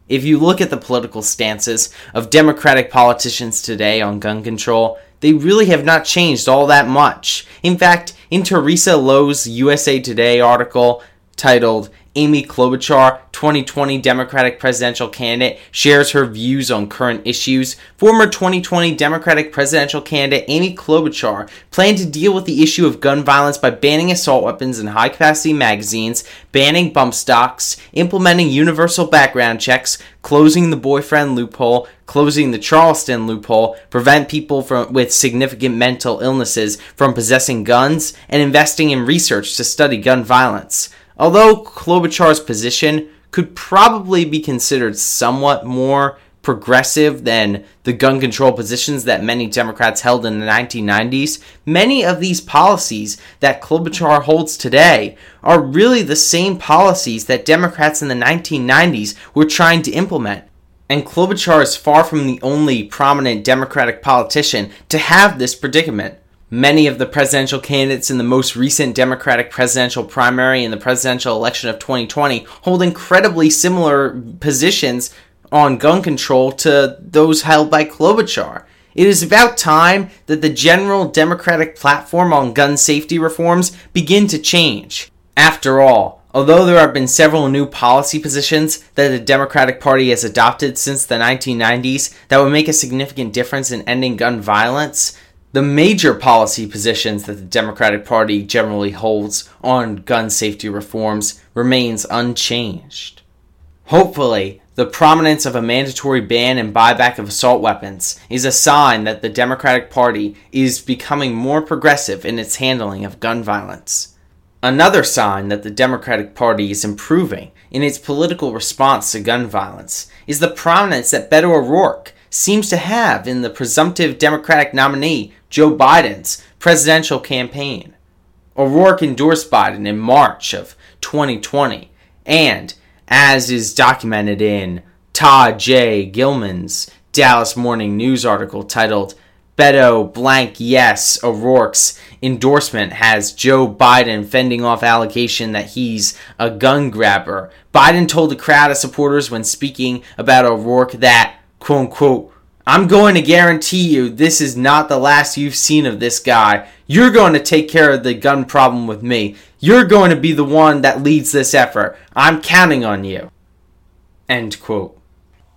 If you look at the political stances of Democratic politicians today on gun control, they really have not changed all that much. In fact, in Teresa Lowe's USA Today article titled Amy Klobuchar, 2020 Democratic presidential candidate, shares her views on current issues. Former 2020 Democratic presidential candidate Amy Klobuchar planned to deal with the issue of gun violence by banning assault weapons in high capacity magazines, banning bump stocks, implementing universal background checks, closing the boyfriend loophole, closing the Charleston loophole, prevent people from, with significant mental illnesses from possessing guns, and investing in research to study gun violence. Although Klobuchar's position could probably be considered somewhat more progressive than the gun control positions that many Democrats held in the 1990s, many of these policies that Klobuchar holds today are really the same policies that Democrats in the 1990s were trying to implement. And Klobuchar is far from the only prominent Democratic politician to have this predicament. Many of the presidential candidates in the most recent Democratic presidential primary and the presidential election of 2020 hold incredibly similar positions on gun control to those held by Klobuchar. It is about time that the general Democratic platform on gun safety reforms begin to change. After all, although there have been several new policy positions that the Democratic Party has adopted since the 1990s that would make a significant difference in ending gun violence, the major policy positions that the Democratic Party generally holds on gun safety reforms remains unchanged. Hopefully, the prominence of a mandatory ban and buyback of assault weapons is a sign that the Democratic Party is becoming more progressive in its handling of gun violence. Another sign that the Democratic Party is improving in its political response to gun violence is the prominence that Beto O'Rourke seems to have in the presumptive Democratic nominee Joe Biden's presidential campaign. O'Rourke endorsed Biden in March of 2020, and as is documented in Todd J. Gilman's Dallas Morning News article titled Beto blank yes O'Rourke's endorsement has Joe Biden fending off allegation that he's a gun grabber. Biden told a crowd of supporters when speaking about O'Rourke that, quote unquote, I'm going to guarantee you this is not the last you've seen of this guy. You're going to take care of the gun problem with me. You're going to be the one that leads this effort. I'm counting on you. End quote.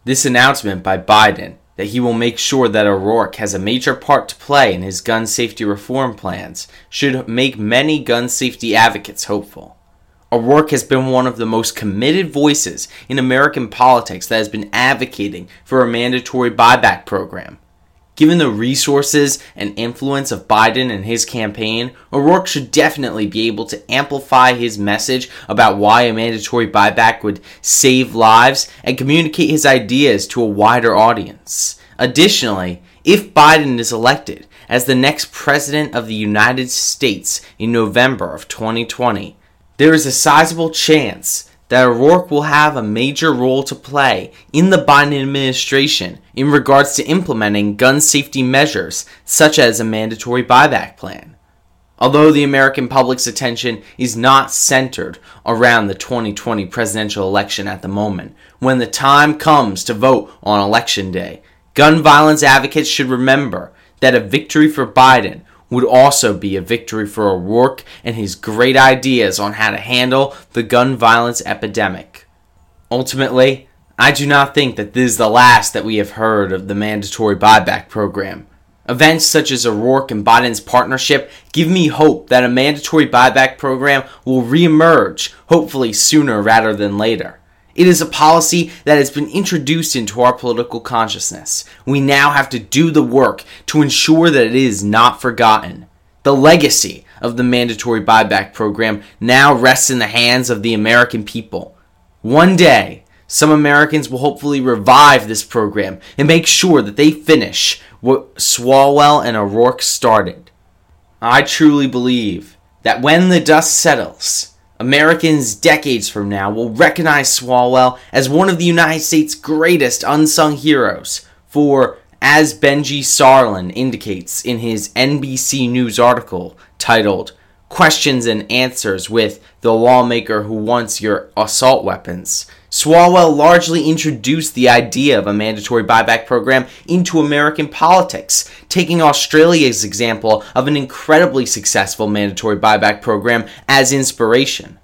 This announcement by Biden that he will make sure that O'Rourke has a major part to play in his gun safety reform plans should make many gun safety advocates hopeful. O'Rourke has been one of the most committed voices in American politics that has been advocating for a mandatory buyback program. Given the resources and influence of Biden and his campaign, O'Rourke should definitely be able to amplify his message about why a mandatory buyback would save lives and communicate his ideas to a wider audience. Additionally, if Biden is elected as the next president of the United States in November of 2020, there is a sizable chance that O'Rourke will have a major role to play in the Biden administration in regards to implementing gun safety measures such as a mandatory buyback plan. Although the American public's attention is not centered around the 2020 presidential election at the moment, when the time comes to vote on election day, gun violence advocates should remember that a victory for Biden would also be a victory for O'Rourke and his great ideas on how to handle the gun violence epidemic. Ultimately, I do not think that this is the last that we have heard of the mandatory buyback program. Events such as O'Rourke and Biden's partnership give me hope that a mandatory buyback program will reemerge, hopefully sooner rather than later. It is a policy that has been introduced into our political consciousness. We now have to do the work to ensure that it is not forgotten. The legacy of the mandatory buyback program now rests in the hands of the American people. One day, some Americans will hopefully revive this program and make sure that they finish what Swalwell and O'Rourke started. I truly believe that when the dust settles, Americans decades from now will recognize Swalwell as one of the United States' greatest unsung heroes for, as Benji Sarlin indicates in his NBC News article titled Questions and Answers with the Lawmaker Who Wants Your Assault Weapons, Swalwell largely introduced the idea of a mandatory buyback program into American politics, taking Australia's example of an incredibly successful mandatory buyback program as inspiration.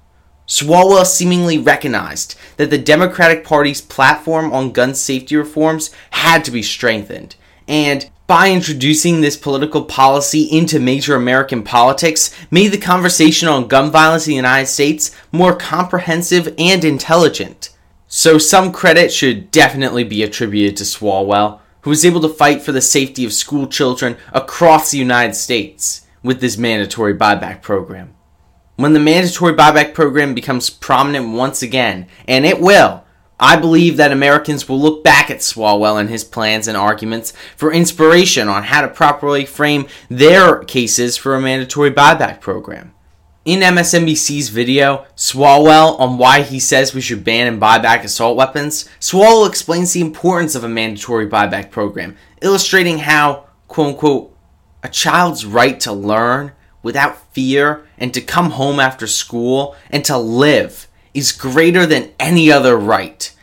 Swalwell seemingly recognized that the Democratic Party's platform on gun safety reforms had to be strengthened, and by introducing this political policy into major American politics, made the conversation on gun violence in the United States more comprehensive and intelligent. So some credit should definitely be attributed to Swalwell, who was able to fight for the safety of school children across the United States with this mandatory buyback program. When the mandatory buyback program becomes prominent once again, and it will, I believe that Americans will look back at Swalwell and his plans and arguments for inspiration on how to properly frame their cases for a mandatory buyback program. In MSNBC's video, Swalwell on why he says we should ban and buy back assault weapons, Swalwell explains the importance of a mandatory buyback program, illustrating how, quote unquote, a child's right to learn without fear and to come home after school and to live is greater than any other right.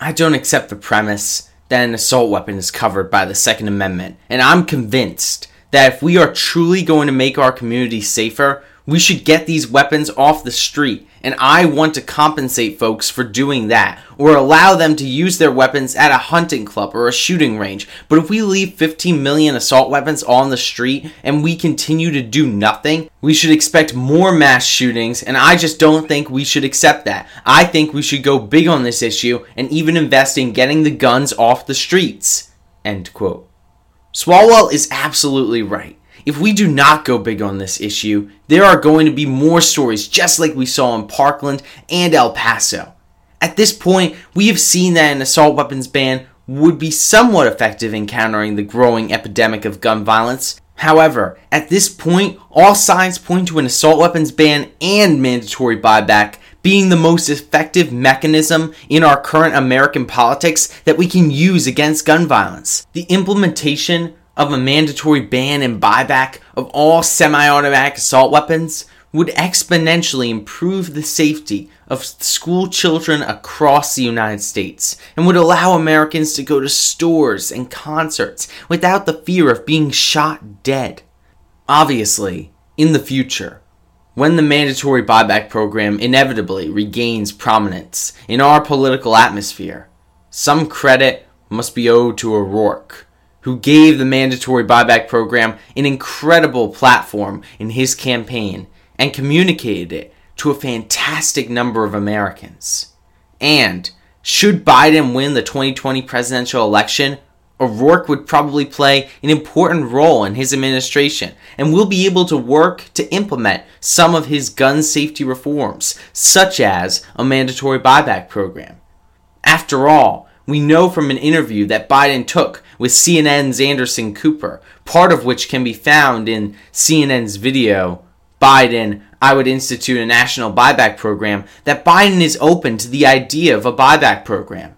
I don't accept the premise that an assault weapon is covered by the Second Amendment, and I'm convinced that if we are truly going to make our community safer, we should get these weapons off the street, and I want to compensate folks for doing that, or allow them to use their weapons at a hunting club or a shooting range. But if we leave 15 million assault weapons on the street and we continue to do nothing, we should expect more mass shootings, and I just don't think we should accept that. I think we should go big on this issue and even invest in getting the guns off the streets. End quote. Swalwell is absolutely right. If we do not go big on this issue, there are going to be more stories just like we saw in Parkland and El Paso. At this point, we have seen that an assault weapons ban would be somewhat effective in countering the growing epidemic of gun violence, However, at this point, all signs point to an assault weapons ban and mandatory buyback being the most effective mechanism in our current American politics that we can use against gun violence. The implementation of a mandatory ban and buyback of all semi automatic assault weapons would exponentially improve the safety of school children across the United States and would allow Americans to go to stores and concerts without the fear of being shot dead. Obviously, in the future, when the mandatory buyback program inevitably regains prominence in our political atmosphere, some credit must be owed to O'Rourke, who gave the mandatory buyback program an incredible platform in his campaign and communicated it to a fantastic number of Americans. And should Biden win the 2020 presidential election, O'Rourke would probably play an important role in his administration and will be able to work to implement some of his gun safety reforms, such as a mandatory buyback program. After all, we know from an interview that Biden took with CNN's Anderson Cooper, part of which can be found in CNN's video, Biden, I would institute a national buyback program, that Biden is open to the idea of a buyback program.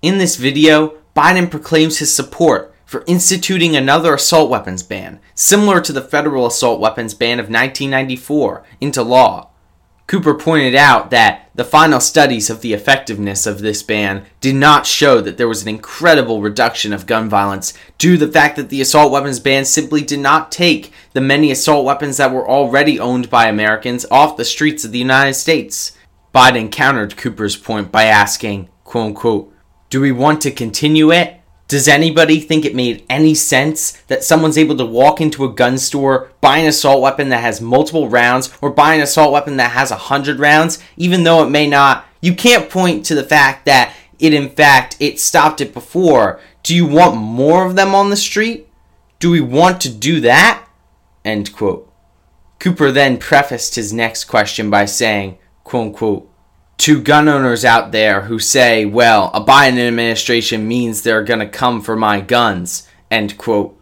In this video, Biden proclaims his support for instituting another assault weapons ban, similar to the federal assault weapons ban of 1994, into law. Cooper pointed out that the final studies of the effectiveness of this ban did not show that there was an incredible reduction of gun violence due to the fact that the assault weapons ban simply did not take the many assault weapons that were already owned by Americans off the streets of the United States. Biden countered Cooper's point by asking, quote unquote, do we want to continue it? Does anybody think it made any sense that someone's able to walk into a gun store, buy an assault weapon that has multiple rounds, or buy an assault weapon that has a hundred rounds, even though it may not? You can't point to the fact that it, in fact, it stopped it before. Do you want more of them on the street? Do we want to do that? End quote. Cooper then prefaced his next question by saying, quote unquote, to gun owners out there who say, well, a Biden administration means they're going to come for my guns, end quote.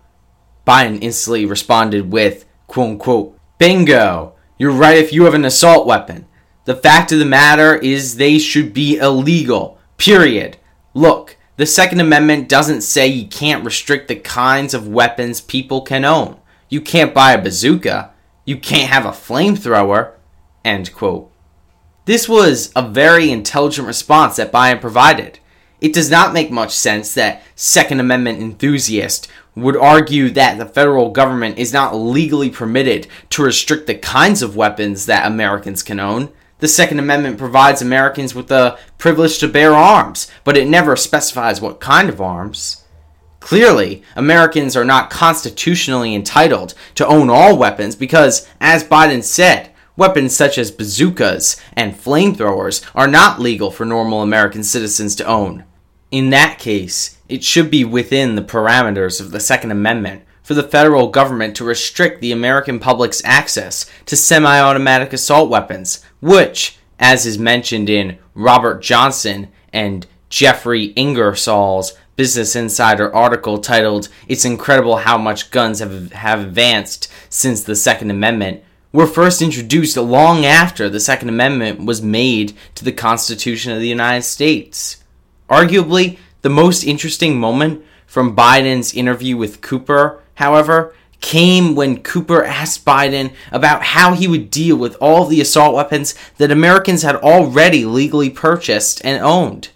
Biden instantly responded with, quote unquote, bingo, you're right if you have an assault weapon. The fact of the matter is they should be illegal, period. Look, the Second Amendment doesn't say you can't restrict the kinds of weapons people can own. You can't buy a bazooka. You can't have a flamethrower. End quote. This was a very intelligent response that Biden provided. It does not make much sense that Second Amendment enthusiasts would argue that the federal government is not legally permitted to restrict the kinds of weapons that Americans can own. The Second Amendment provides Americans with the privilege to bear arms, but it never specifies what kind of arms. Clearly, Americans are not constitutionally entitled to own all weapons because, as Biden said, Weapons such as bazookas and flamethrowers are not legal for normal American citizens to own. In that case, it should be within the parameters of the Second Amendment for the federal government to restrict the American public's access to semi automatic assault weapons, which, as is mentioned in Robert Johnson and Geoffrey Ingersoll's Business Insider article titled It's Incredible How Much Guns Have, have Advanced Since the Second Amendment, were first introduced long after the Second Amendment was made to the Constitution of the United States. Arguably, the most interesting moment from Biden's interview with Cooper, however, came when Cooper asked Biden about how he would deal with all the assault weapons that Americans had already legally purchased and owned.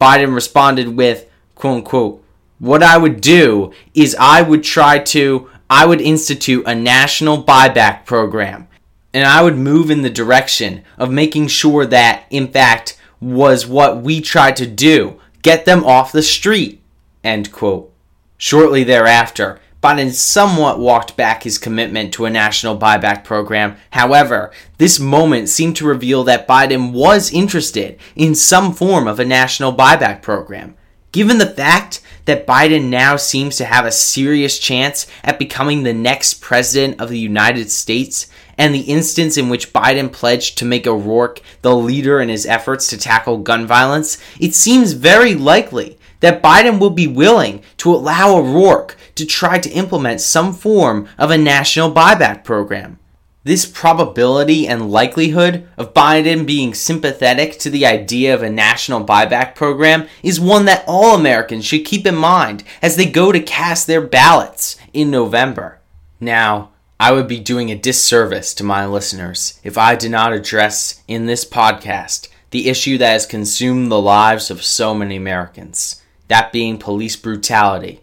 Biden responded with, quote unquote, what I would do is I would try to I would institute a national buyback program. And I would move in the direction of making sure that, in fact, was what we tried to do get them off the street. End quote. Shortly thereafter, Biden somewhat walked back his commitment to a national buyback program. However, this moment seemed to reveal that Biden was interested in some form of a national buyback program. Given the fact that Biden now seems to have a serious chance at becoming the next president of the United States, and the instance in which Biden pledged to make O'Rourke the leader in his efforts to tackle gun violence, it seems very likely that Biden will be willing to allow O'Rourke to try to implement some form of a national buyback program. This probability and likelihood of Biden being sympathetic to the idea of a national buyback program is one that all Americans should keep in mind as they go to cast their ballots in November. Now, I would be doing a disservice to my listeners if I did not address in this podcast the issue that has consumed the lives of so many Americans, that being police brutality.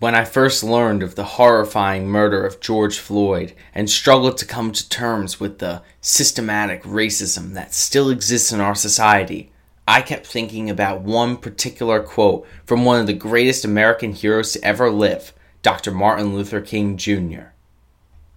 When I first learned of the horrifying murder of George Floyd and struggled to come to terms with the systematic racism that still exists in our society, I kept thinking about one particular quote from one of the greatest American heroes to ever live, Dr. Martin Luther King Jr.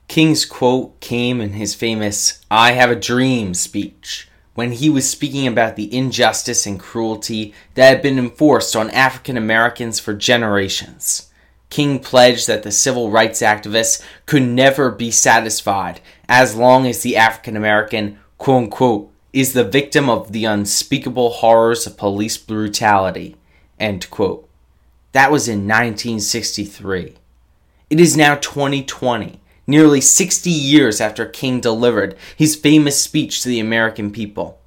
King's quote came in his famous I Have a Dream speech when he was speaking about the injustice and cruelty that had been enforced on African Americans for generations. King pledged that the civil rights activists could never be satisfied as long as the African American, quote unquote, is the victim of the unspeakable horrors of police brutality, end quote. That was in 1963. It is now 2020 nearly 60 years after King delivered his famous speech to the American people.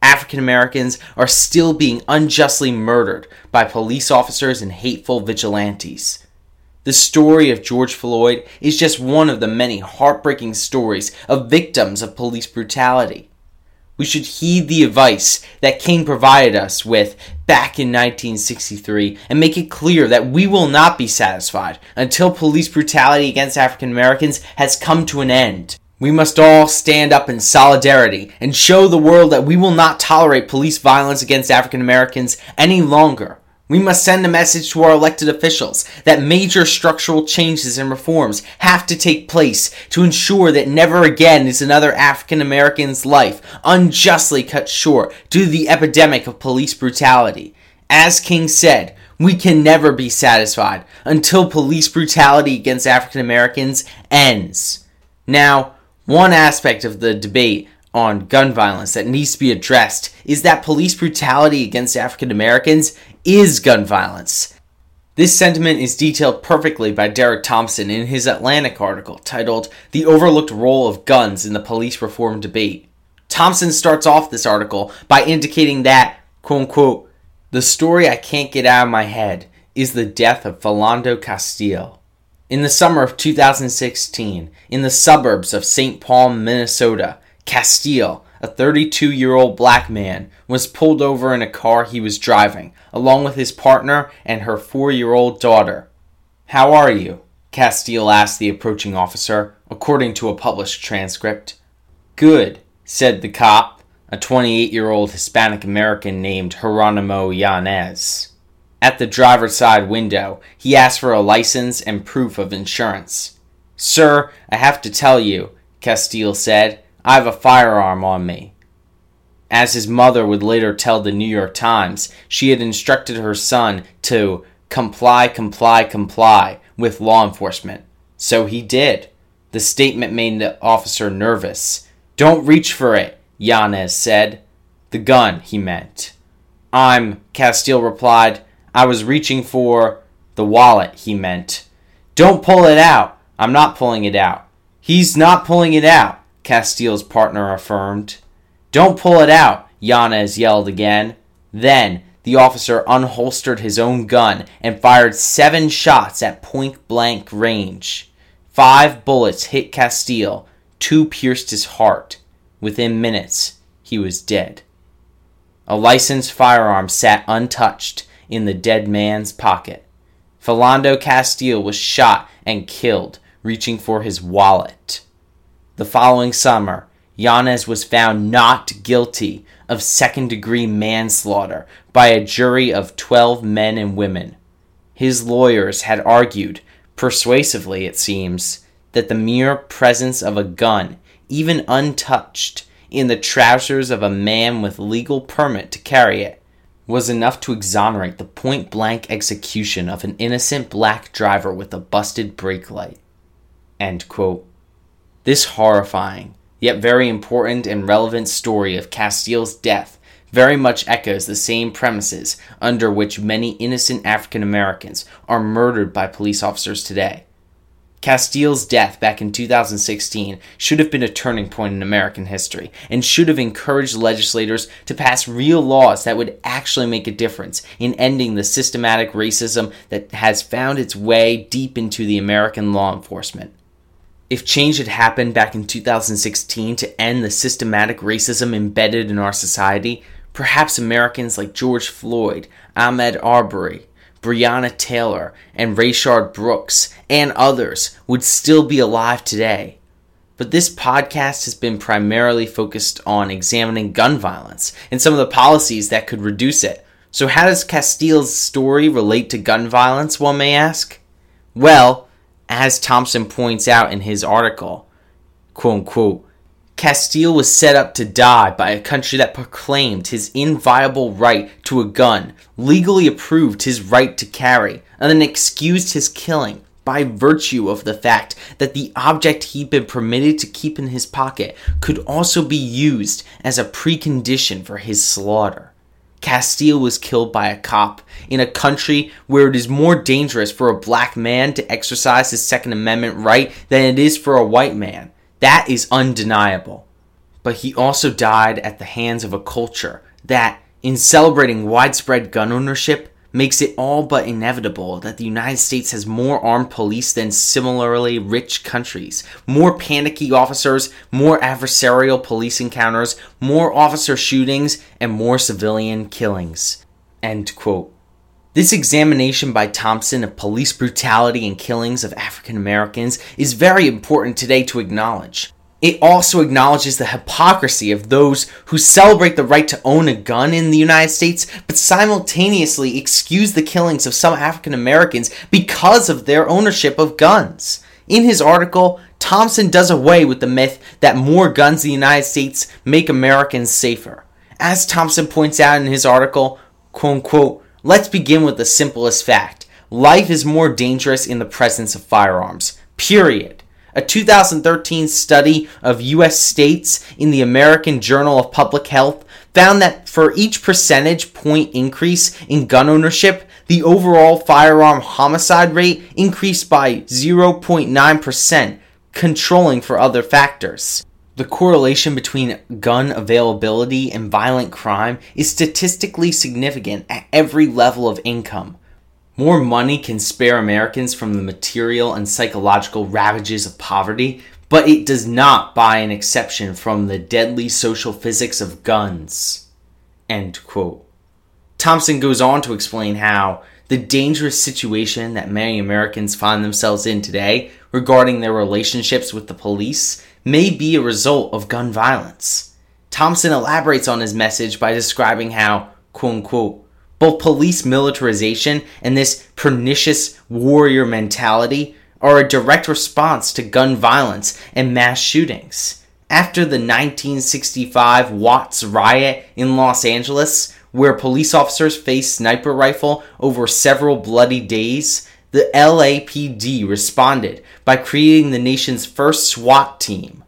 African Americans are still being unjustly murdered by police officers and hateful vigilantes. The story of George Floyd is just one of the many heartbreaking stories of victims of police brutality. We should heed the advice that King provided us with back in 1963 and make it clear that we will not be satisfied until police brutality against African Americans has come to an end. We must all stand up in solidarity and show the world that we will not tolerate police violence against African Americans any longer. We must send a message to our elected officials that major structural changes and reforms have to take place to ensure that never again is another African American's life unjustly cut short due to the epidemic of police brutality. As King said, we can never be satisfied until police brutality against African Americans ends. Now, one aspect of the debate on gun violence that needs to be addressed is that police brutality against African Americans is gun violence. This sentiment is detailed perfectly by Derek Thompson in his Atlantic article titled The Overlooked Role of Guns in the Police Reform Debate. Thompson starts off this article by indicating that, quote unquote, the story I can't get out of my head is the death of Philando Castile. In the summer of 2016, in the suburbs of St. Paul, Minnesota, Castile, a 32 year old black man, was pulled over in a car he was driving, along with his partner and her four year old daughter. How are you? Castile asked the approaching officer, according to a published transcript. Good, said the cop, a 28 year old Hispanic American named Geronimo Yanez. At the driver's side window, he asked for a license and proof of insurance. Sir, I have to tell you, Castile said, I have a firearm on me. As his mother would later tell the New York Times, she had instructed her son to comply, comply, comply with law enforcement. So he did. The statement made the officer nervous. Don't reach for it, Yanez said. The gun, he meant. I'm, Castile replied. I was reaching for the wallet, he meant. Don't pull it out. I'm not pulling it out. He's not pulling it out. Castile's partner affirmed. Don't pull it out, Yanez yelled again. Then the officer unholstered his own gun and fired seven shots at point blank range. Five bullets hit Castile, two pierced his heart. Within minutes, he was dead. A licensed firearm sat untouched in the dead man's pocket. Philando Castile was shot and killed, reaching for his wallet. The following summer, Yanez was found not guilty of second degree manslaughter by a jury of 12 men and women. His lawyers had argued, persuasively it seems, that the mere presence of a gun, even untouched, in the trousers of a man with legal permit to carry it, was enough to exonerate the point blank execution of an innocent black driver with a busted brake light. This horrifying, yet very important and relevant story of Castile's death very much echoes the same premises under which many innocent African Americans are murdered by police officers today. Castile's death back in 2016 should have been a turning point in American history and should have encouraged legislators to pass real laws that would actually make a difference in ending the systematic racism that has found its way deep into the American law enforcement. If change had happened back in 2016 to end the systematic racism embedded in our society, perhaps Americans like George Floyd, Ahmaud Arbery, Breonna Taylor, and Rayshard Brooks, and others would still be alive today. But this podcast has been primarily focused on examining gun violence and some of the policies that could reduce it. So, how does Castile's story relate to gun violence, one may ask? Well, as Thompson points out in his article, quote unquote, Castile was set up to die by a country that proclaimed his inviolable right to a gun, legally approved his right to carry, and then excused his killing by virtue of the fact that the object he'd been permitted to keep in his pocket could also be used as a precondition for his slaughter. Castile was killed by a cop in a country where it is more dangerous for a black man to exercise his Second Amendment right than it is for a white man. That is undeniable. But he also died at the hands of a culture that, in celebrating widespread gun ownership, makes it all but inevitable that the United States has more armed police than similarly rich countries, more panicky officers, more adversarial police encounters, more officer shootings, and more civilian killings. End quote. This examination by Thompson of police brutality and killings of African Americans is very important today to acknowledge. It also acknowledges the hypocrisy of those who celebrate the right to own a gun in the United States, but simultaneously excuse the killings of some African Americans because of their ownership of guns. In his article, Thompson does away with the myth that more guns in the United States make Americans safer. As Thompson points out in his article, quote unquote, Let's begin with the simplest fact life is more dangerous in the presence of firearms. Period. A 2013 study of U.S. states in the American Journal of Public Health found that for each percentage point increase in gun ownership, the overall firearm homicide rate increased by 0.9%, controlling for other factors. The correlation between gun availability and violent crime is statistically significant at every level of income. More money can spare Americans from the material and psychological ravages of poverty, but it does not buy an exception from the deadly social physics of guns. Thompson goes on to explain how the dangerous situation that many Americans find themselves in today regarding their relationships with the police may be a result of gun violence. Thompson elaborates on his message by describing how, quote unquote, both police militarization and this pernicious warrior mentality are a direct response to gun violence and mass shootings. After the 1965 Watts riot in Los Angeles, where police officers faced sniper rifle over several bloody days, the LAPD responded by creating the nation's first SWAT team.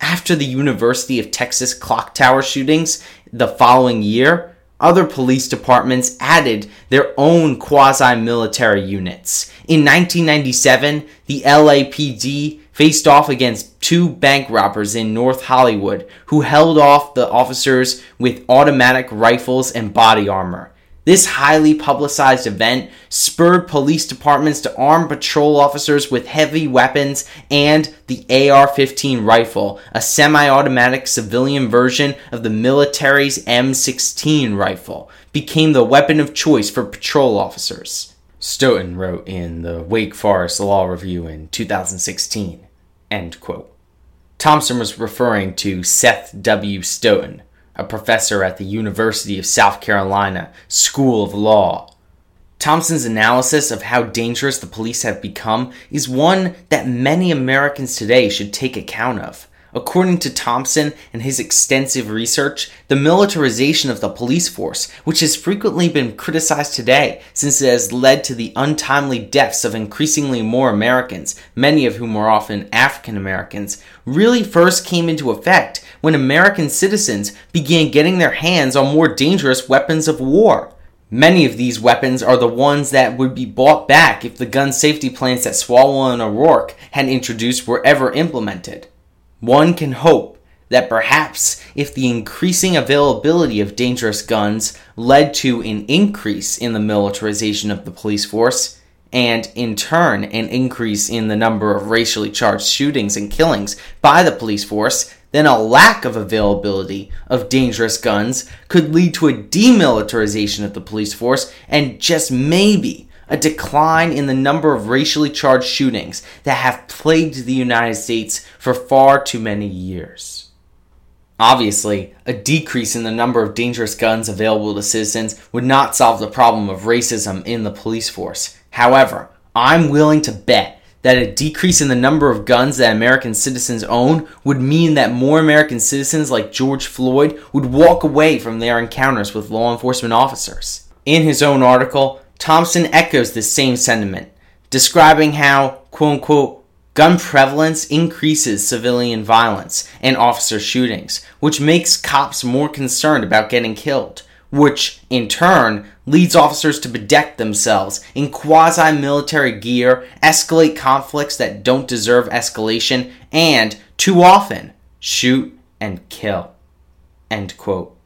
After the University of Texas clock tower shootings the following year, other police departments added their own quasi military units. In 1997, the LAPD faced off against two bank robbers in North Hollywood who held off the officers with automatic rifles and body armor. This highly publicized event spurred police departments to arm patrol officers with heavy weapons and the AR 15 rifle, a semi automatic civilian version of the military's M16 rifle, became the weapon of choice for patrol officers. Stoughton wrote in the Wake Forest Law Review in 2016. End quote. Thompson was referring to Seth W. Stoughton, a professor at the University of South Carolina School of Law. Thompson's analysis of how dangerous the police have become is one that many Americans today should take account of. According to Thompson and his extensive research, the militarization of the police force, which has frequently been criticized today since it has led to the untimely deaths of increasingly more Americans, many of whom are often African Americans, really first came into effect when American citizens began getting their hands on more dangerous weapons of war. Many of these weapons are the ones that would be bought back if the gun safety plans that Swalwell and O'Rourke had introduced were ever implemented. One can hope that perhaps if the increasing availability of dangerous guns led to an increase in the militarization of the police force, and in turn an increase in the number of racially charged shootings and killings by the police force, then a lack of availability of dangerous guns could lead to a demilitarization of the police force and just maybe a decline in the number of racially charged shootings that have plagued the United States for far too many years. Obviously, a decrease in the number of dangerous guns available to citizens would not solve the problem of racism in the police force. However, I'm willing to bet that a decrease in the number of guns that American citizens own would mean that more American citizens like George Floyd would walk away from their encounters with law enforcement officers. In his own article, Thompson echoes this same sentiment, describing how, quote unquote, gun prevalence increases civilian violence and officer shootings, which makes cops more concerned about getting killed, which in turn leads officers to bedeck themselves in quasi military gear, escalate conflicts that don't deserve escalation, and, too often, shoot and kill. End quote.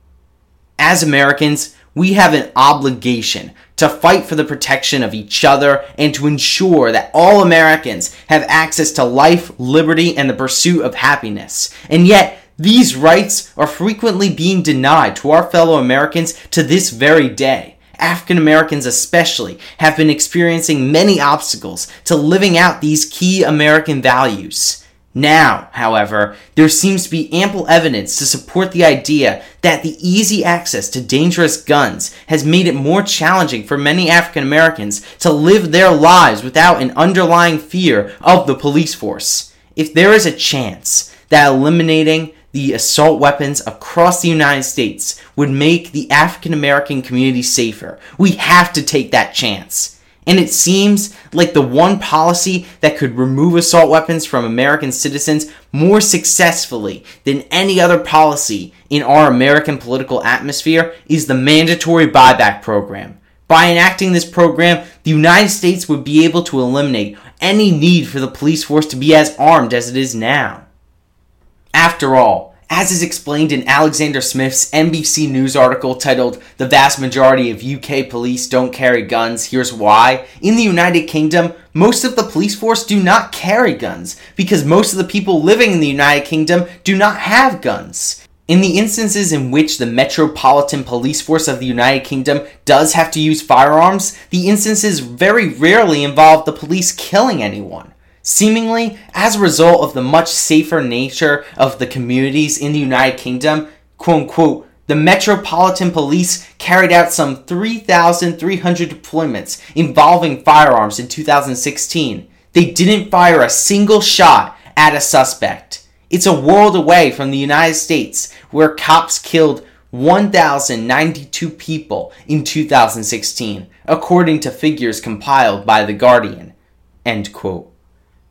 As Americans, we have an obligation to fight for the protection of each other and to ensure that all Americans have access to life, liberty, and the pursuit of happiness. And yet, these rights are frequently being denied to our fellow Americans to this very day. African Americans, especially, have been experiencing many obstacles to living out these key American values. Now, however, there seems to be ample evidence to support the idea that the easy access to dangerous guns has made it more challenging for many African Americans to live their lives without an underlying fear of the police force. If there is a chance that eliminating the assault weapons across the United States would make the African American community safer, we have to take that chance. And it seems like the one policy that could remove assault weapons from American citizens more successfully than any other policy in our American political atmosphere is the mandatory buyback program. By enacting this program, the United States would be able to eliminate any need for the police force to be as armed as it is now. After all, as is explained in Alexander Smith's NBC News article titled The Vast Majority of UK Police Don't Carry Guns, Here's Why. In the United Kingdom, most of the police force do not carry guns because most of the people living in the United Kingdom do not have guns. In the instances in which the Metropolitan Police Force of the United Kingdom does have to use firearms, the instances very rarely involve the police killing anyone. Seemingly, as a result of the much safer nature of the communities in the United Kingdom, quote unquote, the Metropolitan Police carried out some 3,300 deployments involving firearms in 2016. They didn't fire a single shot at a suspect. It's a world away from the United States, where cops killed 1,092 people in 2016, according to figures compiled by The Guardian. End quote.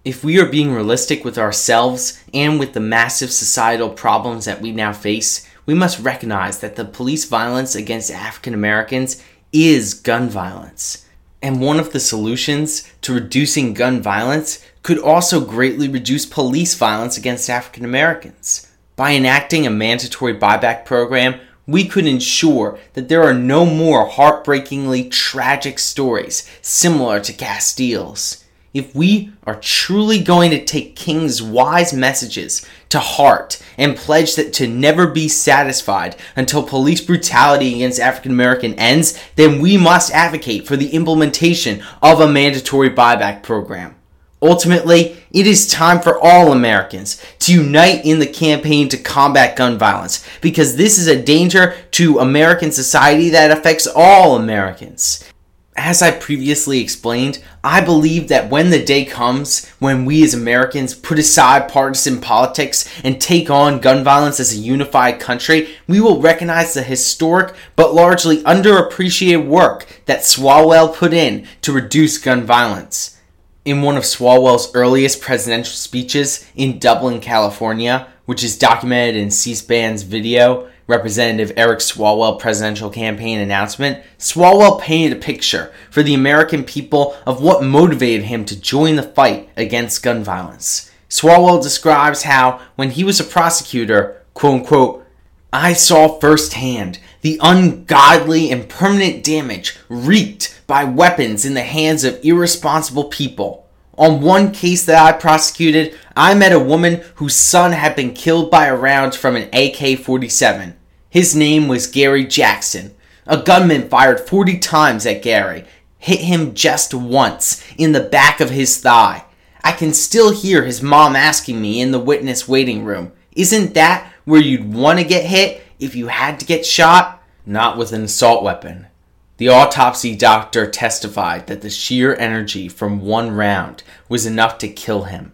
If we are being realistic with ourselves and with the massive societal problems that we now face, we must recognize that the police violence against African Americans is gun violence. And one of the solutions to reducing gun violence could also greatly reduce police violence against African Americans. By enacting a mandatory buyback program, we could ensure that there are no more heartbreakingly tragic stories similar to Castile's if we are truly going to take King's wise messages to heart and pledge that to never be satisfied until police brutality against African American ends, then we must advocate for the implementation of a mandatory buyback program. Ultimately, it is time for all Americans to unite in the campaign to combat gun violence because this is a danger to American society that affects all Americans. As I previously explained, I believe that when the day comes when we as Americans put aside partisan politics and take on gun violence as a unified country, we will recognize the historic but largely underappreciated work that Swalwell put in to reduce gun violence. In one of Swalwell's earliest presidential speeches in Dublin, California, which is documented in C SPAN's video, Representative Eric Swalwell presidential campaign announcement, Swalwell painted a picture for the American people of what motivated him to join the fight against gun violence. Swalwell describes how, when he was a prosecutor, quote unquote, I saw firsthand the ungodly and permanent damage wreaked by weapons in the hands of irresponsible people on one case that I prosecuted, I met a woman whose son had been killed by a round from an AK 47. His name was Gary Jackson. A gunman fired 40 times at Gary, hit him just once in the back of his thigh. I can still hear his mom asking me in the witness waiting room, Isn't that where you'd want to get hit if you had to get shot? Not with an assault weapon. The autopsy doctor testified that the sheer energy from one round was enough to kill him.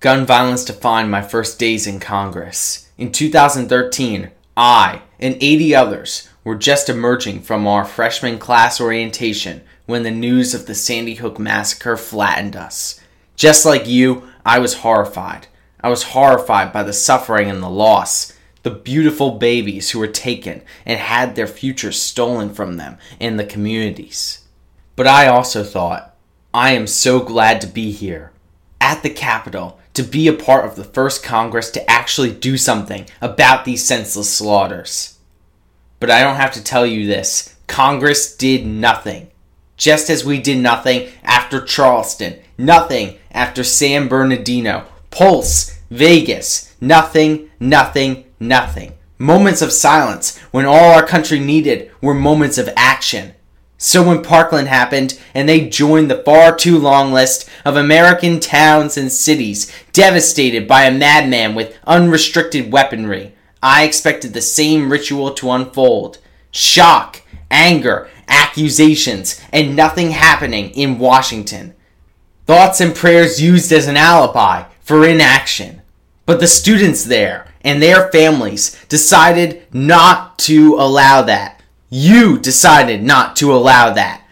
Gun violence defined my first days in Congress. In 2013, I and 80 others were just emerging from our freshman class orientation when the news of the Sandy Hook massacre flattened us. Just like you, I was horrified. I was horrified by the suffering and the loss the beautiful babies who were taken and had their futures stolen from them in the communities. But I also thought, I am so glad to be here at the Capitol to be a part of the first Congress to actually do something about these senseless slaughters. But I don't have to tell you this Congress did nothing. Just as we did nothing after Charleston, nothing after San Bernardino, Pulse, Vegas, nothing, nothing, nothing. Moments of silence when all our country needed were moments of action. So when Parkland happened and they joined the far too long list of American towns and cities devastated by a madman with unrestricted weaponry, I expected the same ritual to unfold. Shock, anger, accusations, and nothing happening in Washington. Thoughts and prayers used as an alibi for inaction. But the students there, and their families decided not to allow that. You decided not to allow that.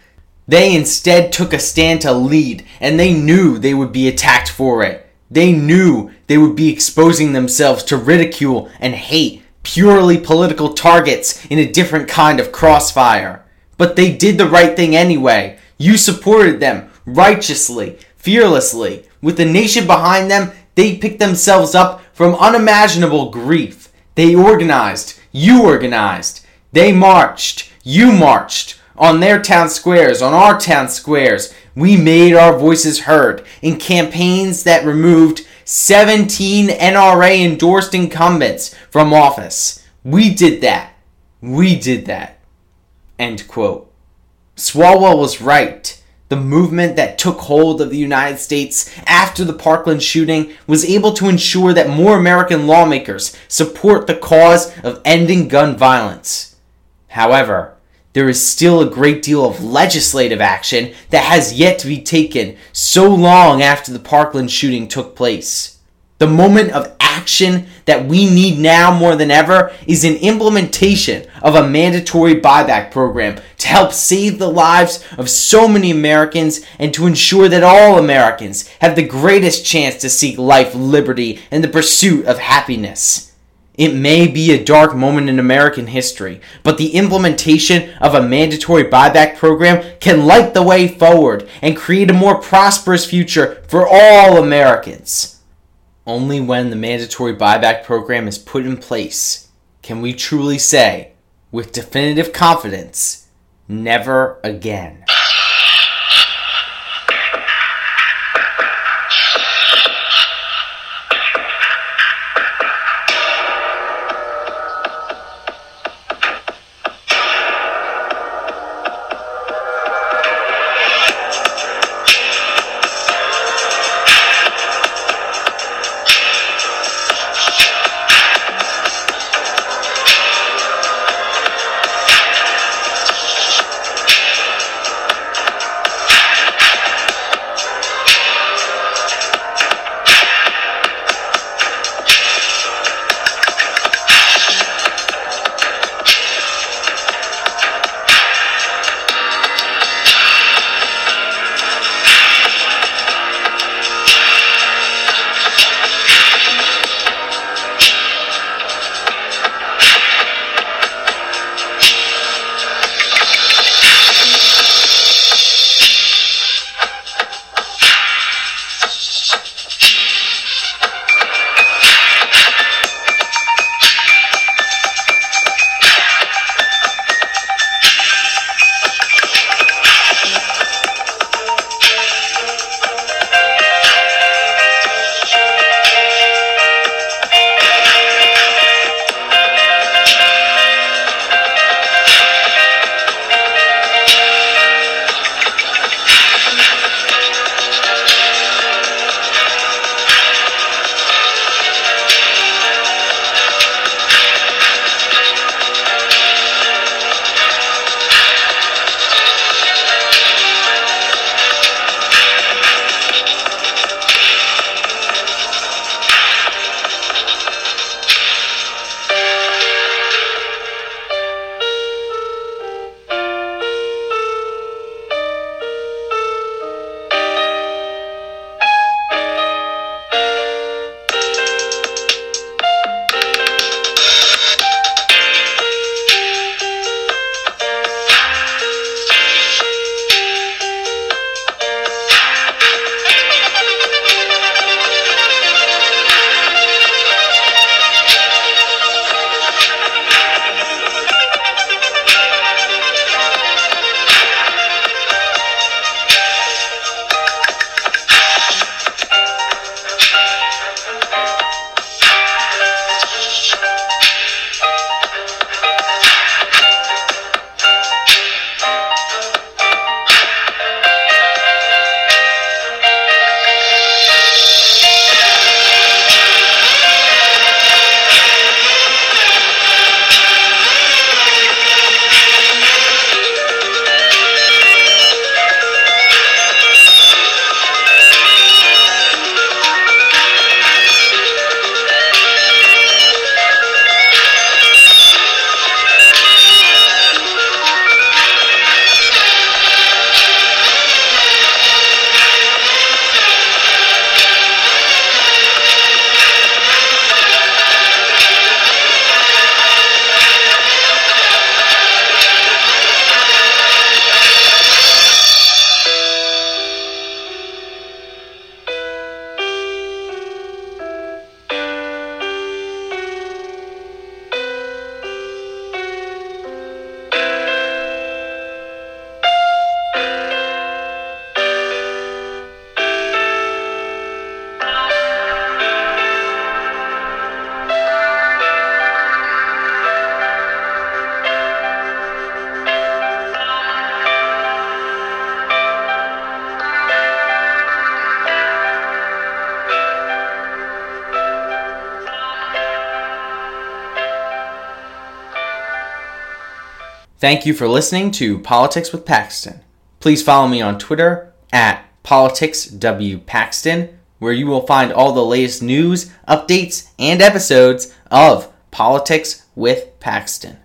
They instead took a stand to lead, and they knew they would be attacked for it. They knew they would be exposing themselves to ridicule and hate, purely political targets in a different kind of crossfire. But they did the right thing anyway. You supported them righteously, fearlessly. With the nation behind them, they picked themselves up from unimaginable grief. They organized. You organized. They marched. You marched. On their town squares, on our town squares, we made our voices heard in campaigns that removed 17 NRA endorsed incumbents from office. We did that. We did that. End quote. Swalwell was right. The movement that took hold of the United States after the Parkland shooting was able to ensure that more American lawmakers support the cause of ending gun violence. However, there is still a great deal of legislative action that has yet to be taken so long after the Parkland shooting took place. The moment of action that we need now more than ever is an implementation of a mandatory buyback program to help save the lives of so many Americans and to ensure that all Americans have the greatest chance to seek life, liberty, and the pursuit of happiness. It may be a dark moment in American history, but the implementation of a mandatory buyback program can light the way forward and create a more prosperous future for all Americans. Only when the mandatory buyback program is put in place can we truly say, with definitive confidence, never again. Thank you for listening to Politics with Paxton. Please follow me on Twitter at politicswpaxton, where you will find all the latest news, updates, and episodes of Politics with Paxton.